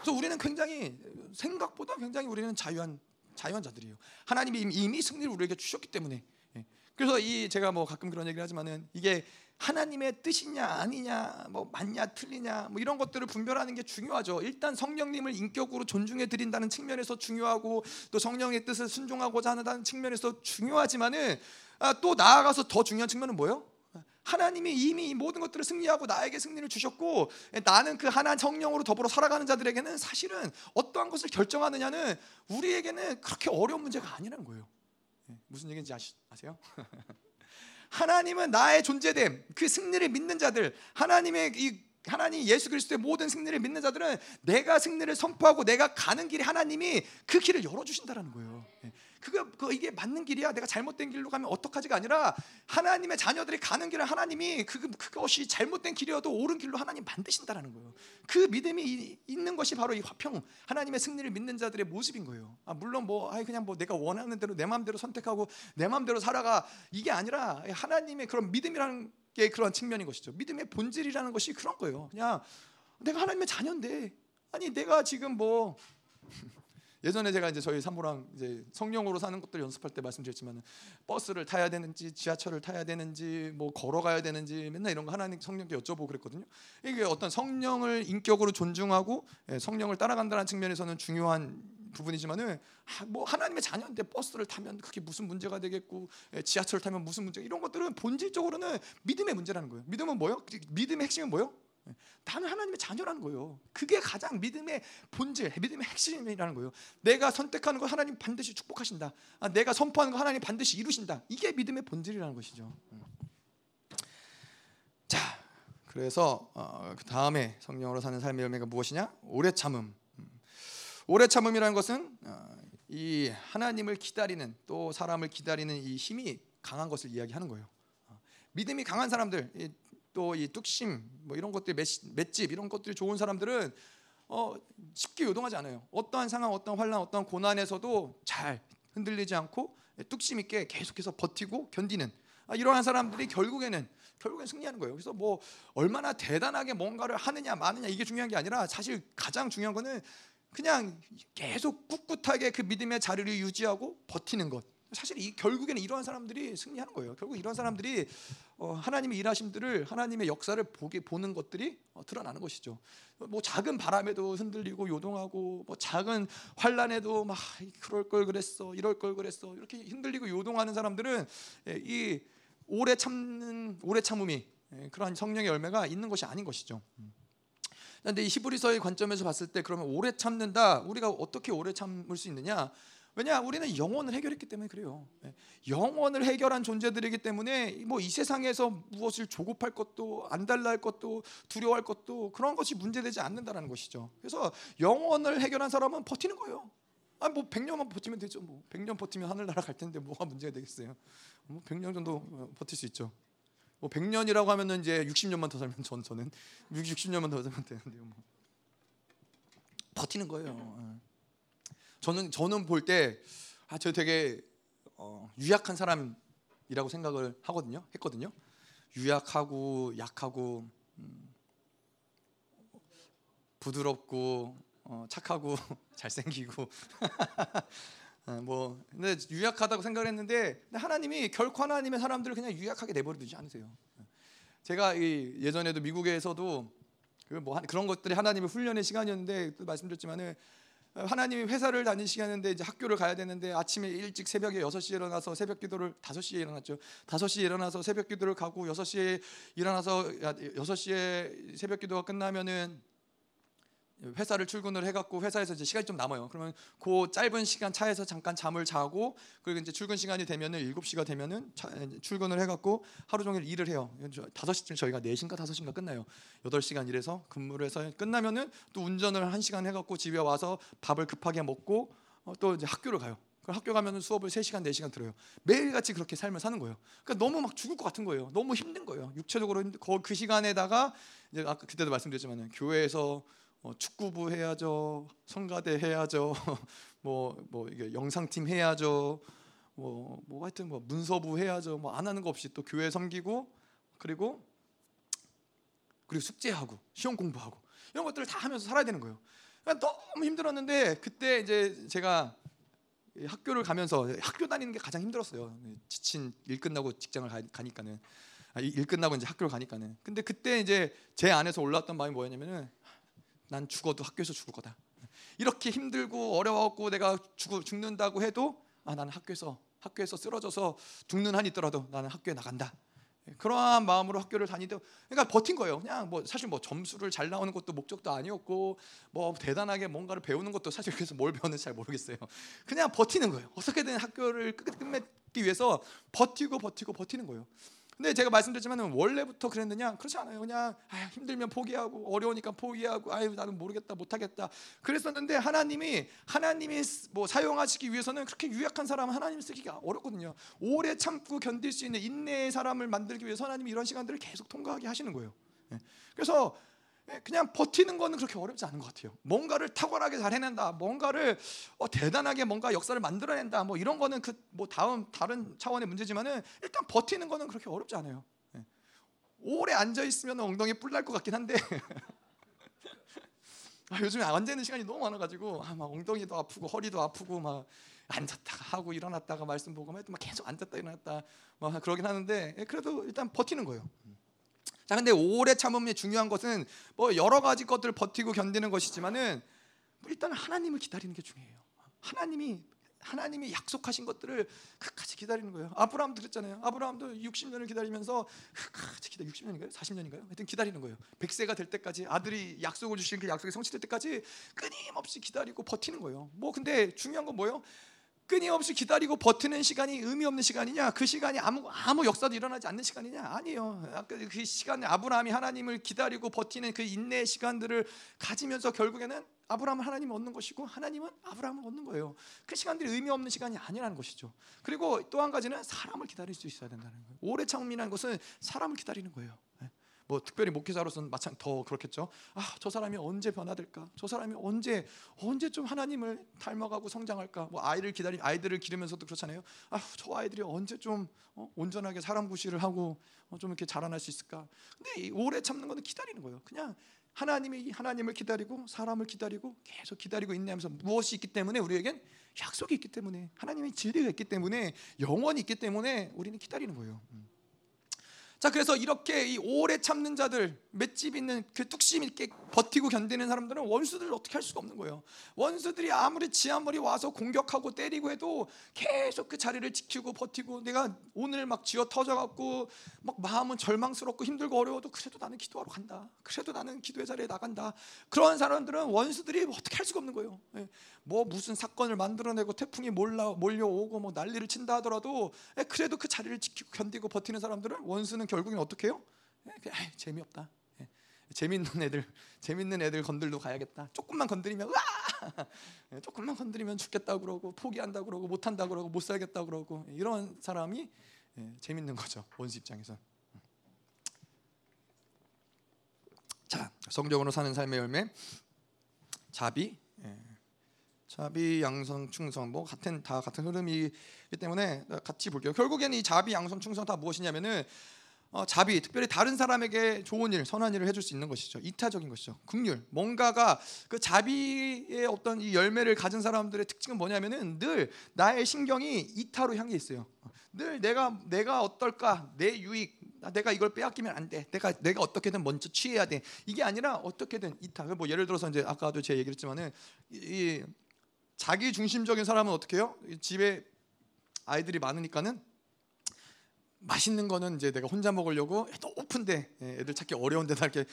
그래서 우리는 굉장히 생각보다 굉장히 우리는 자유한 자유한 자들이에요. 하나님이 이미 승리를 우리에게 주셨기 때문에. 예. 그래서 이 제가 뭐 가끔 그런 얘기를 하지만은 이게 하나님의 뜻이냐 아니냐 뭐 맞냐 틀리냐 뭐 이런 것들을 분별하는 게 중요하죠. 일단 성령님을 인격으로 존중해 드린다는 측면에서 중요하고 또 성령의 뜻을 순종하고자 하는 측면에서 중요하지만은 아, 또 나아가서 더 중요한 측면은 뭐예요? 하나님이 이미 모든 것들을 승리하고 나에게 승리를 주셨고 나는 그 하나 성령으로 더불어 살아가는 자들에게는 사실은 어떠한 것을 결정하느냐는 우리에게는 그렇게 어려운 문제가 아니라는 거예요. 예, 무슨 얘기인지 아시, 아세요? 하나님은 나의 존재됨, 그 승리를 믿는 자들, 하나님의 이 하나님 예수 그리스도의 모든 승리를 믿는 자들은 내가 승리를 선포하고 내가 가는 길에 하나님이 그 길을 열어 주신다라는 거예요. 예. 그거 그 이게 맞는 길이야. 내가 잘못된 길로 가면 어떡하지가 아니라 하나님의 자녀들이 가는 길을 하나님이 그 그것이 잘못된 길이어도 옳은 길로 하나님 만드신다라는 거예요. 그 믿음이 있는 것이 바로 이 화평, 하나님의 승리를 믿는 자들의 모습인 거예요. 아, 물론 뭐 아이 그냥 뭐 내가 원하는 대로 내 마음대로 선택하고 내 마음대로 살아가 이게 아니라 하나님의 그런 믿음이라는 게 그런 측면인 것이죠. 믿음의 본질이라는 것이 그런 거예요. 그냥 내가 하나님의 자녀인데 아니 내가 지금 뭐 예전에 제가 이제 저희 산모랑 이제 성령으로 사는 것들 연습할 때 말씀드렸지만 버스를 타야 되는지 지하철을 타야 되는지 뭐 걸어가야 되는지 맨날 이런 거 하나님 성령께 여쭤보고 그랬거든요. 이게 어떤 성령을 인격으로 존중하고 예, 성령을 따라간다는 측면에서는 중요한 부분이지만은 뭐 하나님의 자녀인데 버스를 타면 그게 무슨 문제가 되겠고 예, 지하철을 타면 무슨 문제 이런 것들은 본질적으로는 믿음의 문제라는 거예요. 믿음은 뭐요? 믿음의 핵심은 뭐요? 나는 하나님의 자녀라는 거예요. 그게 가장 믿음의 본질, 믿음의 핵심이라는 거예요. 내가 선택하는 거 하나님 반드시 축복하신다. 아, 내가 선포하는 거 하나님 반드시 이루신다. 이게 믿음의 본질이라는 것이죠. 음. 자, 그래서 어, 그 다음에 성령으로 사는 삶의 열매가 무엇이냐? 오래 참음. 음. 오래 참음이라는 것은 어, 이 하나님을 기다리는 또 사람을 기다리는 이 힘이 강한 것을 이야기하는 거예요. 어, 믿음이 강한 사람들, 또 이 뚝심 뭐 이런 것들 맷집 이런 것들이 좋은 사람들은 어, 쉽게 요동하지 않아요. 어떠한 상황, 어떠한 환란, 어떠한 고난에서도 잘 흔들리지 않고 뚝심 있게 계속해서 버티고 견디는 아, 이러한 사람들이 결국에는 결국엔 승리하는 거예요. 그래서 뭐 얼마나 대단하게 뭔가를 하느냐 마느냐 이게 중요한 게 아니라 사실 가장 중요한 거는 그냥 계속 꿋꿋하게 그 믿음의 자리를 유지하고 버티는 것. 사실 이 결국에는 이러한 사람들이 승리하는 거예요. 결국 이런 사람들이 어, 하나님의 일하심들을 하나님의 역사를 보게 보는 것들이 어, 드러나는 것이죠. 뭐 작은 바람에도 흔들리고 요동하고 뭐 작은 환란에도 막 그럴 걸 그랬어, 이럴 걸 그랬어 이렇게 흔들리고 요동하는 사람들은 예, 이 오래 참는 오래 참음이 예, 그러한 성령의 열매가 있는 것이 아닌 것이죠. 그런데 이 히브리서의 관점에서 봤을 때 그러면 오래 참는다 우리가 어떻게 오래 참을 수 있느냐? 왜냐 우리는 영혼을 해결했기 때문에 그래요. 예. 영혼을 해결한 존재들이기 때문에 뭐 이 세상에서 무엇을 조급할 것도 안달날 것도 두려워할 것도 그런 것이 문제되지 않는다라는 것이죠. 그래서 영혼을 해결한 사람은 버티는 거예요. 아뭐 100년만 버티면 되죠. 뭐 100년 버티면 하늘나라 갈 텐데 뭐가 문제가 되겠어요. 뭐 100년 정도 어, 버틸 수 있죠. 뭐 100년이라고 하면은 이제 60년만 더 살면 전 저는 60년만 더 살면 되는데요. 뭐. 버티는 거예요. 예. 저는 저는 볼 때아저 되게 어, 유약한 사람이라고 생각을 하거든요. 했거든요. 유약하고 약하고 음, 부드럽고 어, 착하고 잘생기고 어, 뭐 근데 유약하다고 생각을 했는데 하나님이 결코 하나님의 사람들을 그냥 유약하게 내버려 두지 않으세요. 제가 이 예전에도 미국에서도 그 뭐 그런 것들이 하나님의 훈련의 시간이었는데 또 말씀드렸지만은 하나님이 회사를 다니시는데 이제 학교를 가야 되는데 아침에 일찍 새벽에 6시에 일어나서 새벽 기도를 5시에 일어났죠. 5시에 일어나서 새벽 기도를 가고 6시에 일어나서 6시에 새벽 기도가 끝나면은 회사를 출근을 해갖고 회사에서 이제 시간이 좀 남아요. 그러면 그 짧은 시간 차에서 잠깐 잠을 자고 그리고 이제 출근 시간이 되면은 7시가 되면은 차, 출근을 해갖고 하루 종일 일을 해요. 5시쯤 저희가 4시인가 5시인가 끝나요. 8시간 일해서 근무를 해서 끝나면은 또 운전을 1시간 해갖고 집에 와서 밥을 급하게 먹고 어, 또 이제 학교를 가요. 그 학교 가면은 수업을 3시간 4시간 들어요. 매일같이 그렇게 삶을 사는 거예요. 그러니까 너무 막 죽을 것 같은 거예요. 너무 힘든 거예요. 육체적으로 힘든 그 시간에다가 이제 아까 그때도 말씀드렸지만 교회에서 어, 축구부 해야죠, 성가대 해야죠, 뭐뭐 뭐 이게 영상팀 해야죠, 뭐, 뭐 하여튼 뭐 문서부 해야죠, 뭐 안 하는 거 없이 또 교회 섬기고 그리고 그리고 숙제하고 시험 공부하고 이런 것들을 다 하면서 살아야 되는 거예요. 그러니까 너무 힘들었는데 그때 이제 제가 학교를 가면서 학교 다니는 게 가장 힘들었어요. 지친 일 끝나고 직장을 가니까는 아, 일 끝나고 이제 학교를 가니까는. 근데 그때 이제 제 안에서 올라왔던 마음이 뭐였냐면은 난 죽어도 학교에서 죽을 거다. 이렇게 힘들고 어려웠고 내가 죽, 죽는다고 해도 아 나는 학교에서 학교에서 쓰러져서 죽는 한이 있더라도 나는 학교에 나간다. 그러한 마음으로 학교를 다니도 그러니까 버틴 거예요. 그냥 뭐 사실 뭐 점수를 잘 나오는 것도 목적도 아니었고 뭐 대단하게 뭔가를 배우는 것도 사실 그래서 뭘 배웠는지 잘 모르겠어요. 그냥 버티는 거예요. 어떻게든 학교를 끝맺기 위해서 버티고 버티고 버티는 거예요. 근데 제가 말씀드렸지만 원래부터 그랬느냐? 그렇지 않아요. 그냥 아유, 힘들면 포기하고 어려우니까 포기하고 아유 나는 모르겠다 못하겠다 그랬었는데 하나님이 하나님이 뭐 사용하시기 위해서는 그렇게 유약한 사람은 하나님 쓰기가 어렵거든요. 오래 참고 견딜 수 있는 인내의 사람을 만들기 위해서 하나님이 이런 시간들을 계속 통과하게 하시는 거예요. 예. 그래서 예, 그냥 버티는 거는 그렇게 어렵지 않은 것 같아요. 뭔가를 탁월하게 잘 해낸다, 뭔가를 어, 대단하게 뭔가 역사를 만들어낸다, 뭐 이런 거는 그 뭐 다음 다른 차원의 문제지만은 일단 버티는 거는 그렇게 어렵지 않아요. 예. 오래 앉아 있으면 엉덩이 뿔날 것 같긴 한데 아, 요즘에 앉아 있는 시간이 너무 많아가지고 아, 막 엉덩이도 아프고 허리도 아프고 막 앉았다가 하고 일어났다가 말씀 보고 막 계속 앉았다 일어났다 막 그러긴 하는데 예, 그래도 일단 버티는 거예요. 자, 근데 오래 참음이 중요한 것은 뭐 여러 가지 것들을 버티고 견디는 것이지만은 일단 하나님을 기다리는 게 중요해요. 하나님이 하나님이 약속하신 것들을 끝까지 기다리는 거예요. 아브라함도 그랬잖아요. 아브라함도 60년을 기다리면서 끝까지 기다 60년인가요? 40년인가요? 하여튼 기다리는 거예요. 100세가 될 때까지 아들이 약속을 주신 그 약속이 성취될 때까지 끊임없이 기다리고 버티는 거예요. 뭐 근데 중요한 건 뭐예요? 끊임없이 기다리고 버티는 시간이 의미 없는 시간이냐? 그 시간이 아무 아무 역사도 일어나지 않는 시간이냐? 아니에요. 아까 그 시간에 아브라함이 하나님을 기다리고 버티는 그 인내의 시간들을 가지면서 결국에는 아브라함은 하나님을 얻는 것이고 하나님은 아브라함을 얻는 거예요. 그 시간들이 의미 없는 시간이 아니라는 것이죠. 그리고 또 한 가지는 사람을 기다릴 수 있어야 된다는 거예요. 오래 참음이라는 것은 사람을 기다리는 거예요. 예. 뭐 특별히 목회자로서는 마찬 더 그렇겠죠. 아, 저 사람이 언제 변화될까? 저 사람이 언제 언제 좀 하나님을 닮아가고 성장할까? 뭐 아이를 기다리 아이들을 기르면서도 그렇잖아요. 아, 저 아이들이 언제 좀 어, 온전하게 사람 구실을 하고 어, 좀 이렇게 자라날 수 있을까? 근데 오래 참는 거는 기다리는 거예요. 그냥 하나님이 하나님을 기다리고 사람을 기다리고 계속 기다리고 있냐면서 무엇이 있기 때문에 우리에겐 약속이 있기 때문에 하나님의 진리가 있기 때문에 영원이 있기 때문에 우리는 기다리는 거예요. 음. 자 그래서 이렇게 이 오래 참는 자들 맷집 있는 그 뚝심 있게 버티고 견디는 사람들은 원수들을 어떻게 할 수가 없는 거예요. 원수들이 아무리 지한머리 와서 공격하고 때리고 해도 계속 그 자리를 지키고 버티고 내가 오늘 막 쥐어 터져갖고 막 마음은 절망스럽고 힘들고 어려워도 그래도 나는 기도하러 간다. 그래도 나는 기도의 자리에 나간다. 그런 사람들은 원수들이 어떻게 할 수가 없는 거예요. 예. 뭐 무슨 사건을 만들어내고 태풍이 몰라 몰려오고 뭐 난리를 친다 하더라도 예, 그래도 그 자리를 지키고 견디고 버티는 사람들은 원수는 결국엔 어떻게 해요? 예, 아 재미없다. 예, 재밌는 애들, 재밌는 애들 건들도 가야겠다. 조금만 건드리면 으아! 예, 조금만 건드리면 죽겠다 그러고 포기한다 그러고 못 한다 그러고 못 살겠다 그러고 이런 사람이 예, 재밌는 거죠 원수 입장에서. 자, 성경으로 사는 삶의 열매 자비, 예. 자비, 양성, 충성 뭐 같은 다 같은 흐름이기 때문에 같이 볼게요. 결국에는 이 자비, 양성, 충성 다 무엇이냐면은 어, 자비, 특별히 다른 사람에게 좋은 일, 선한 일을 해줄 수 있는 것이죠. 이타적인 것이죠. 긍휼, 뭔가가 그 자비의 어떤 이 열매를 가진 사람들의 특징은 뭐냐면은 늘 나의 신경이 이타로 향해 있어요. 늘 내가 내가 어떨까, 내 유익, 내가 이걸 빼앗기면 안 돼. 내가 내가 어떻게든 먼저 취해야 돼. 이게 아니라 어떻게든 이타. 뭐 예를 들어서 이제 아까도 제 얘기를 했지만은 이, 이 자기 중심적인 사람은 어떻게 해요? 집에 아이들이 많으니까는 맛있는 거는 이제 내가 혼자 먹으려고 높은데 예, 애들 찾기 어려운 데다 이렇게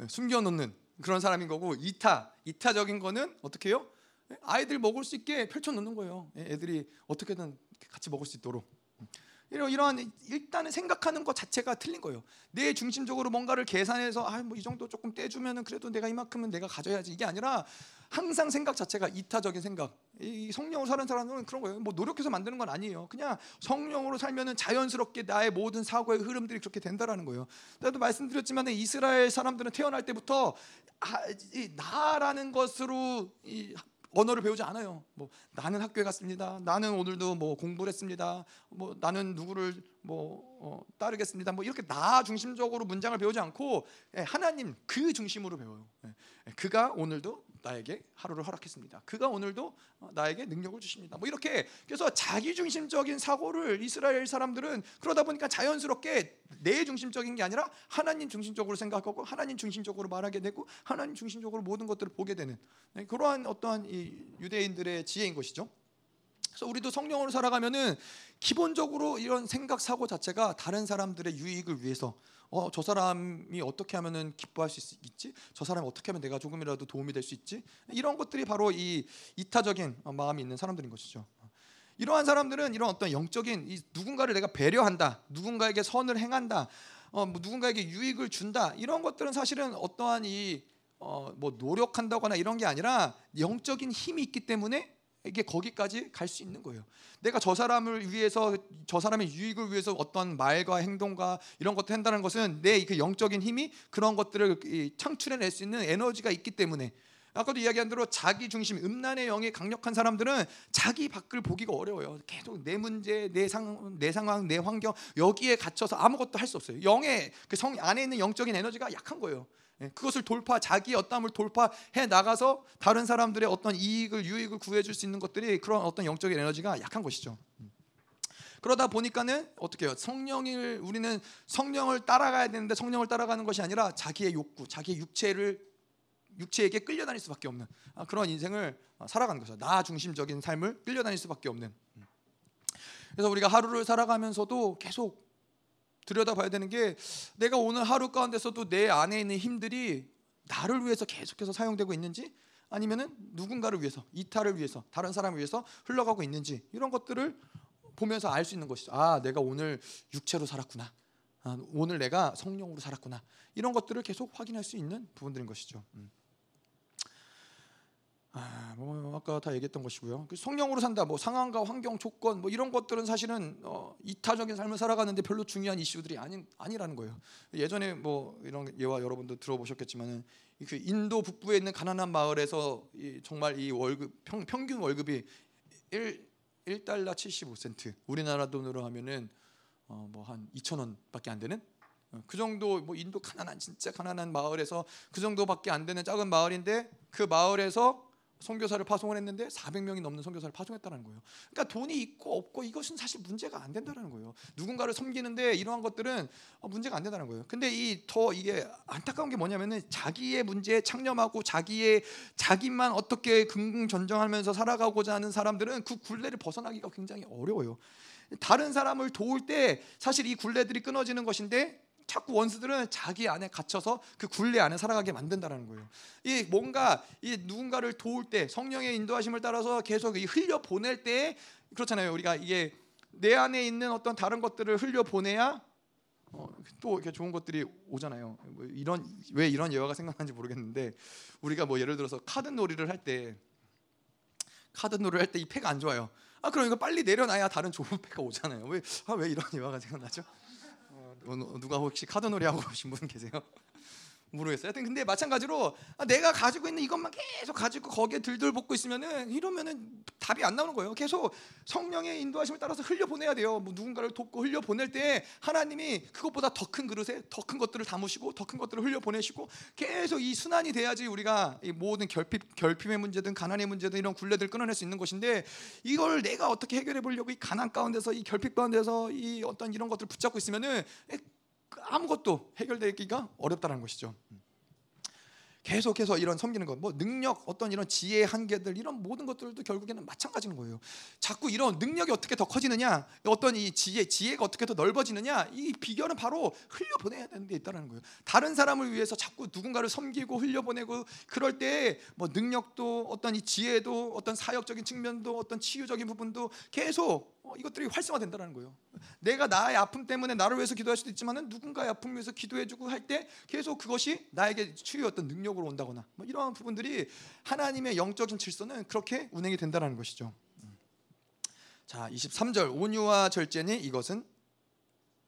예, 숨겨놓는 그런 사람인 거고 이타 이타적인 거는 어떻게 해요? 예, 아이들 먹을 수 있게 펼쳐놓는 거예요. 애들이 어떻게든 같이 먹을 수 있도록. 이런 이러한 일단은 생각하는 것 자체가 틀린 거예요. 내 중심적으로 뭔가를 계산해서 아 뭐 이 정도 조금 떼주면은 그래도 내가 이만큼은 내가 가져야지 이게 아니라 항상 생각 자체가 이타적인 생각. 이 성령으로 사는 사람은 그런 거예요. 뭐 노력해서 만드는 건 아니에요. 그냥 성령으로 살면은 자연스럽게 나의 모든 사고의 흐름들이 그렇게 된다라는 거예요. 나도 말씀드렸지만 이스라엘 사람들은 태어날 때부터 아, 나라는 것으로 이 언어를 배우지 않아요. 뭐 나는 학교에 갔습니다. 나는 오늘도 뭐 공부를 했습니다. 뭐 나는 누구를 뭐 어, 따르겠습니다. 뭐 이렇게 나 중심적으로 문장을 배우지 않고 예, 하나님 그 중심으로 배워요. 예, 예, 그가 오늘도 나에게 하루를 허락했습니다. 그가 오늘도 어, 나에게 능력을 주십니다. 뭐 이렇게 그래서 자기 중심적인 사고를 이스라엘 사람들은 그러다 보니까 자연스럽게 내 중심적인 게 아니라 하나님 중심적으로 생각하고 하나님 중심적으로 말하게 되고 하나님 중심적으로 모든 것들을 보게 되는 네, 그러한 어떠한 이 유대인들의 지혜인 것이죠. 그래서 우리도 성령으로 살아가면은 기본적으로 이런 생각 사고 자체가 다른 사람들의 유익을 위해서 어, 저 사람이 어떻게 하면은 기뻐할 수 있 지? 저 사람이 어떻게 하면 내가 조금이라도 도움이 될 수 있지? 이런 것들이 바로 이 이타적인 마음이 있는 사람들인 것이죠. 이러한 사람들은 이런 어떤 영적인 누군가를 내가 배려한다, 누군가에게 선을 행한다, 어, 뭐 누군가에게 유익을 준다 이런 것들은 사실은 어떠한 이 어, 뭐 노력한다거나 이런 게 아니라 영적인 힘이 있기 때문에 이게 거기까지 갈 수 있는 거예요. 내가 저 사람을 위해서 저 사람의 유익을 위해서 어떤 말과 행동과 이런 것도 한다는 것은 내 그 영적인 힘이 그런 것들을 창출해낼 수 있는 에너지가 있기 때문에 아까도 이야기한 대로 자기 중심, 음란의 영이 강력한 사람들은 자기 밖을 보기가 어려워요. 계속 내 문제, 내, 상, 내 상황, 내 환경 여기에 갇혀서 아무것도 할 수 없어요. 영의 그 성 안에 있는 영적인 에너지가 약한 거예요. 예, 그것을 돌파 자기 어떠함을 돌파해 나가서 다른 사람들의 어떤 이익을 유익을 구해줄 수 있는 것들이 그런 어떤 영적인 에너지가 약한 것이죠. 음. 그러다 보니까는 어떻게 해요? 성령을 우리는 성령을 따라가야 되는데 성령을 따라가는 것이 아니라 자기의 욕구, 자기의 육체를 육체에게 끌려다닐 수밖에 없는 아, 그런 인생을 어, 살아가는 거죠. 나 중심적인 삶을 끌려다닐 수밖에 없는. 음. 그래서 우리가 하루를 살아가면서도 계속 들여다봐야 되는 게 내가 오늘 하루 가운데서도 내 안에 있는 힘들이 나를 위해서 계속해서 사용되고 있는지 아니면은 누군가를 위해서 이타를 위해서 다른 사람을 위해서 흘러가고 있는지 이런 것들을 보면서 알 수 있는 것이죠. 아, 내가 오늘 육체로 살았구나. 아, 오늘 내가 성령으로 살았구나. 이런 것들을 계속 확인할 수 있는 부분들인 것이죠. 음. 아, 뭐 아까 다 얘기했던 것이고요. 그 성령으로 산다, 뭐 상황과 환경, 조건, 뭐 이런 것들은 사실은 어, 이타적인 삶을 살아가는데 별로 중요한 이슈들이 아닌 아니라는 거예요. 예전에 뭐 이런 예와 여러분도 들어보셨겠지만은 그 인도 북부에 있는 가난한 마을에서 이, 정말 이 월급 평, 평균 월급이 1 1달러 75센트 우리나라 돈으로 하면은 어, 뭐한 2천 원밖에 안 되는 어, 그 정도 뭐 인도 가난한 진짜 가난한 마을에서 그 정도밖에 안 되는 작은 마을인데 그 마을에서 선교사를 파송을 했는데 400명이 넘는 선교사를 파송했다는 거예요. 그러니까 돈이 있고 없고 이것은 사실 문제가 안 된다는 거예요. 누군가를 섬기는데 이러한 것들은 어, 문제가 안 된다는 거예요. 근데 이 더 이게 안타까운 게 뭐냐면은 자기의 문제에 창념하고 자기의 자기만 어떻게 긍긍전정하면서 살아가고자 하는 사람들은 그 굴레를 벗어나기가 굉장히 어려워요. 다른 사람을 도울 때 사실 이 굴레들이 끊어지는 것인데 자꾸 원수들은 자기 안에 갇혀서 그 굴레 안에 살아가게 만든다는 거예요. 이 뭔가 이 누군가를 도울 때 성령의 인도하심을 따라서 계속 흘려 보낼 때 그렇잖아요. 우리가 이게 내 안에 있는 어떤 다른 것들을 흘려 보내야 어, 또 이렇게 좋은 것들이 오잖아요. 뭐 이런 왜 이런 예화가 생각나는지 모르겠는데 우리가 뭐 예를 들어서 카드 놀이를 할 때 카드 놀이를 할 때 이 패가 안 좋아요. 아 그럼 이거 빨리 내려놔야 다른 좋은 패가 오잖아요. 왜왜 아, 왜 이런 예화가 생각나죠? 누가 혹시 카드 놀이 하고 오신 분 계세요? 모르겠어요. 하여튼 근데 마찬가지로 아, 내가 가지고 있는 이것만 계속 가지고 거기에 들들 볶고 있으면은 이러면은 답이 안 나오는 거예요. 계속 성령의 인도하심을 따라서 흘려 보내야 돼요. 뭐 누군가를 돕고 흘려 보낼 때 하나님이 그것보다 더 큰 그릇에 더 큰 것들을 담으시고 더 큰 것들을 흘려 보내시고 계속 이 순환이 돼야지 우리가 이 모든 결핍 결핍의 문제든 가난의 문제든 이런 굴레들 끊어낼 수 있는 것인데 이걸 내가 어떻게 해결해 보려고 이 가난 가운데서 이 결핍 가운데서 이 어떤 이런 것들을 붙잡고 있으면은 아무것도 해결되기가 어렵다는 것이죠. 계속해서 이런 섬기는 것, 뭐 능력, 어떤 이런 지혜의 한계들 이런 모든 것들도 결국에는 마찬가지인 거예요. 자꾸 이런 능력이 어떻게 더 커지느냐, 어떤 이 지혜, 지혜가 어떻게 더 넓어지느냐, 이 비결은 바로 흘려 보내야 되는 데 있다는 거예요. 다른 사람을 위해서 자꾸 누군가를 섬기고 흘려 보내고 그럴 때 뭐 능력도 어떤 이 지혜도 어떤 사역적인 측면도 어떤 치유적인 부분도 계속 어, 이것들이 활성화된다는 거예요. 내가 나의 아픔 때문에 나를 위해서 기도할 수도 있지만은 누군가의 아픔을 위해서 기도해주고 할 때 계속 그것이 나에게 치유의 어떤 능력으로 온다거나 뭐 이러한 부분들이 하나님의 영적인 질서는 그렇게 운행이 된다는 것이죠. 음. 자, 23절 온유와 절제니 이것은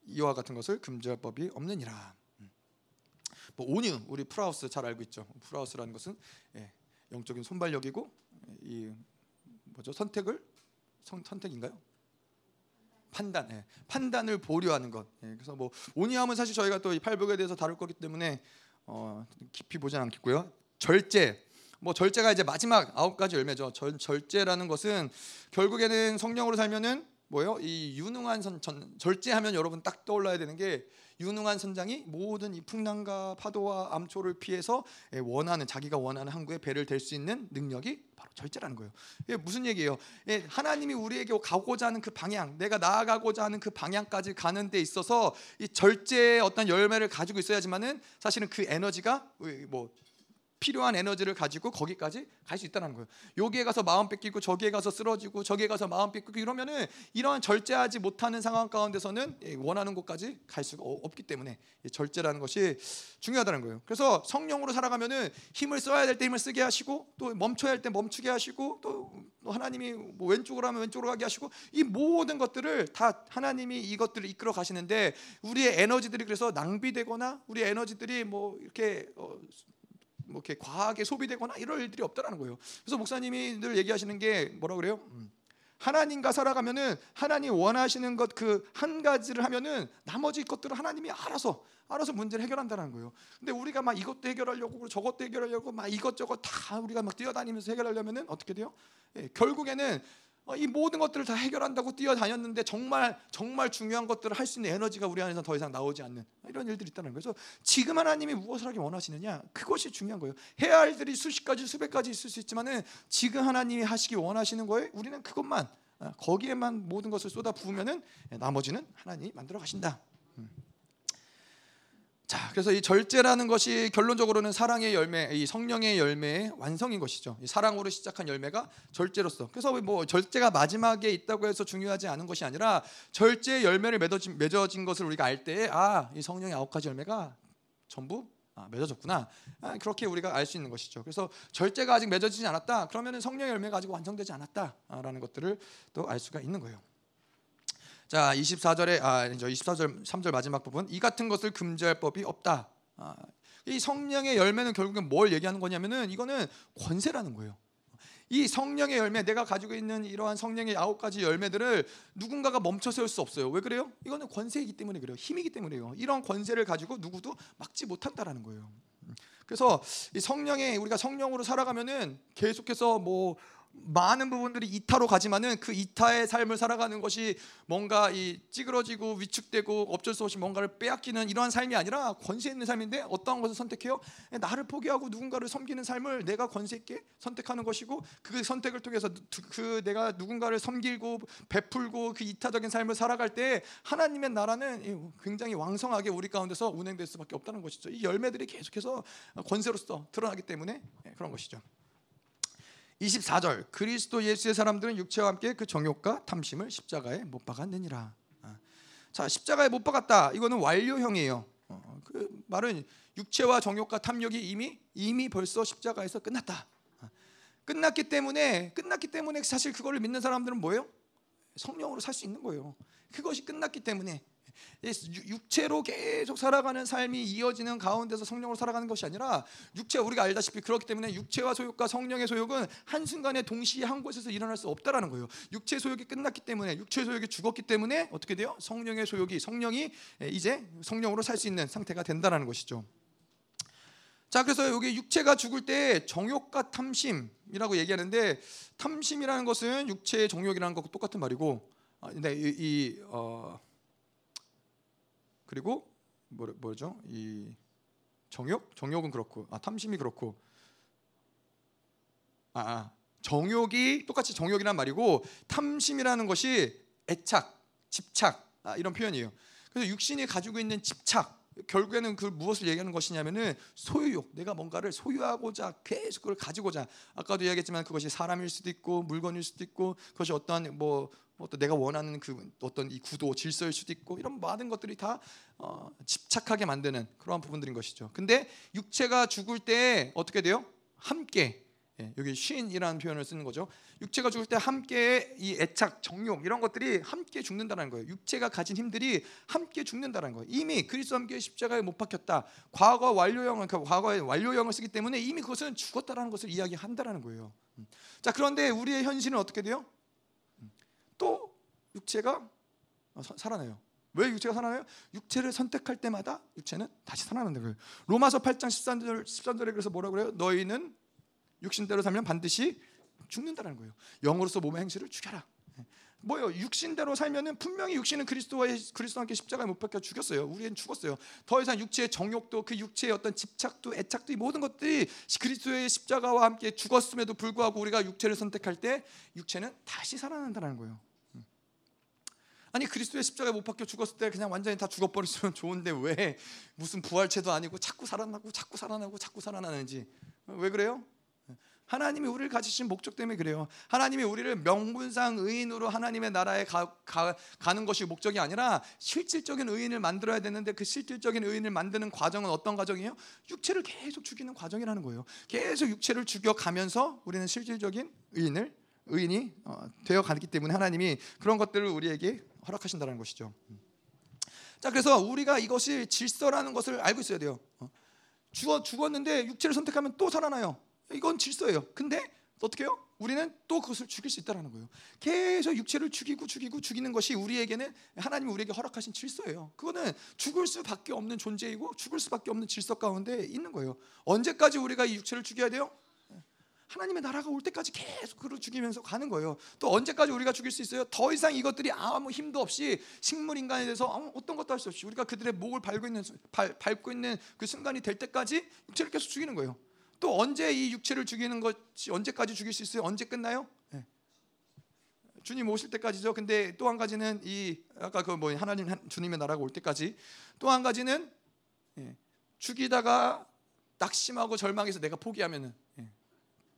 이와 같은 것을 금지할 법이 없느니라. 음. 뭐 온유 우리 πραΰς 잘 알고 있죠. πραΰς라는 것은 예, 영적인 순발력이고 이 뭐죠 선택을 선, 선택인가요? 판단, 예. 판단을 보류하는 것. 예. 그래서 뭐 온유함은 사실 저희가 또 이 팔복에 대해서 다룰 거기 때문에 어, 깊이 보지 않겠고요. 절제, 뭐 절제가 이제 마지막 아홉 가지 열매죠. 절, 절제라는 것은 결국에는 성령으로 살면은 뭐요? 이 유능한 선 전, 절제하면 여러분 딱 떠올라야 되는 게 유능한 선장이 모든 이 풍랑과 파도와 암초를 피해서 예, 원하는 자기가 원하는 항구에 배를 댈 수 있는 능력이 바로 절제라는 거예요. 이게 무슨 얘기예요? 예, 하나님이 우리에게 가고자 하는 그 방향, 내가 나아가고자 하는 그 방향까지 가는 데 있어서 이 절제의 어떤 열매를 가지고 있어야지만은 사실은 그 에너지가 뭐 필요한 에너지를 가지고 거기까지 갈 수 있다는 거예요. 여기에 가서 마음 뺏기고 저기에 가서 쓰러지고 저기에 가서 마음 뺏기고 이러면은 이러한 절제하지 못하는 상황 가운데서는 예, 원하는 곳까지 갈 수가 없기 때문에 절제라는 것이 중요하다는 거예요. 그래서 성령으로 살아가면은 힘을 써야 될 때 힘을 쓰게 하시고 또 멈춰야 할 때 멈추게 하시고 또 하나님이 뭐 왼쪽으로 하면 왼쪽으로 가게 하시고 이 모든 것들을 다 하나님이 이것들을 이끌어 가시는데 우리의 에너지들이 그래서 낭비되거나 우리 에너지들이 뭐 이렇게 어, 뭐 이렇게 과하게 소비되거나 이럴 일들이 없다라는 거예요. 그래서 목사님이 늘 얘기하시는 게 뭐라 그래요? 음. 하나님과 살아가면은 하나님 원하시는 것 그 한 가지를 하면은 나머지 것들을 하나님이 알아서 알아서 문제를 해결한다는 거예요. 근데 우리가 막 이것도 해결하려고 저것도 해결하려고 막 이것저것 다 우리가 막 뛰어다니면서 해결하려면은 어떻게 돼요? 예, 결국에는 어, 이 모든 것들을 다 해결한다고 뛰어다녔는데 정말 정말 중요한 것들을 할 수 있는 에너지가 우리 안에서 더 이상 나오지 않는 이런 일들이 있다는. 그래서 지금 하나님이 무엇을 하기 원하시느냐 그것이 중요한 거예요. 해야 할 일들이 수십 가지 수백 가지 있을 수 있지만은 지금 하나님이 하시기 원하시는 거에 우리는 그것만 어, 거기에만 모든 것을 쏟아 부으면은 나머지는 하나님이 만들어 가신다. 음. 자, 그래서 이 절제라는 것이 결론적으로는 사랑의 열매, 이 성령의 열매의 완성인 것이죠. 이 사랑으로 시작한 열매가 절제로서. 그래서 뭐 절제가 마지막에 있다고 해서 중요하지 않은 것이 아니라 절제의 열매를 맺어진, 맺어진 것을 우리가 알 때에 아, 이 성령의 아홉 가지 열매가 전부 아, 맺어졌구나. 아, 그렇게 우리가 알 수 있는 것이죠. 그래서 절제가 아직 맺어지지 않았다. 그러면은 성령의 열매가 아직 완성되지 않았다라는 것들을 또 알 수가 있는 거예요. 자, 24절에 아, 저 24절 3절 마지막 부분 이 같은 것을 금지할 법이 없다. 아, 이 성령의 열매는 결국엔 뭘 얘기하는 거냐면은 이거는 권세라는 거예요. 이 성령의 열매 내가 가지고 있는 이러한 성령의 아홉 가지 열매들을 누군가가 멈춰 세울 수 없어요. 왜 그래요? 이거는 권세이기 때문에 그래요. 힘이기 때문에요. 이런 권세를 가지고 누구도 막지 못한다라는 거예요. 그래서 이 성령의 우리가 성령으로 살아가면은 계속해서 뭐 많은 부분들이 이타로 가지만은 그 이타의 삶을 살아가는 것이 뭔가 이 찌그러지고 위축되고 어쩔 수 없이 뭔가를 빼앗기는 이러한 삶이 아니라 권세 있는 삶인데 어떠한 것을 선택해요? 나를 포기하고 누군가를 섬기는 삶을 내가 권세 있게 선택하는 것이고 그 선택을 통해서 그 내가 누군가를 섬기고 베풀고 그 이타적인 삶을 살아갈 때 하나님의 나라는 굉장히 왕성하게 우리 가운데서 운행될 수밖에 없다는 것이죠. 이 열매들이 계속해서 권세로서 드러나기 때문에 예, 그런 것이죠. 24절 그리스도 예수의 사람들은 육체와 함께 그 정욕과 탐심을 십자가에 못 박았느니라. 아. 자 십자가에 못 박았다. 이거는 완료형이에요. 어, 그 말은 육체와 정욕과 탐욕이 이미 이미 벌써 십자가에서 끝났다. 아. 끝났기 때문에 끝났기 때문에 사실 그거를 믿는 사람들은 뭐예요? 성령으로 살 수 있는 거예요. 그것이 끝났기 때문에 육체로 계속 살아가는 삶이 이어지는 가운데서 성령으로 살아가는 것이 아니라 육체 우리가 알다시피 그렇기 때문에 육체와 소욕과 성령의 소욕은 한 순간에 동시에 한 곳에서 일어날 수 없다라는 거예요. 육체 소욕이 끝났기 때문에 육체 소욕이 죽었기 때문에 어떻게 돼요? 성령의 소욕이 성령이 이제 성령으로 살 수 있는 상태가 된다라는 것이죠. 자, 그래서 여기 육체가 죽을 때 정욕과 탐심이라고 얘기하는데 탐심이라는 것은 육체의 정욕이라는 것과 똑같은 말이고 아, 근데 이, 이 어, 그리고 뭐, 뭐죠? 이 정욕? 정욕은 그렇고 아 탐심이 그렇고 아, 아 정욕이 똑같이 정욕이란 말이고 탐심이라는 것이 애착, 집착 아, 이런 표현이에요. 그래서 육신이 가지고 있는 집착 결국에는 그 무엇을 얘기하는 것이냐면은 소유욕. 내가 뭔가를 소유하고자 계속 그걸 가지고자. 아까도 이야기했지만 그것이 사람일 수도 있고 물건일 수도 있고 그것이 어떠한 뭐 어떤 내가 원하는 그 어떤 이 구도 질서일 수도 있고 이런 많은 것들이 다 어, 집착하게 만드는 그러한 부분들인 것이죠. 근데 육체가 죽을 때 어떻게 돼요? 함께 예, 여기 쉰이라는 표현을 쓰는 거죠. 육체가 죽을 때 함께 이 애착, 정욕 이런 것들이 함께 죽는다는 거예요. 육체가 가진 힘들이 함께 죽는다는 거예요. 이미 그리스도 함께 십자가에 못 박혔다. 과거 완료형을 그 과거의 완료형을 쓰기 때문에 이미 그것은 죽었다라는 것을 이야기한다라는 거예요. 음. 자 그런데 우리의 현실은 어떻게 돼요? 또 육체가 어, 살아나요. 왜 육체가 살아나요? 육체를 선택할 때마다 육체는 다시 살아난다 거예요. 로마서 8장 13절 13절에 그래서 뭐라 그래요? 너희는 육신대로 살면 반드시 죽는다는 거예요. 영으로서 몸의 행실을 죽여라. 뭐요? 육신대로 살면은 분명히 육신은 그리스도와 그리스도와 함께 십자가에 못 박혀 죽였어요. 우리는 죽었어요. 더 이상 육체의 정욕도 그 육체의 어떤 집착도 애착도 이 모든 것들이 그리스도의 십자가와 함께 죽었음에도 불구하고 우리가 육체를 선택할 때 육체는 다시 살아난다는 거예요. 아니 그리스도의 십자가에 못 박혀 죽었을 때 그냥 완전히 다 죽어버렸으면 좋은데 왜 무슨 부활체도 아니고 자꾸 살아나고 자꾸 살아나고 자꾸 살아나는지 왜 그래요? 하나님이 우리를 가지신 목적 때문에 그래요. 하나님이 우리를 명분상 의인으로 하나님의 나라에 가, 가, 가 는 것이 목적이 아니라 실질적인 의인을 만들어야 되는데 그 실질적인 의인을 만드는 과정은 어떤 과정이에요? 육체를 계속 죽이는 과정이라는 거예요. 계속 육체를 죽여가면서 우리는 실질적인 의인을 의인이 어, 되어 가기 때문에 하나님이 그런 것들을 우리에게 허락하신다는 것이죠. 자, 그래서 우리가 이것이 질서라는 것을 알고 있어야 돼요. 어, 죽어 죽었는데 육체를 선택하면 또 살아나요. 이건 질서예요. 근데 어떻게 해요? 우리는 또 그것을 죽일 수 있다는 거예요. 계속 육체를 죽이고 죽이고 죽이는 것이 우리에게는 하나님이 우리에게 허락하신 질서예요. 그거는 죽을 수밖에 없는 존재이고 죽을 수밖에 없는 질서 가운데 있는 거예요. 언제까지 우리가 이 육체를 죽여야 돼요? 하나님의 나라가 올 때까지 계속 그를 죽이면서 가는 거예요. 또 언제까지 우리가 죽일 수 있어요? 더 이상 이것들이 아무 힘도 없이 식물 인간에 대해서 어떤 것도 할 수 없이 우리가 그들의 목을 밟고 있는 발, 밟고 있는 그 순간이 될 때까지 육체를 계속 죽이는 거예요. 또 언제 이 육체를 죽이는 것이 언제까지 죽일 수 있어요? 언제 끝나요? 네. 주님 오실 때까지죠. 근데 또 한 가지는 이 아까 그 뭐 하나님 주님의 나라가 올 때까지 또 한 가지는 예, 죽이다가 낙심하고 절망해서 내가 포기하면은 예,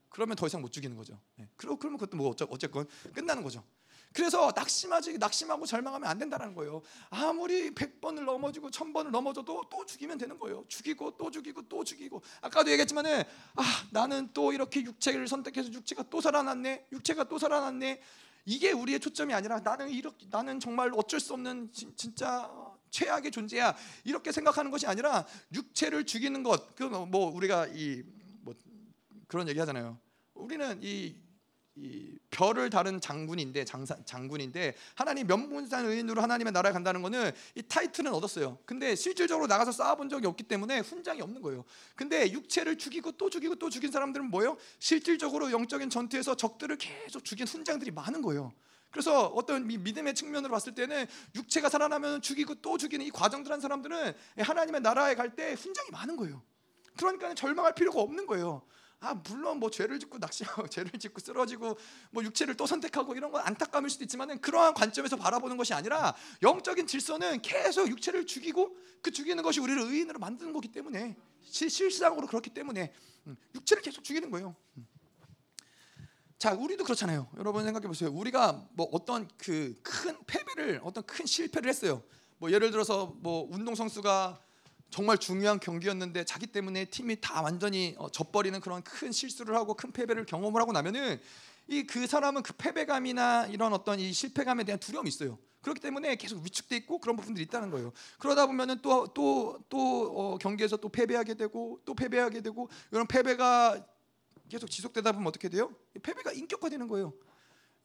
그러면 더 이상 못 죽이는 거죠. 예, 그러면 그것도 뭐 어쨌건 끝나는 거죠. 그래서 낙심하지 낙심하고 절망하면 안 된다는 거예요. 아무리 100번을 넘어지고 1000번을 넘어져도 또 죽이면 되는 거예요. 죽이고 또 죽이고 또 죽이고. 아까도 얘기했지만은 아, 나는 또 이렇게 육체를 선택해서 육체가 또 살아났네. 육체가 또 살아났네. 이게 우리의 초점이 아니라 나는 이렇게 나는 정말 어쩔 수 없는 진, 진짜 최악의 존재야. 이렇게 생각하는 것이 아니라 육체를 죽이는 것. 그 뭐 우리가 이 뭐 그런 얘기 하잖아요. 우리는 이이 별을 다른 장군인데 장사, 장군인데 하나님 면문산 의인으로 하나님의 나라에 간다는 거는 이 타이틀은 얻었어요. 근데 실질적으로 나가서 싸워본 적이 없기 때문에 훈장이 없는 거예요. 근데 육체를 죽이고 또 죽이고 또 죽인 사람들은 뭐예요? 실질적으로 영적인 전투에서 적들을 계속 죽인 훈장들이 많은 거예요. 그래서 어떤 믿음의 측면으로 봤을 때는 육체가 살아나면 죽이고 또 죽이는 이 과정들 한 사람들은 하나님의 나라에 갈 때 훈장이 많은 거예요. 그러니까 절망할 필요가 없는 거예요. 아 물론 뭐 죄를 짓고 낚시하고 죄를 짓고 쓰러지고 뭐 육체를 또 선택하고 이런 건 안타까울 수도 있지만은 그러한 관점에서 바라보는 것이 아니라 영적인 질서는 계속 육체를 죽이고 그 죽이는 것이 우리를 의인으로 만드는 거기 때문에 실상으로 그렇기 때문에 음, 육체를 계속 죽이는 거예요. 음. 자, 우리도 그렇잖아요. 여러분 생각해 보세요. 우리가 뭐 어떤 그 큰 패배를 어떤 큰 실패를 했어요. 뭐 예를 들어서 뭐 운동 선수가 정말 중요한 경기였는데 자기 때문에 팀이 다 완전히 어, 져버리는 그런 큰 실수를 하고 큰 패배를 경험을 하고 나면은 이 그 사람은 그 패배감이나 이런 어떤 이 실패감에 대한 두려움이 있어요. 그렇기 때문에 계속 위축돼 있고 그런 부분들이 있다는 거예요. 그러다 보면은 또 또 또 어, 경기에서 또 패배하게 되고 또 패배하게 되고 이런 패배가 계속 지속되다 보면 어떻게 돼요? 패배가 인격화되는 거예요.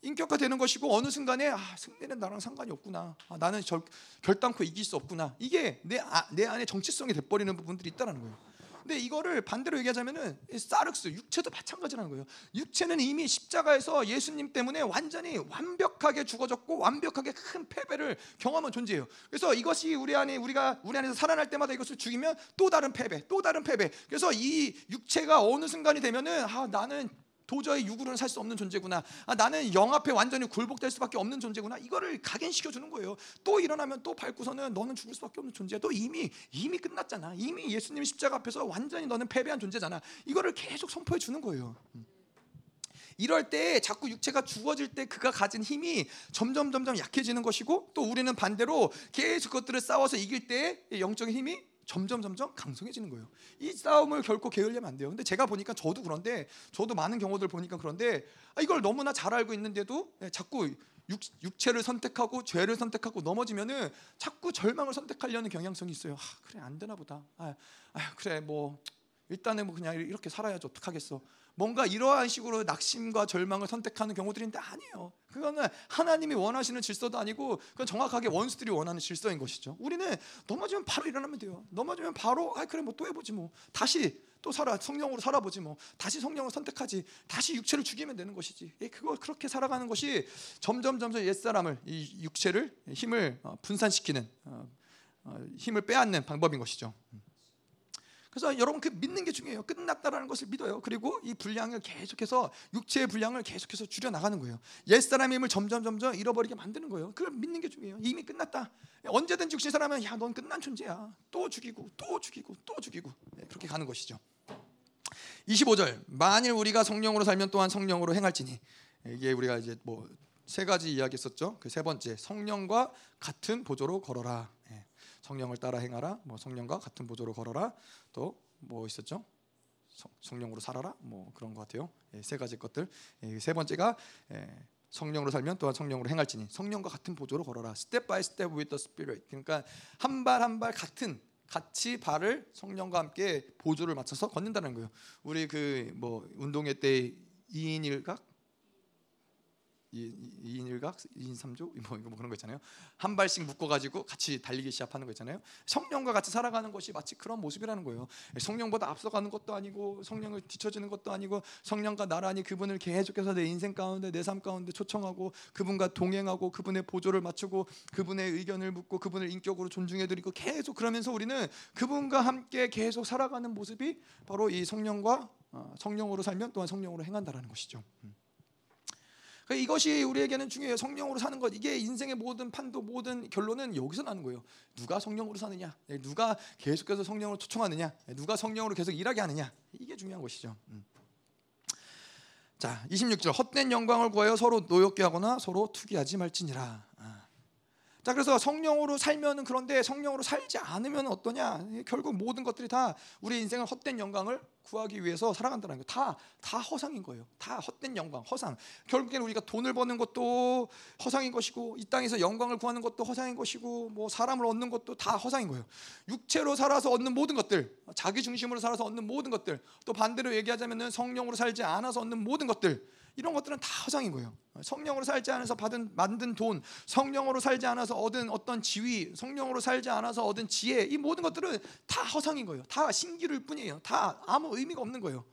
인격화되는 것이고 어느 순간에 아, 승리는 나랑 상관이 없구나. 아, 나는 절, 결단코 이길 수 없구나. 이게 내, 아, 내 안에 정체성이 돼버리는 부분들이 있다는 거예요. 근데 이거를 반대로 얘기하자면은 사륵스 육체도 마찬가지라는 거예요. 육체는 이미 십자가에서 예수님 때문에 완전히 완벽하게 죽어졌고 완벽하게 큰 패배를 경험한 존재예요. 그래서 이것이 우리 안에 우리가 우리 안에서 살아날 때마다 이것을 죽이면 또 다른 패배, 또 다른 패배. 그래서 이 육체가 어느 순간이 되면은 아 나는 도저히 육으로는 살 수 없는 존재구나. 아, 나는 영 앞에 완전히 굴복될 수밖에 없는 존재구나. 이거를 각인시켜 주는 거예요. 또 일어나면 또 밟고서는 너는 죽을 수밖에 없는 존재야. 또 이미 이미 끝났잖아. 이미 예수님 십자가 앞에서 완전히 너는 패배한 존재잖아. 이거를 계속 선포해 주는 거예요. 음. 이럴 때 자꾸 육체가 죽어질 때 그가 가진 힘이 점점 점점 약해지는 것이고 또 우리는 반대로 계속 그것들을 싸워서 이길 때 영적인 힘이 점점 점점 강성해지는 거예요. 이 싸움을 결코 게을리면 안 돼요. 근데 제가 보니까 저도 그런데 저도 많은 경우들 보니까 그런데 아, 이걸 너무나 잘 알고 있는데도 예, 자꾸 육, 체를 선택하고 죄를 선택하고 넘어지면은 자꾸 절망을 선택하려는 경향성이 있어요. 아, 그래 안 되나 보다. 아, 아 그래 뭐 일단은 뭐 그냥 이렇게 살아야지 어떡하겠어. 뭔가 이러한 식으로 낙심과 절망을 선택하는 경우들인데 아니에요. 그거는 하나님이 원하시는 질서도 아니고 그건 정확하게 원수들이 원하는 질서인 것이죠. 우리는 넘어지면 바로 일어나면 돼요. 넘어지면 바로 아 그래 뭐 또 해보지 뭐 다시 또 살아 성령으로 살아보지 뭐 다시 성령을 선택하지 다시 육체를 죽이면 되는 것이지. 예, 그거 그렇게 살아가는 것이 점점 점점 옛 사람을 이 육체를 힘을 어, 분산시키는 어, 어, 힘을 빼앗는 방법인 것이죠. 그래서 여러분 그 믿는 게 중요해요. 끝났다라는 것을 믿어요. 그리고 이 분량을 계속해서 육체의 분량을 계속해서 줄여 나가는 거예요. 옛 사람의 힘을 점점 점점 잃어버리게 만드는 거예요. 그걸 믿는 게 중요해요. 이미 끝났다. 언제든지 육신 사람은 야, 넌 끝난 존재야. 또 죽이고 또 죽이고 또 죽이고 네, 그렇게 가는 것이죠. 25절 만일 우리가 성령으로 살면 또한 성령으로 행할지니 이게 우리가 이제 뭐 세 가지 이야기했었죠. 그 세 번째 성령과 같은 보조로 걸어라. 성령을 따라 행하라. 뭐 성령과 같은 보조로 걸어라. 또 뭐 있었죠? 성령으로 살아라. 뭐 그런 것 같아요. 예, 세 가지 것들. 예, 세 번째가 예, 성령으로 살면 또한 성령으로 행할지니 성령과 같은 보조로 걸어라. Step by step with the Spirit. 그러니까 한 발 한 발 같은 같이 발을 성령과 함께 보조를 맞춰서 걷는다는 거예요. 우리 그 뭐 운동회 때 2인 1각 2인 1각, 2인 3조 뭐 이거 뭐 그런 거 있잖아요. 한 발씩 묶어 가지고 같이 달리기 시작하는 거 있잖아요. 성령과 같이 살아가는 것이 마치 그런 모습이라는 거예요. 성령보다 앞서가는 것도 아니고 성령을 뒤처지는 것도 아니고 성령과 나란히 그분을 계속해서 내 인생 가운데 내 삶 가운데 초청하고 그분과 동행하고 그분의 보조를 맞추고 그분의 의견을 묻고 그분을 인격으로 존중해 드리고 계속 그러면서 우리는 그분과 함께 계속 살아가는 모습이 바로 이 성령과 어, 성령으로 살면 또한 성령으로 행한다라는 것이죠. 음. 그러니까 이것이 우리에게는 중요해요. 성령으로 사는 것. 이게 인생의 모든 판도 모든 결론은 여기서 나는 거예요. 누가 성령으로 사느냐? 네, 누가 계속해서 성령을 초청하느냐? 네, 누가 성령으로 계속 일하게 하느냐? 이게 중요한 것이죠. 음. 자, 26절 헛된 영광을 구하여 서로 노엽게 하거나 서로 투기하지 말지니라. 자 그래서 성령으로 살면은 그런데 성령으로 살지 않으면 어떠냐? 결국 모든 것들이 다 우리 인생을 헛된 영광을 구하기 위해서 살아간다는 거. 다다 허상인 거예요. 다 헛된 영광, 허상. 결국에는 우리가 돈을 버는 것도 허상인 것이고 이 땅에서 영광을 구하는 것도 허상인 것이고 뭐 사람을 얻는 것도 다 허상인 거예요. 육체로 살아서 얻는 모든 것들, 자기 중심으로 살아서 얻는 모든 것들, 또 반대로 얘기하자면은 성령으로 살지 않아서 얻는 모든 것들 이런 것들은 다 허상인 거예요. 성령으로 살지 않아서 받은 만든 돈, 성령으로 살지 않아서 얻은 어떤 지위, 성령으로 살지 않아서 얻은 지혜, 이 모든 것들은 다 허상인 거예요. 다 신기루일 뿐이에요. 다 아무 의미가 없는 거예요.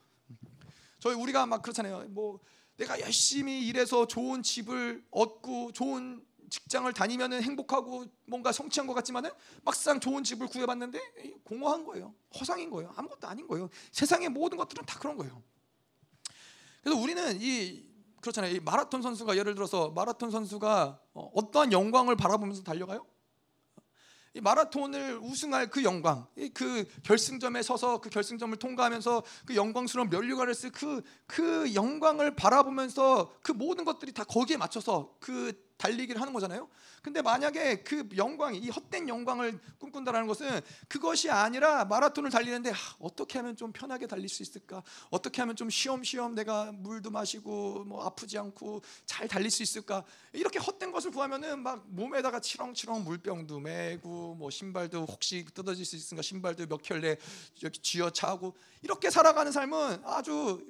저희 우리가 막 그렇잖아요. 뭐 내가 열심히 일해서 좋은 집을 얻고 좋은 직장을 다니면은 행복하고 뭔가 성취한 것 같지만은 막상 좋은 집을 구해봤는데 공허한 거예요. 허상인 거예요. 아무것도 아닌 거예요. 세상의 모든 것들은 다 그런 거예요. 그래서 우리는 이 그렇잖아요. 이 마라톤 선수가 예를 들어서 마라톤 선수가 어, 어떠한 영광을 바라보면서 달려가요? 이 마라톤을 우승할 그 영광, 그 결승점에 서서 그 결승점을 통과하면서 그 영광스러운 면류관을 쓸 그 그 영광을 바라보면서 그 모든 것들이 다 거기에 맞춰서 그 달리기를 하는 거잖아요. 근데 만약에 그 영광이 이 헛된 영광을 꿈꾼다라는 것은 그것이 아니라 마라톤을 달리는데 아, 어떻게 하면 좀 편하게 달릴 수 있을까? 어떻게 하면 좀 쉬엄쉬엄 내가 물도 마시고 뭐 아프지 않고 잘 달릴 수 있을까? 이렇게 헛된 것을 구하면은 막 몸에다가 치렁치렁 물병도 메고 뭐 신발도 혹시 뜯어질 수 있으니까 신발도 몇 켤레 이렇게 쥐어차고 이렇게 살아가는 삶은 아주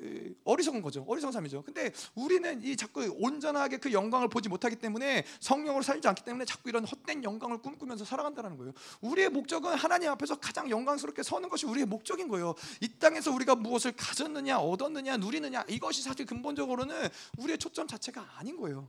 어리석은 거죠. 어리석은 삶이죠. 근데 우리는 이 자꾸 온전하게 그 영광을 보지 못하기 때문에 성령으로 살지 않기 때문에 자꾸 이런 헛된 영광을 꿈꾸면서 살아간다는 거예요. 우리의 목적은 하나님 앞에서 가장 영광스럽게 서는 것이 우리의 목적인 거예요. 이 땅에서 우리가 무엇을 가졌느냐, 얻었느냐, 누리느냐 이것이 사실 근본적으로는 우리의 초점 자체가 아닌 거예요.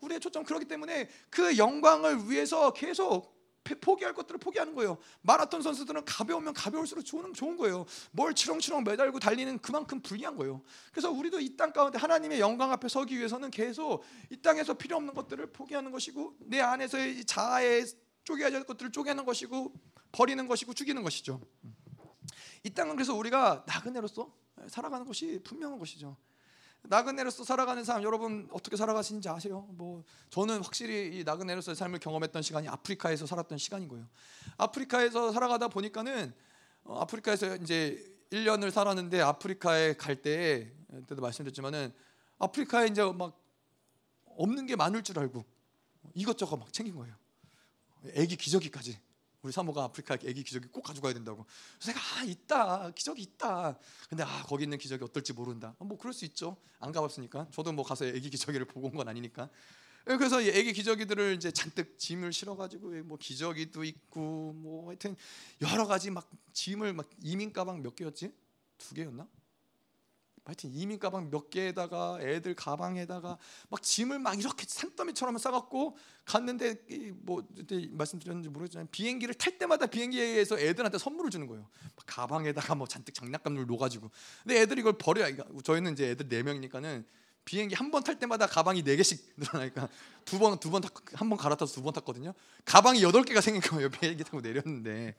우리의 초점 그렇기 때문에 그 영광을 위해서 계속 포기할 것들을 포기하는 거예요. 마라톤 선수들은 가벼우면 가벼울수록 좋은, 좋은 거예요. 뭘 치렁치렁 매달고 달리는 그만큼 불리한 거예요. 그래서 우리도 이 땅 가운데 하나님의 영광 앞에 서기 위해서는 계속 이 땅에서 필요 없는 것들을 포기하는 것이고 내 안에서의 자아에 쪼개야 될 것들을 쪼개는 것이고 버리는 것이고 죽이는 것이죠. 이 땅은 그래서 우리가 나그네로서 살아가는 것이 분명한 것이죠. 나그네로서 살아가는 사람 여러분 어떻게 살아가시는지 아세요? 뭐 저는 확실히 이 나그네로서의 삶을 경험했던 시간이 아프리카에서 살았던 시간인 거예요. 아프리카에서 살아가다 보니까는 어, 아프리카에서 이제 1년을 살았는데 아프리카에 갈때 때도 말씀드렸지만은 아프리카에 이제 막 없는 게 많을 줄 알고 이것저것 막 챙긴 거예요. 애기 기저귀까지. 우리 사모가 아프리카 애기 기저귀 꼭 가져가야 된다고. 내가 아 있다 기저귀 있다. 근데 아 거기 있는 기저귀 어떨지 모른다. 뭐 그럴 수 있죠. 안 가봤으니까. 저도 뭐 가서 애기 기저귀를 보고 온 건 아니니까. 예, 그래서 애기 기저귀들을 이제 잔뜩 짐을 실어가지고 뭐 기저귀도 있고 뭐 하여튼 여러 가지 막 짐을 막 이민 가방 몇 개였지? 두 개였나? 하여튼 이민 가방 몇 개에다가 애들 가방에다가 막 짐을 막 이렇게 산더미처럼 싸갖고 갔는데 뭐 말씀드렸는지 모르겠지만 비행기를 탈 때마다 비행기에서 애들한테 선물을 주는 거예요. 가방에다가 뭐 잔뜩 장난감을 놓아가지고 근데 애들이 이걸 버려야 저희는 이제 애들 네 명이니까는 비행기 한 번 탈 때마다 가방이 네 개씩 늘어나니까 두 번 두 번 한 번 갈아타서 두 번 탔거든요. 가방이 여덟 개가 생긴 거예요. 비행기 타고 내렸는데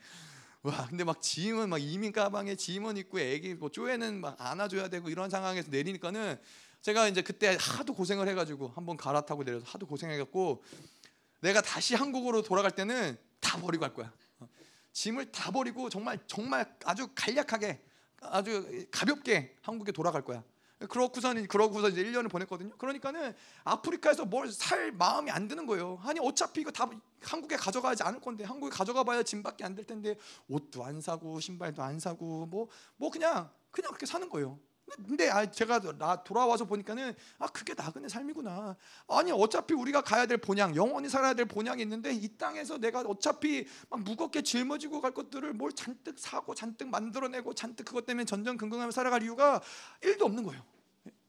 와 근데 막 짐은 막 이민 가방에 짐은 있고 애기 뭐 쪼에는 막 안아줘야 되고 이런 상황에서 내리니까는 제가 이제 그때 하도 고생을 해가지고 한번 갈아타고 내려서 하도 고생해갖고 내가 다시 한국으로 돌아갈 때는 다 버리고 갈 거야. 짐을 다 버리고 정말 정말 아주 간략하게 아주 가볍게 한국에 돌아갈 거야. 그렇고선 그러고서 이제 1년을 보냈거든요. 그러니까는 아프리카에서 뭘 살 마음이 안 드는 거예요. 아니 어차피 이거 다 한국에 가져가지 않을 건데 한국에 가져가 봐야 짐밖에 안 될 텐데 옷도 안 사고 신발도 안 사고 뭐뭐 뭐 그냥 그냥 그렇게 사는 거예요. 근데 아 제가 나 돌아와서 보니까는 아 그게 나그네 삶이구나. 아니 어차피 우리가 가야 될 본향, 영원히 살아야 될 본향이 있는데 이 땅에서 내가 어차피 막 무겁게 짊어지고 갈 것들을 뭘 잔뜩 사고 잔뜩 만들어내고 잔뜩 그것 때문에 전전긍긍하며 살아갈 이유가 1도 없는 거예요.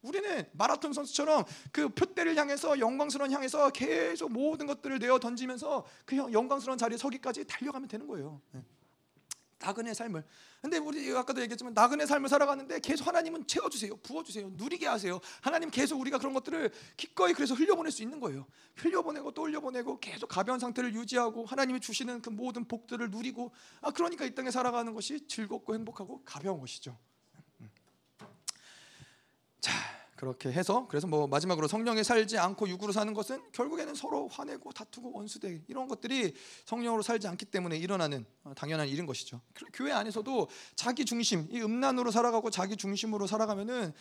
우리는 마라톤 선수처럼 그 표대를 향해서 영광스러운 향해서 계속 모든 것들을 내어 던지면서 그 영광스러운 자리에 서기까지 달려가면 되는 거예요. 네. 나그네 삶을. 근데 우리 아까도 얘기했지만 나그네 삶을 살아가는데 계속 하나님은 채워주세요, 부어주세요, 누리게 하세요. 하나님 계속 우리가 그런 것들을 기꺼이 그래서 흘려보낼 수 있는 거예요. 흘려보내고 또 흘려보내고 계속 가벼운 상태를 유지하고 하나님이 주시는 그 모든 복들을 누리고 아 그러니까 이 땅에 살아가는 것이 즐겁고 행복하고 가벼운 것이죠. 자 그렇게 해서 그래서 뭐 마지막으로 성령에 살지 않고 육으로 사는 것은 결국에는 서로 화내고 다투고 원수되기 이런 것들이 성령으로 살지 않기 때문에 일어나는 어, 당연한 일인 것이죠. 교회 안에서도 자기 중심, 이 음란으로 살아가고 자기 중심으로 살아가면은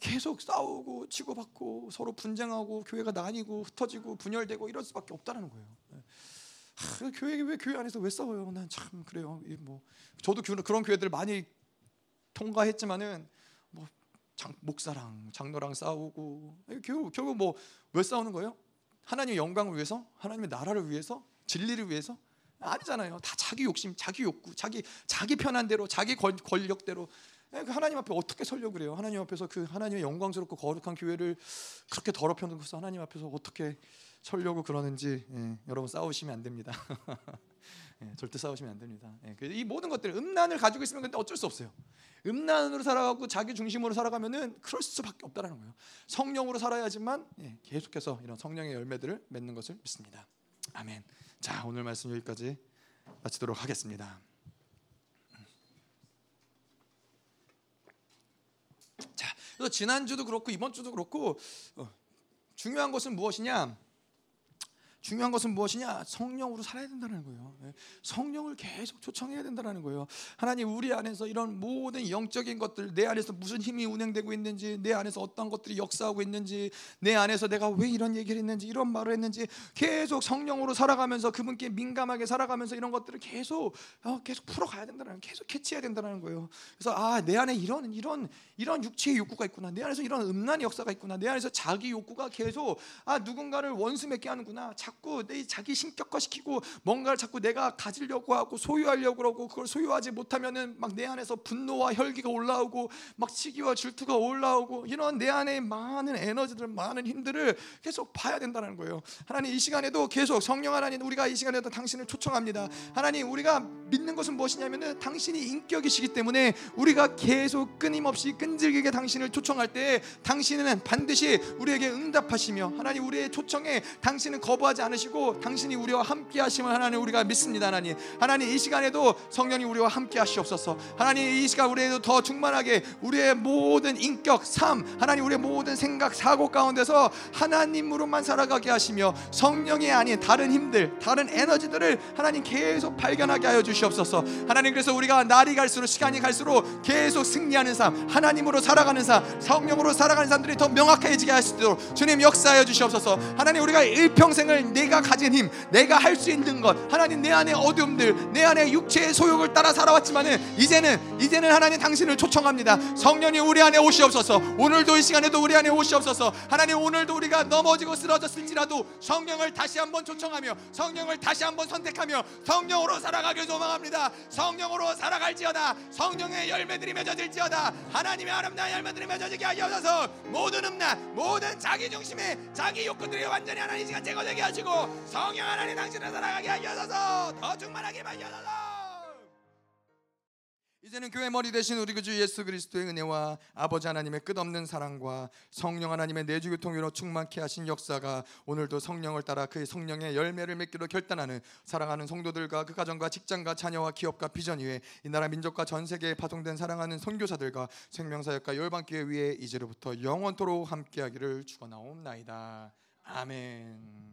계속 싸우고 치고받고 서로 분쟁하고 교회가 나뉘고 흩어지고 분열되고 이럴 수밖에 없다는 거예요. 하, 교회 왜 교회 안에서 왜 싸워요? 난 참 그래요. 뭐 저도 그런 교회들 많이 통과했지만은 장, 목사랑 장로랑 싸우고 결국 결국 뭐 왜 싸우는 거예요? 하나님의 영광을 위해서, 하나님의 나라를 위해서, 진리를 위해서 아니잖아요. 다 자기 욕심, 자기 욕구, 자기 자기 편한 대로, 자기 권, 권력대로 그 하나님 앞에 어떻게 설려 그래요? 하나님 앞에서 그 하나님의 영광스럽고 거룩한 교회를 그렇게 더럽혀 놓고서 하나님 앞에서 어떻게 설려고 그러는지 예, 여러분 싸우시면 안 됩니다. 예, 절대 싸우시면 안 됩니다. 예, 그이 모든 것들 음란을 가지고 있으면 근데 어쩔 수 없어요. 음란으로 살아가고 자기 중심으로 살아가면은 그럴 수밖에 없다라는 거예요. 성령으로 살아야지만 예, 계속해서 이런 성령의 열매들을 맺는 것을 믿습니다. 아멘. 자 오늘 말씀 여기까지 마치도록 하겠습니다. 자, 그래서 지난 주도 그렇고 이번 주도 그렇고 어, 중요한 것은 무엇이냐? 중요한 것은 무엇이냐? 성령으로 살아야 된다는 거예요. 예. 성령을 계속 초청해야 된다는 거예요. 하나님 우리 안에서 이런 모든 영적인 것들, 내 안에서 무슨 힘이 운행되고 있는지, 내 안에서 어떤 것들이 역사하고 있는지, 내 안에서 내가 왜 이런 얘기를 했는지, 이런 말을 했는지 계속 성령으로 살아가면서 그분께 민감하게 살아가면서 이런 것들을 계속 어, 계속 풀어가야 된다는, 계속 캐치해야 된다는 거예요. 그래서 아 내 안에 이런 이런 이런 육체의 욕구가 있구나, 내 안에서 이런 음란의 역사가 있구나, 내 안에서 자기 욕구가 계속 아 누군가를 원수 맺게 하는구나. 내 자기 신격화 시키고 뭔가를 자꾸 내가 가지려고 하고 소유하려고 그러고 그걸 소유하지 못하면은 막 내 안에서 분노와 혈기가 올라오고 막 시기와 질투가 올라오고 이런 내 안에 많은 에너지들 많은 힘들을 계속 봐야 된다는 거예요. 하나님 이 시간에도 계속 성령 하나님 우리가 이 시간에도 당신을 초청합니다. 하나님 우리가 믿는 것은 무엇이냐면은 당신이 인격이시기 때문에 우리가 계속 끊임없이 끈질기게 당신을 초청할 때 당신은 반드시 우리에게 응답하시며 하나님 우리의 초청에 당신은 거부하지 않으시고 당신이 우리와 함께 하심을 하나님 우리가 믿습니다. 하나님 하나님 이 시간에도 성령이 우리와 함께 하시옵소서. 하나님 이 시간 우리에도 더 충만하게 우리의 모든 인격 삶 하나님 우리의 모든 생각 사고 가운데서 하나님으로만 살아가게 하시며 성령이 아닌 다른 힘들 다른 에너지들을 하나님 계속 발견하게 하여 주시옵소서. 하나님 그래서 우리가 날이 갈수록 시간이 갈수록 계속 승리하는 삶 하나님으로 살아가는 삶 성령으로 살아가는 사람들이 더 명확해지게 하시도록 주님 역사하여 주시옵소서. 하나님 우리가 일평생을 내가 가진 힘 내가 할 수 있는 것 하나님 내 안의 어둠들 내 안의 육체의 소욕을 따라 살아왔지만은 이제는 이제는 하나님 당신을 초청합니다. 성령이 우리 안에 오시옵소서 오늘도 이 시간에도 우리 안에 오시옵소서 하나님 오늘도 우리가 넘어지고 쓰러졌을지라도 성령을 다시 한번 초청하며 성령을 다시 한번 선택하며 성령으로 살아가길 소망합니다. 성령으로 살아갈지어다. 성령의 열매들이 맺어질지어다. 하나님의 아름다운 열매들이 맺어지게 주셔서. 모든 음란 모든 자기 중심의 자기 욕구들이 완전히 하나님 이 시간 제거되게 하 시고 성령 하나님 당신을 하여 주셔서 더 충만하게 하여 주셔서 이제는 교회 머리 대신 우리 구주 예수 그리스도의 은혜와 아버지 하나님의 끝없는 사랑과 성령 하나님의 내주 교통으로 충만케 하신 역사가 오늘도 성령을 따라 그 성령의 열매를 맺기로 결단하는 사랑하는 성도들과 그 가정과 직장과 자녀와 기업과 비전 위에 이 나라 민족과 전 세계에 파송된 사랑하는 선교사들과 생명사역과 열방교회 위에 이제로부터 영원토록 함께하기를 축원하옵나이다. 아멘.